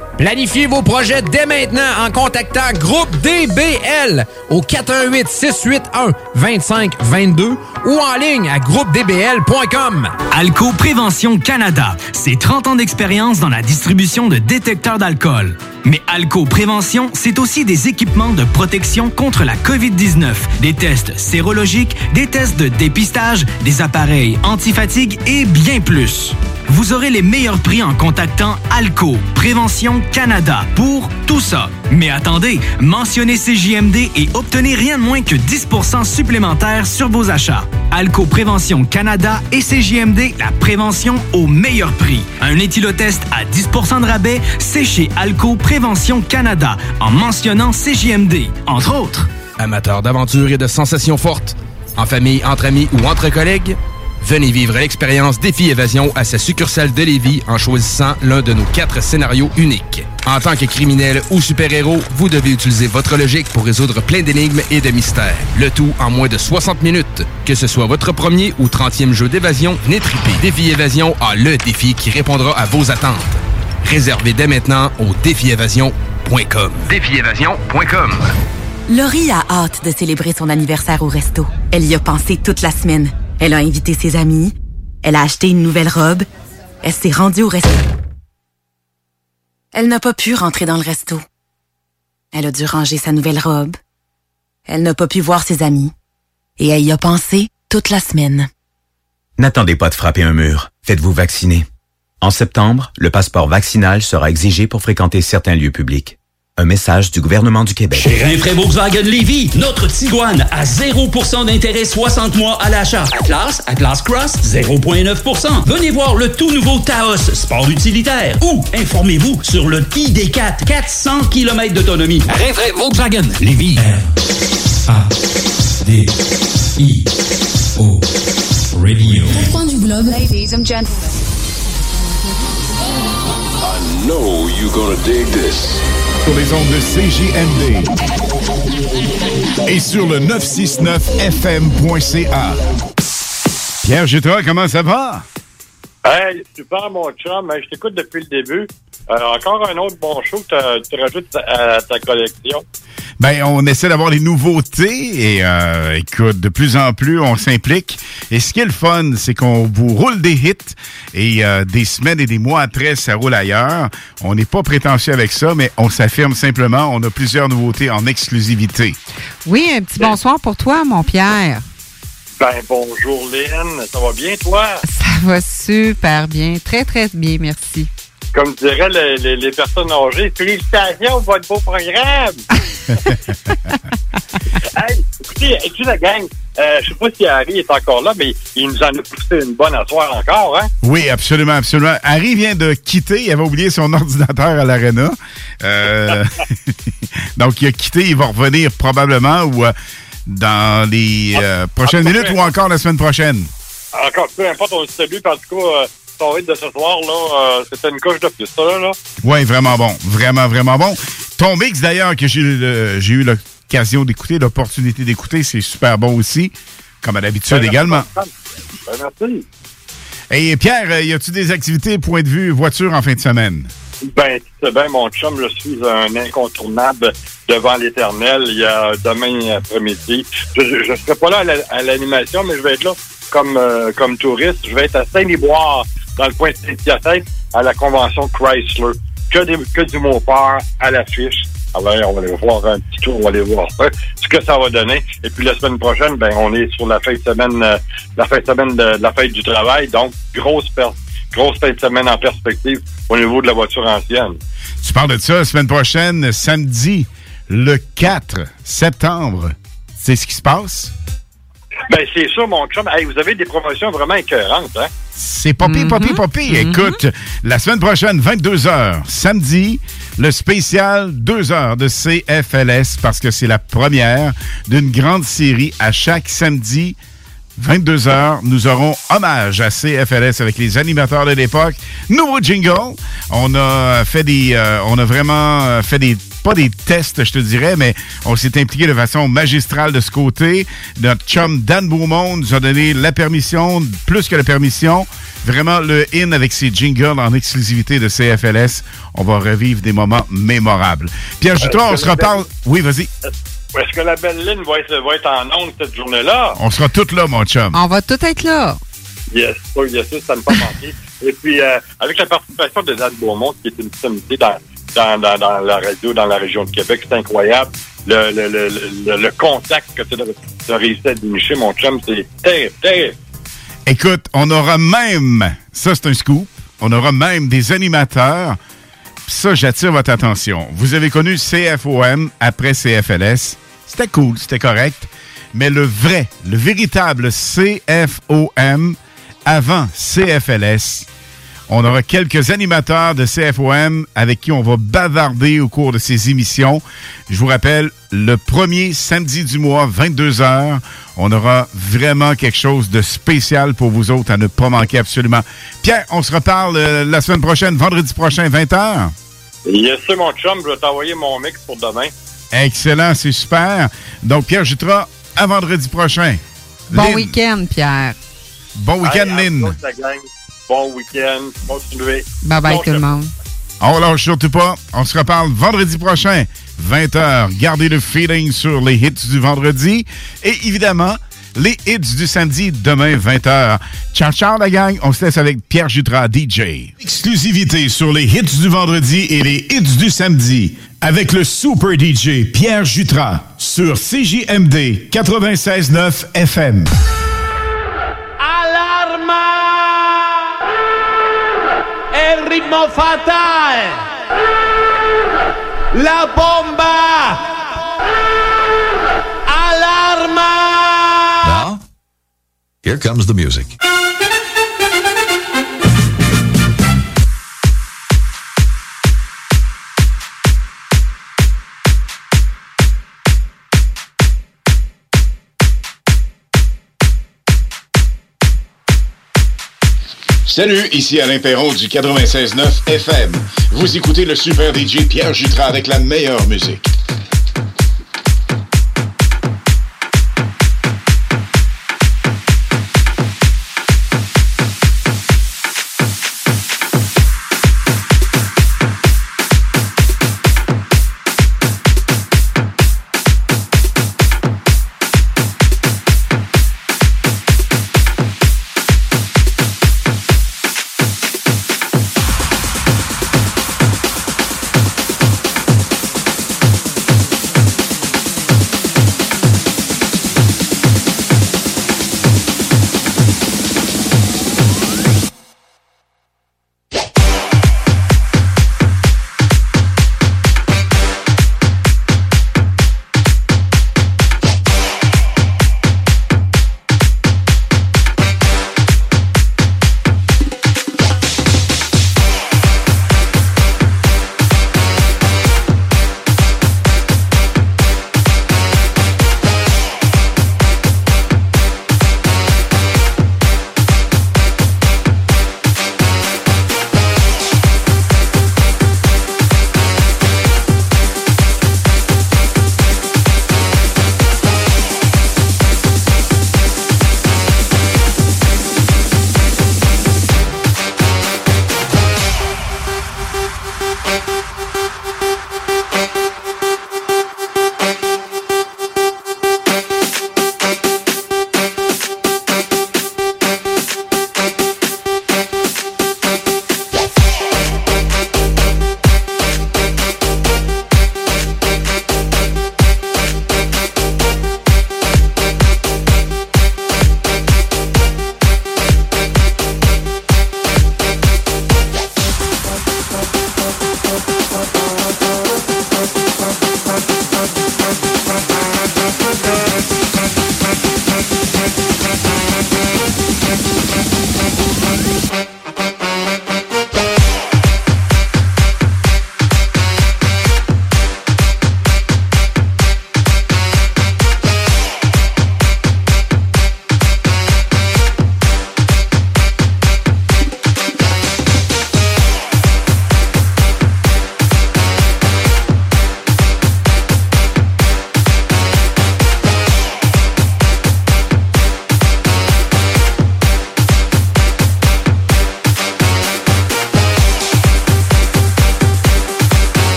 Planifiez vos projets dès maintenant en contactant Groupe DBL au 418 681 2522 ou en ligne à groupedbl.com. Alco Prévention Canada, c'est 30 ans d'expérience dans la distribution de détecteurs d'alcool. Mais Alco Prévention, c'est aussi des équipements de protection contre la COVID-19, des tests sérologiques, des tests de dépistage, des appareils antifatigue et bien plus. Vous aurez les meilleurs prix en contactant Alco Prévention Canada pour tout ça. Mais attendez, mentionnez CJMD et obtenez rien de moins que 10% supplémentaire sur vos achats. Alco Prévention Canada et CJMD, la prévention au meilleur prix. Un éthylotest à 10% de rabais, c'est chez Alco Prévention Canada en mentionnant CJMD, entre autres. Amateurs d'aventure et de sensations fortes, en famille, entre amis ou entre collègues, venez vivre l'expérience Défi Évasion à sa succursale de Lévis en choisissant l'un de nos quatre scénarios uniques. En tant que criminel ou super-héros, vous devez utiliser votre logique pour résoudre plein d'énigmes et de mystères. Le tout en moins de 60 minutes. Que ce soit votre premier ou 30e jeu d'évasion, triper. Défi Évasion a le défi qui répondra à vos attentes. Réservez dès maintenant au défiévasion.com. Défiévasion.com. Laurie a hâte de célébrer son anniversaire au resto. Elle y a pensé toute la semaine. Elle a invité ses amis. Elle a acheté une nouvelle robe. Elle s'est rendue au resto. Elle n'a pas pu rentrer dans le resto. Elle a dû ranger sa nouvelle robe. Elle n'a pas pu voir ses amis. Et elle y a pensé toute la semaine. N'attendez pas de frapper un mur. Faites-vous vacciner. En septembre, le passeport vaccinal sera exigé pour fréquenter certains lieux publics. Un message du gouvernement du Québec. Chez Rinfraie Volkswagen Lévy, notre Tiguan à 0% d'intérêt 60 mois à l'achat. Atlas, Atlas Cross, 0,9%. Venez voir le tout nouveau Taos, sport utilitaire. Ou informez-vous sur le ID4, 400 km d'autonomie. Rinfraie Volkswagen Lévy. A D I O Radio. Coin du globe. Ladies and gentlemen. Know you're gonna dig this. Sur les ondes de CJMD. Et sur le 969fm.ca. Pierre Jutras, comment ça va? Hey, super, mon chum. Hey, je t'écoute depuis le début. Euh, encore un autre bon show que tu rajoutes à ta collection. Ben, on essaie d'avoir des nouveautés et euh, écoute, de plus en plus, on s'implique. Et ce qui est le fun, c'est qu'on vous roule des hits et euh, des semaines et des mois après, ça roule ailleurs. On n'est pas prétentieux avec ça, mais on s'affirme simplement. On a plusieurs nouveautés en exclusivité. Oui, un petit bonsoir pour toi, mon Pierre. Ben, bonjour, Lynn. Ça va bien, toi? Ça va super bien. Très, très bien, merci. Comme diraient les, les- les personnes âgées, félicitations pour votre beau programme! hey, écoutez, écoutez la gang, Euh, je sais pas si Harry est encore là, mais il nous en a poussé une bonne asseoir encore, hein? Oui, absolument, absolument. Harry vient de quitter. Il avait oublié son ordinateur à l'Arena. Euh, donc, il a quitté. Il va revenir probablement ou euh, dans les euh, prochaines ah, minutes ou encore la semaine prochaine? Encore, peu importe, on le salue, en tout cas, son rythme de ce soir, là, euh, c'était une coche de plus, ça, là. là. Oui, vraiment bon. Vraiment, vraiment bon. Ton mix, d'ailleurs, que j'ai eu le- j'ai eu l'occasion d'écouter, l'opportunité d'écouter, c'est super bon aussi, comme à l'habitude Ben, également. Ben, merci. Et Pierre, euh, y a-tu des activités, point de vue, voiture en fin de semaine? Ben, tu sais bien, mon chum, je suis un incontournable devant l'éternel. Il y a demain après-midi. Je ne serai pas là à la- à l'animation, mais je vais être là comme, euh, comme touriste. Je vais être à Saint-Liboire, dans le coin de Saint-Hyacinthe, à la convention Chrysler. Que, des, que du mot-peur à l'affiche. Alors, on va aller voir un petit tour, on va aller voir ce que ça va donner. Et puis la semaine prochaine, ben, on est sur la fin de semaine, euh, la fin de semaine de, de la fête du travail. Donc, grosse per- grosse fin de semaine en perspective au niveau de la voiture ancienne. Tu parles de ça la semaine prochaine, samedi, le 4 septembre. C'est ce qui se passe? Ben, c'est ça, mon chum. Hey, vous avez des promotions vraiment écœurantes, hein? C'est pas pire. Mhm. Écoute, la semaine prochaine, 22h, samedi, le spécial 2 heures de CFLS parce que c'est la première d'une grande série à chaque samedi. 22 heures, nous aurons hommage à CFLS avec les animateurs de l'époque. Nouveau jingle. On a fait des, euh, on a vraiment euh, fait des, pas des tests, je te dirais, mais on s'est impliqué de façon magistrale de ce côté. Notre chum Dan Beaumont nous a donné la permission, plus que la permission, vraiment le in avec ses jingles en exclusivité de CFLS. On va revivre des moments mémorables. Pierre Jutras, on se reparle. Oui, vas-y. Est-ce que la belle ligne va être, va être en onde cette journée-là? On sera tous là, mon chum. On va tout être là. Yes, oui, bien sûr, ça ne pas manquer. Et puis, euh, avec la participation de Dan Beaumont, qui est une sommité dans, dans, dans, dans la radio, dans la région de Québec, c'est incroyable. Le, le, le, le, le contact que tu as, as réussi à dénicher, mon chum, c'est terrible, terrible. Écoute, on aura même, ça c'est un scoop, on aura même des animateurs. Ça, j'attire votre attention. Vous avez connu CFOM après CFLS. C'était cool, c'était correct. Mais le vrai, le véritable CFOM avant CFLS, on aura quelques animateurs de CFOM avec qui on va bavarder au cours de ces émissions. Je vous rappelle, le premier samedi du mois, 22h, on aura vraiment quelque chose de spécial pour vous autres à ne pas manquer absolument. Pierre, on se reparle euh, la semaine prochaine, vendredi prochain, 20h. Yes, sûr, mon chum, je vais t'envoyer mon mix pour demain. Excellent, c'est super. Donc, Pierre Jutra, à vendredi prochain. Bon Lynn, week-end, Pierre. Bon week-end, Lynn. Bon week-end. Continuez. Bye bye Bon, tout le monde. On lâche surtout pas. On se reparle vendredi prochain, 20h. Gardez le feeling sur les hits du vendredi. Et évidemment, les hits du samedi, demain, 20h. Ciao, ciao, la gang. On se laisse avec Pierre Jutras, DJ. Exclusivité sur les hits du vendredi et les hits du samedi. Avec le super DJ Pierre Jutras sur CJMD 96.9 FM. Alarma! Ritmo! La bomba! Now, here comes the music. Salut, ici Alain Perron du 96.9 FM. Vous écoutez le super DJ Pierre Jutras avec la meilleure musique.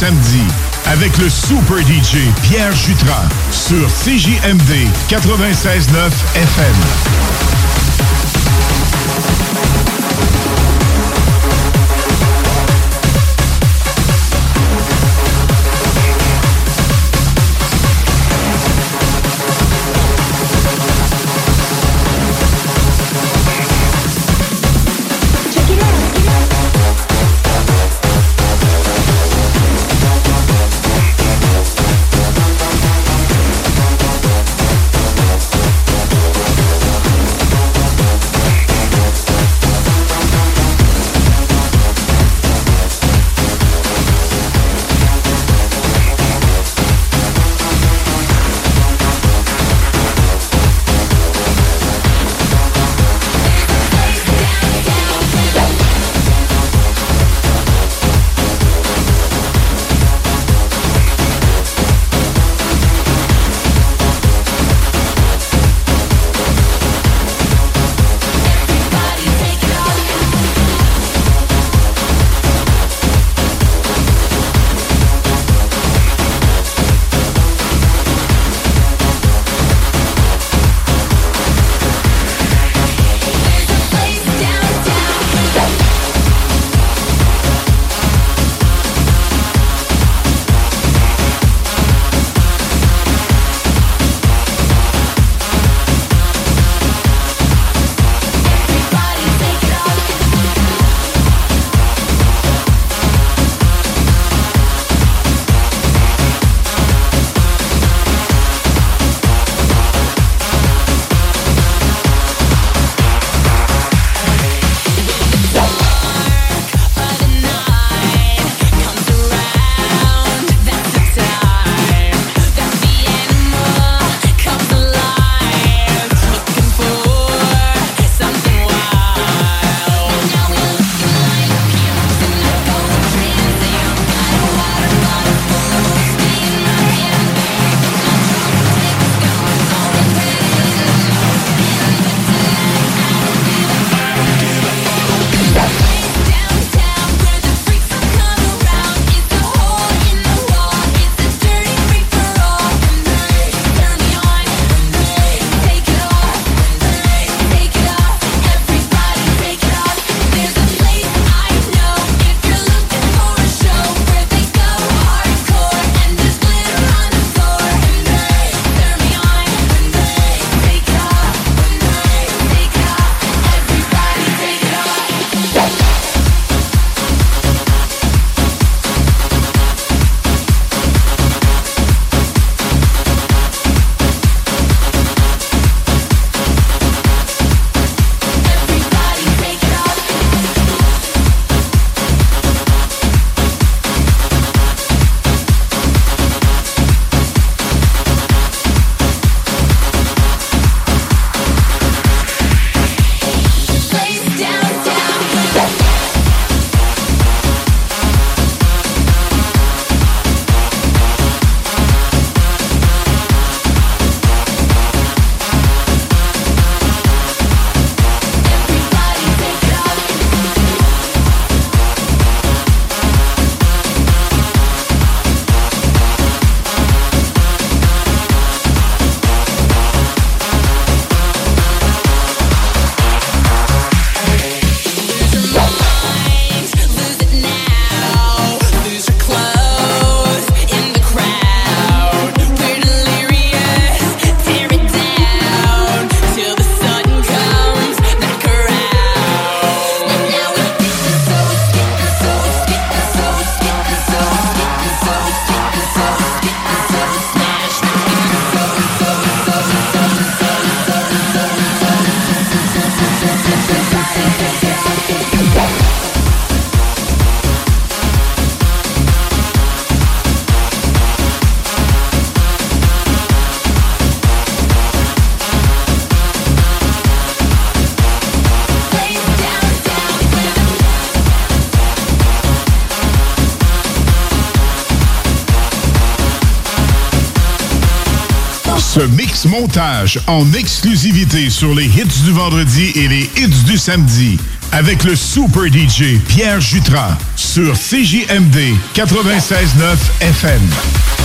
samedi avec le super DJ Pierre Jutras sur CJMD 96.9 FM. en exclusivité sur les hits du vendredi et les hits du samedi avec le super DJ Pierre Jutras sur CJMD 96.9 FM.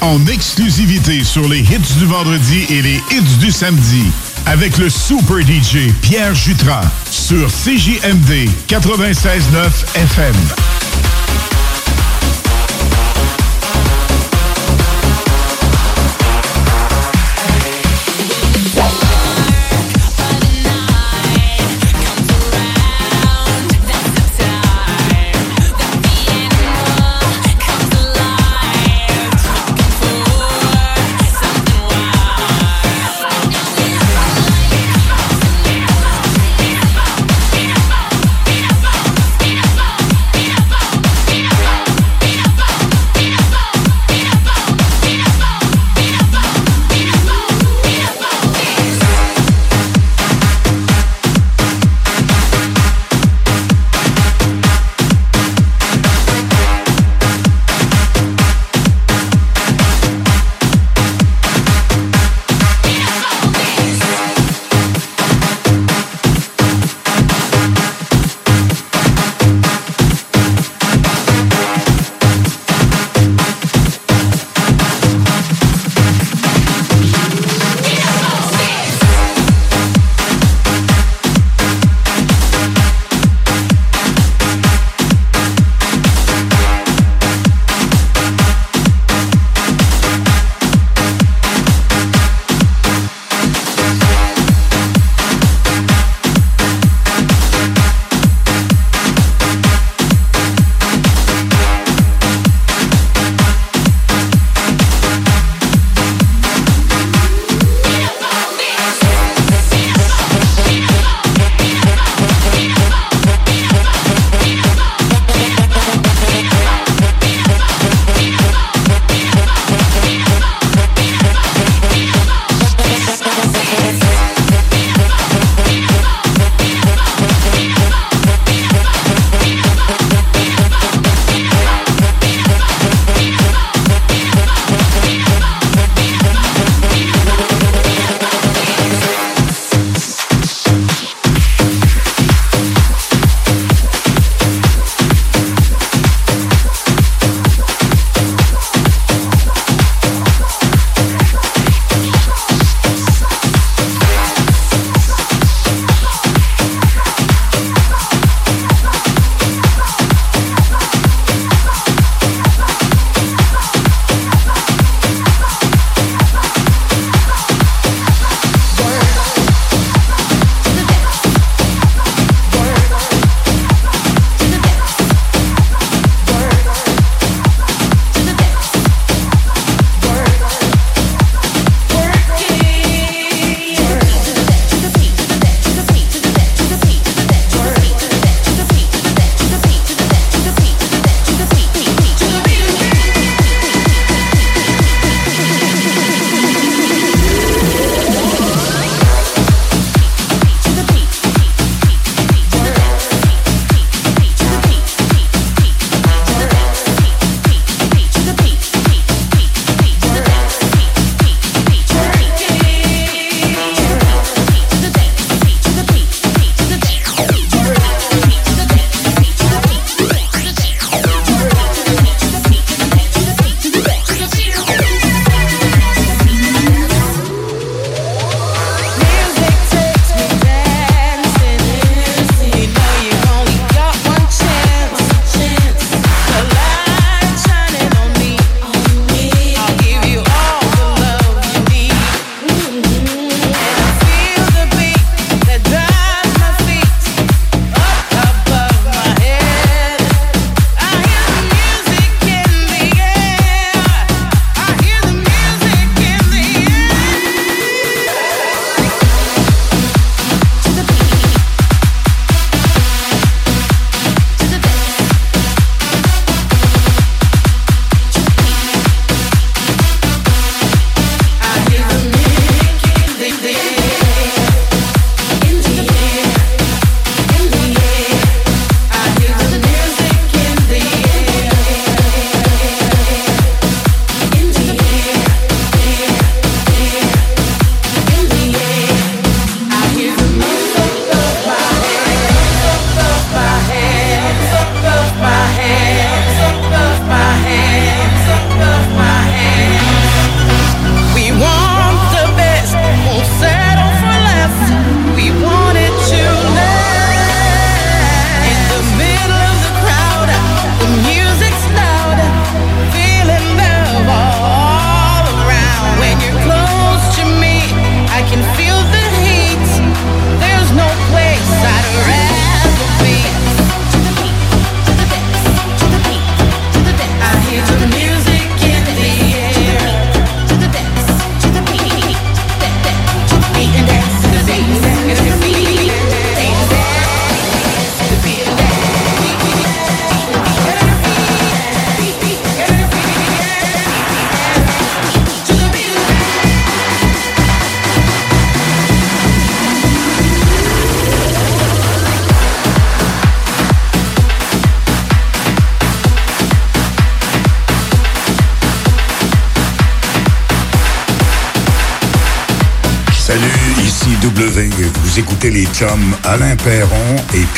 En exclusivité sur les hits du vendredi et les hits du samedi avec le super DJ Pierre Jutras sur CJMD 96.9 FM.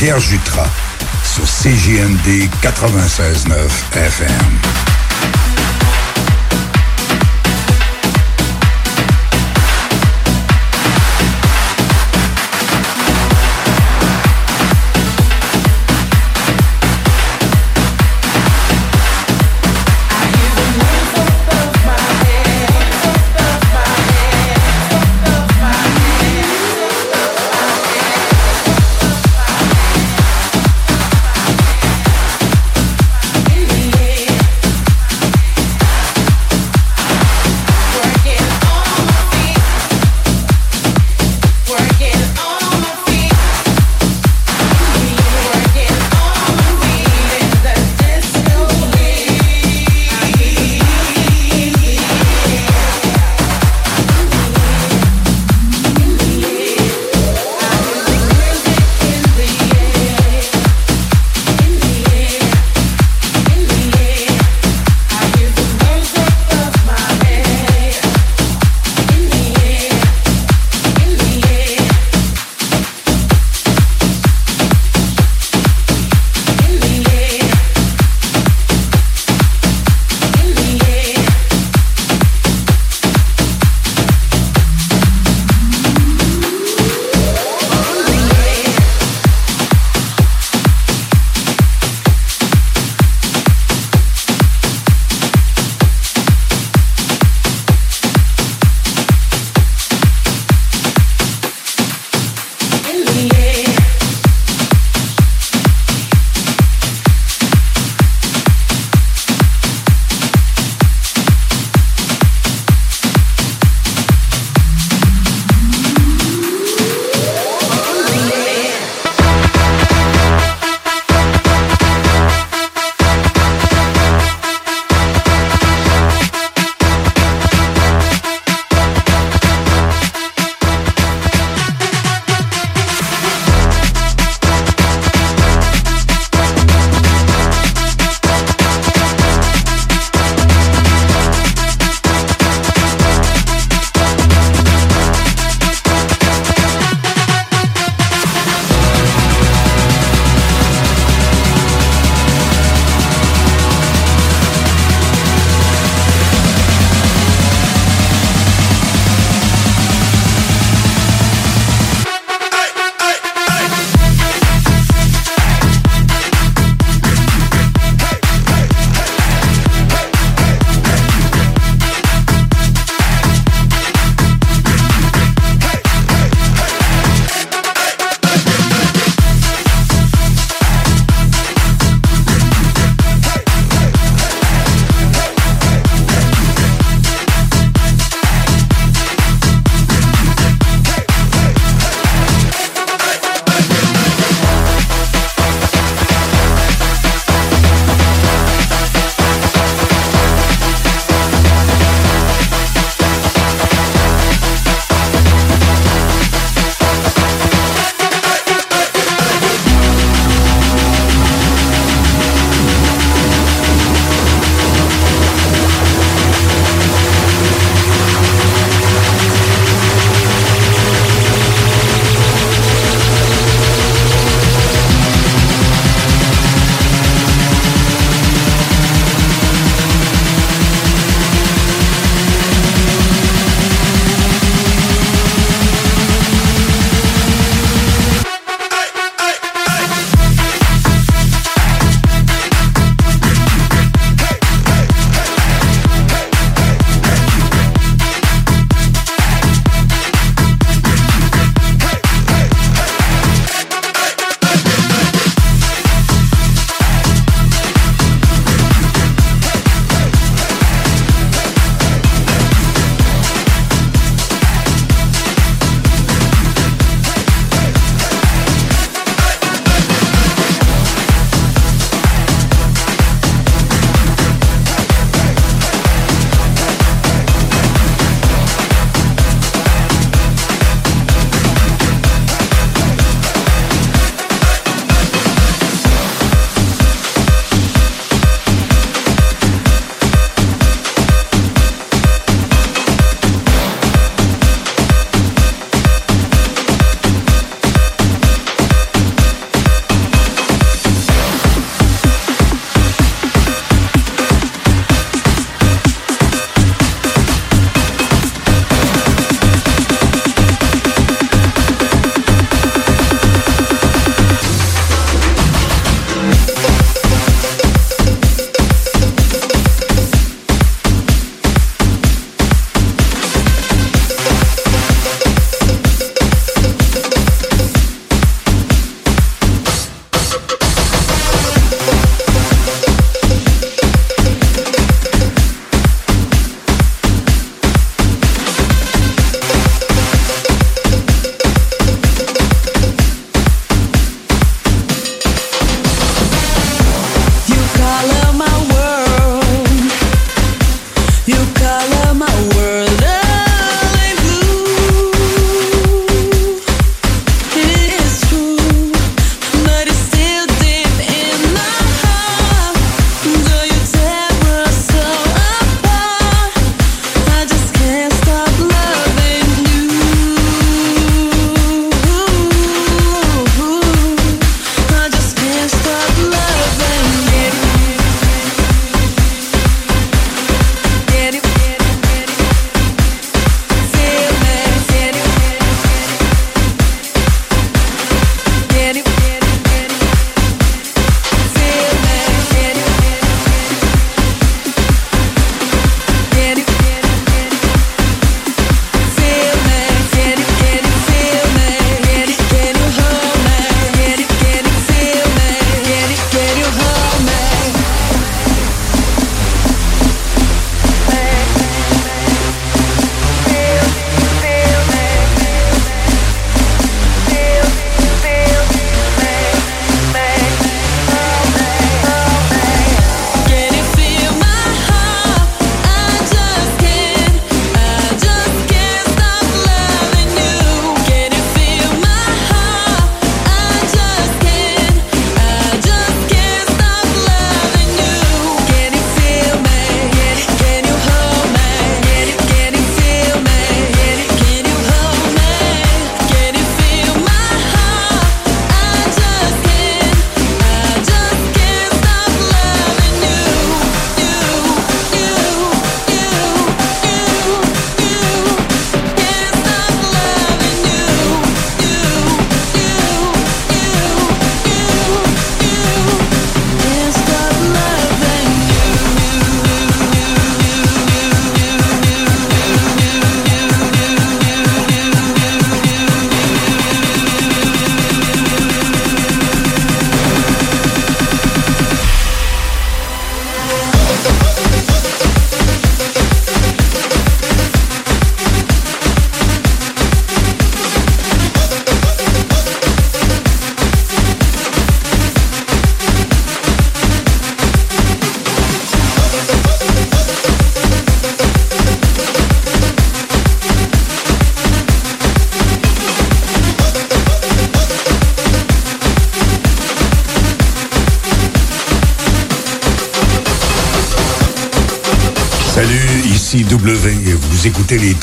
Pierre Jutras sur CJND 96.9 FM.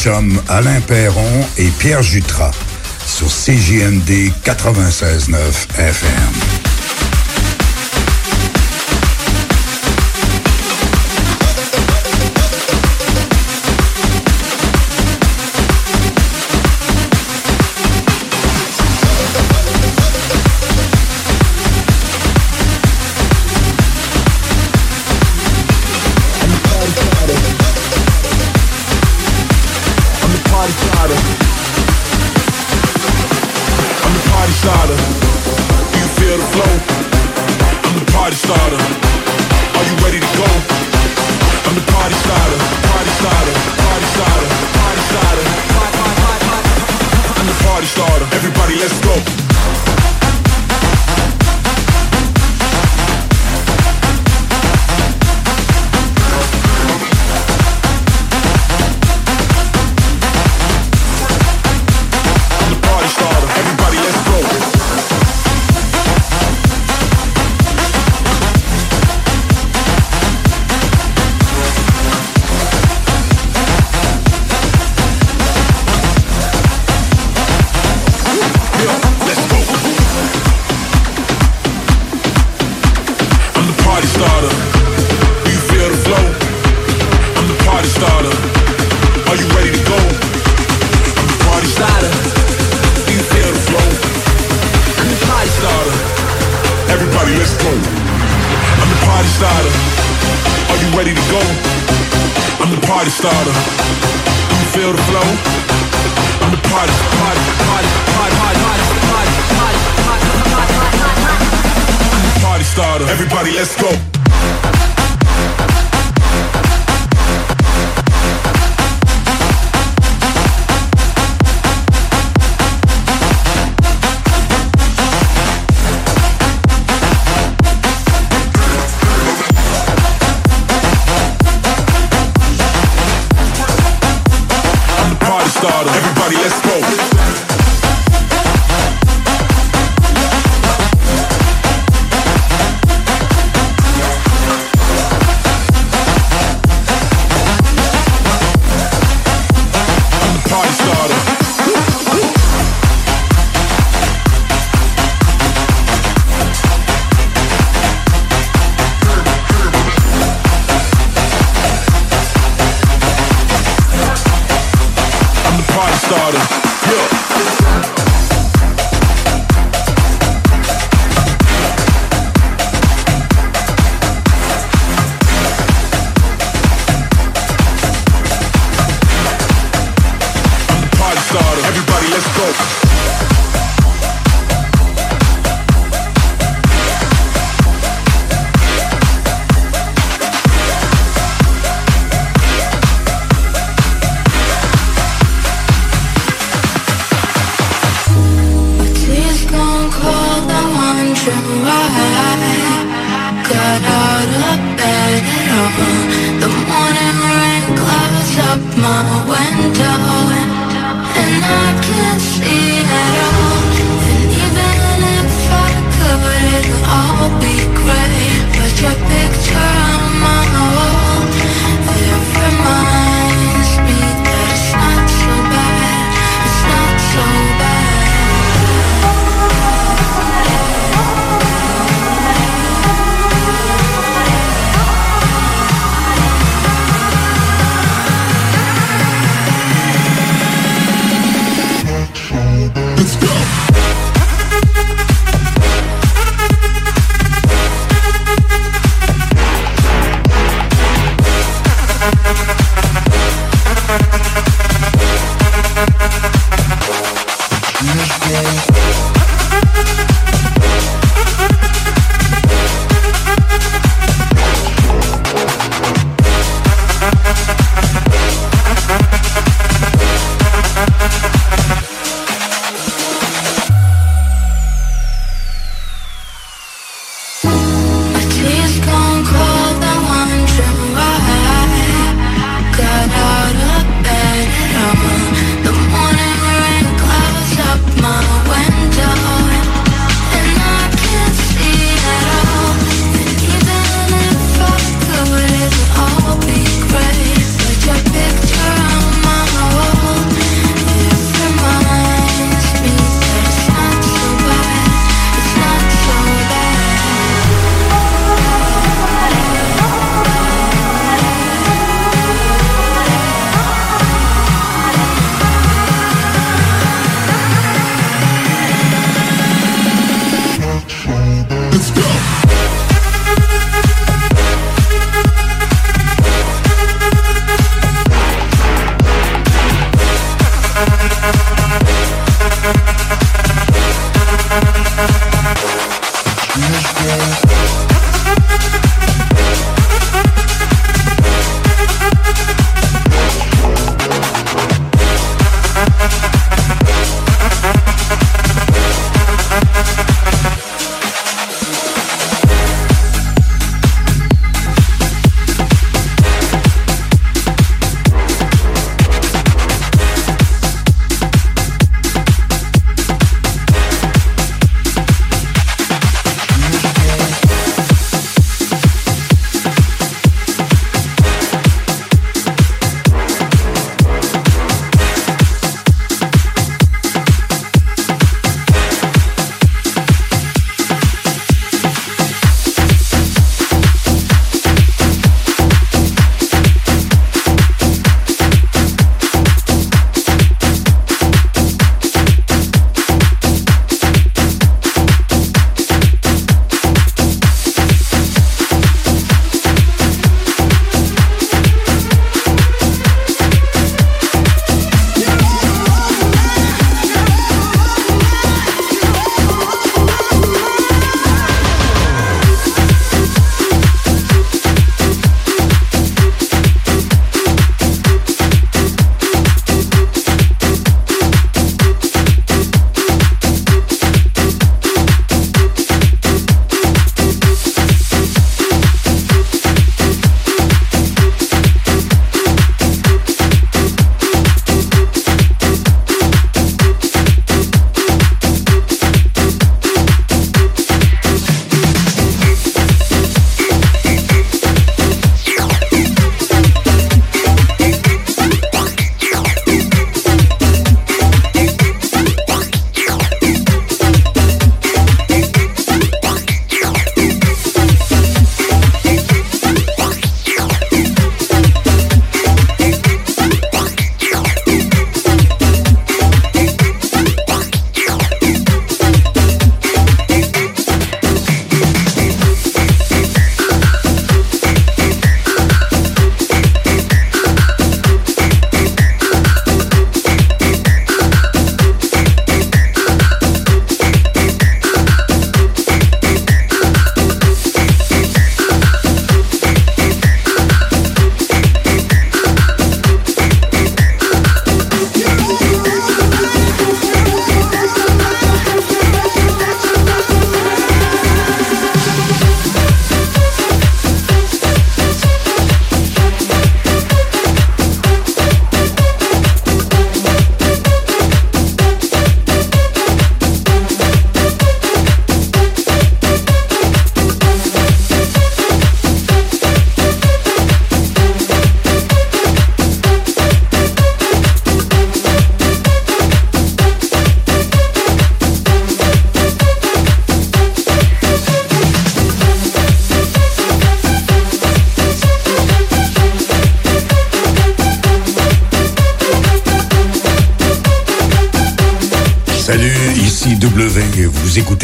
chums Alain Perron et Pierre Jutras sur CJMD 96.9 FM.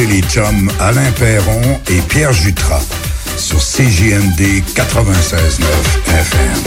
les chums Alain Perron et Pierre Jutras sur CJMD 96.9 FM.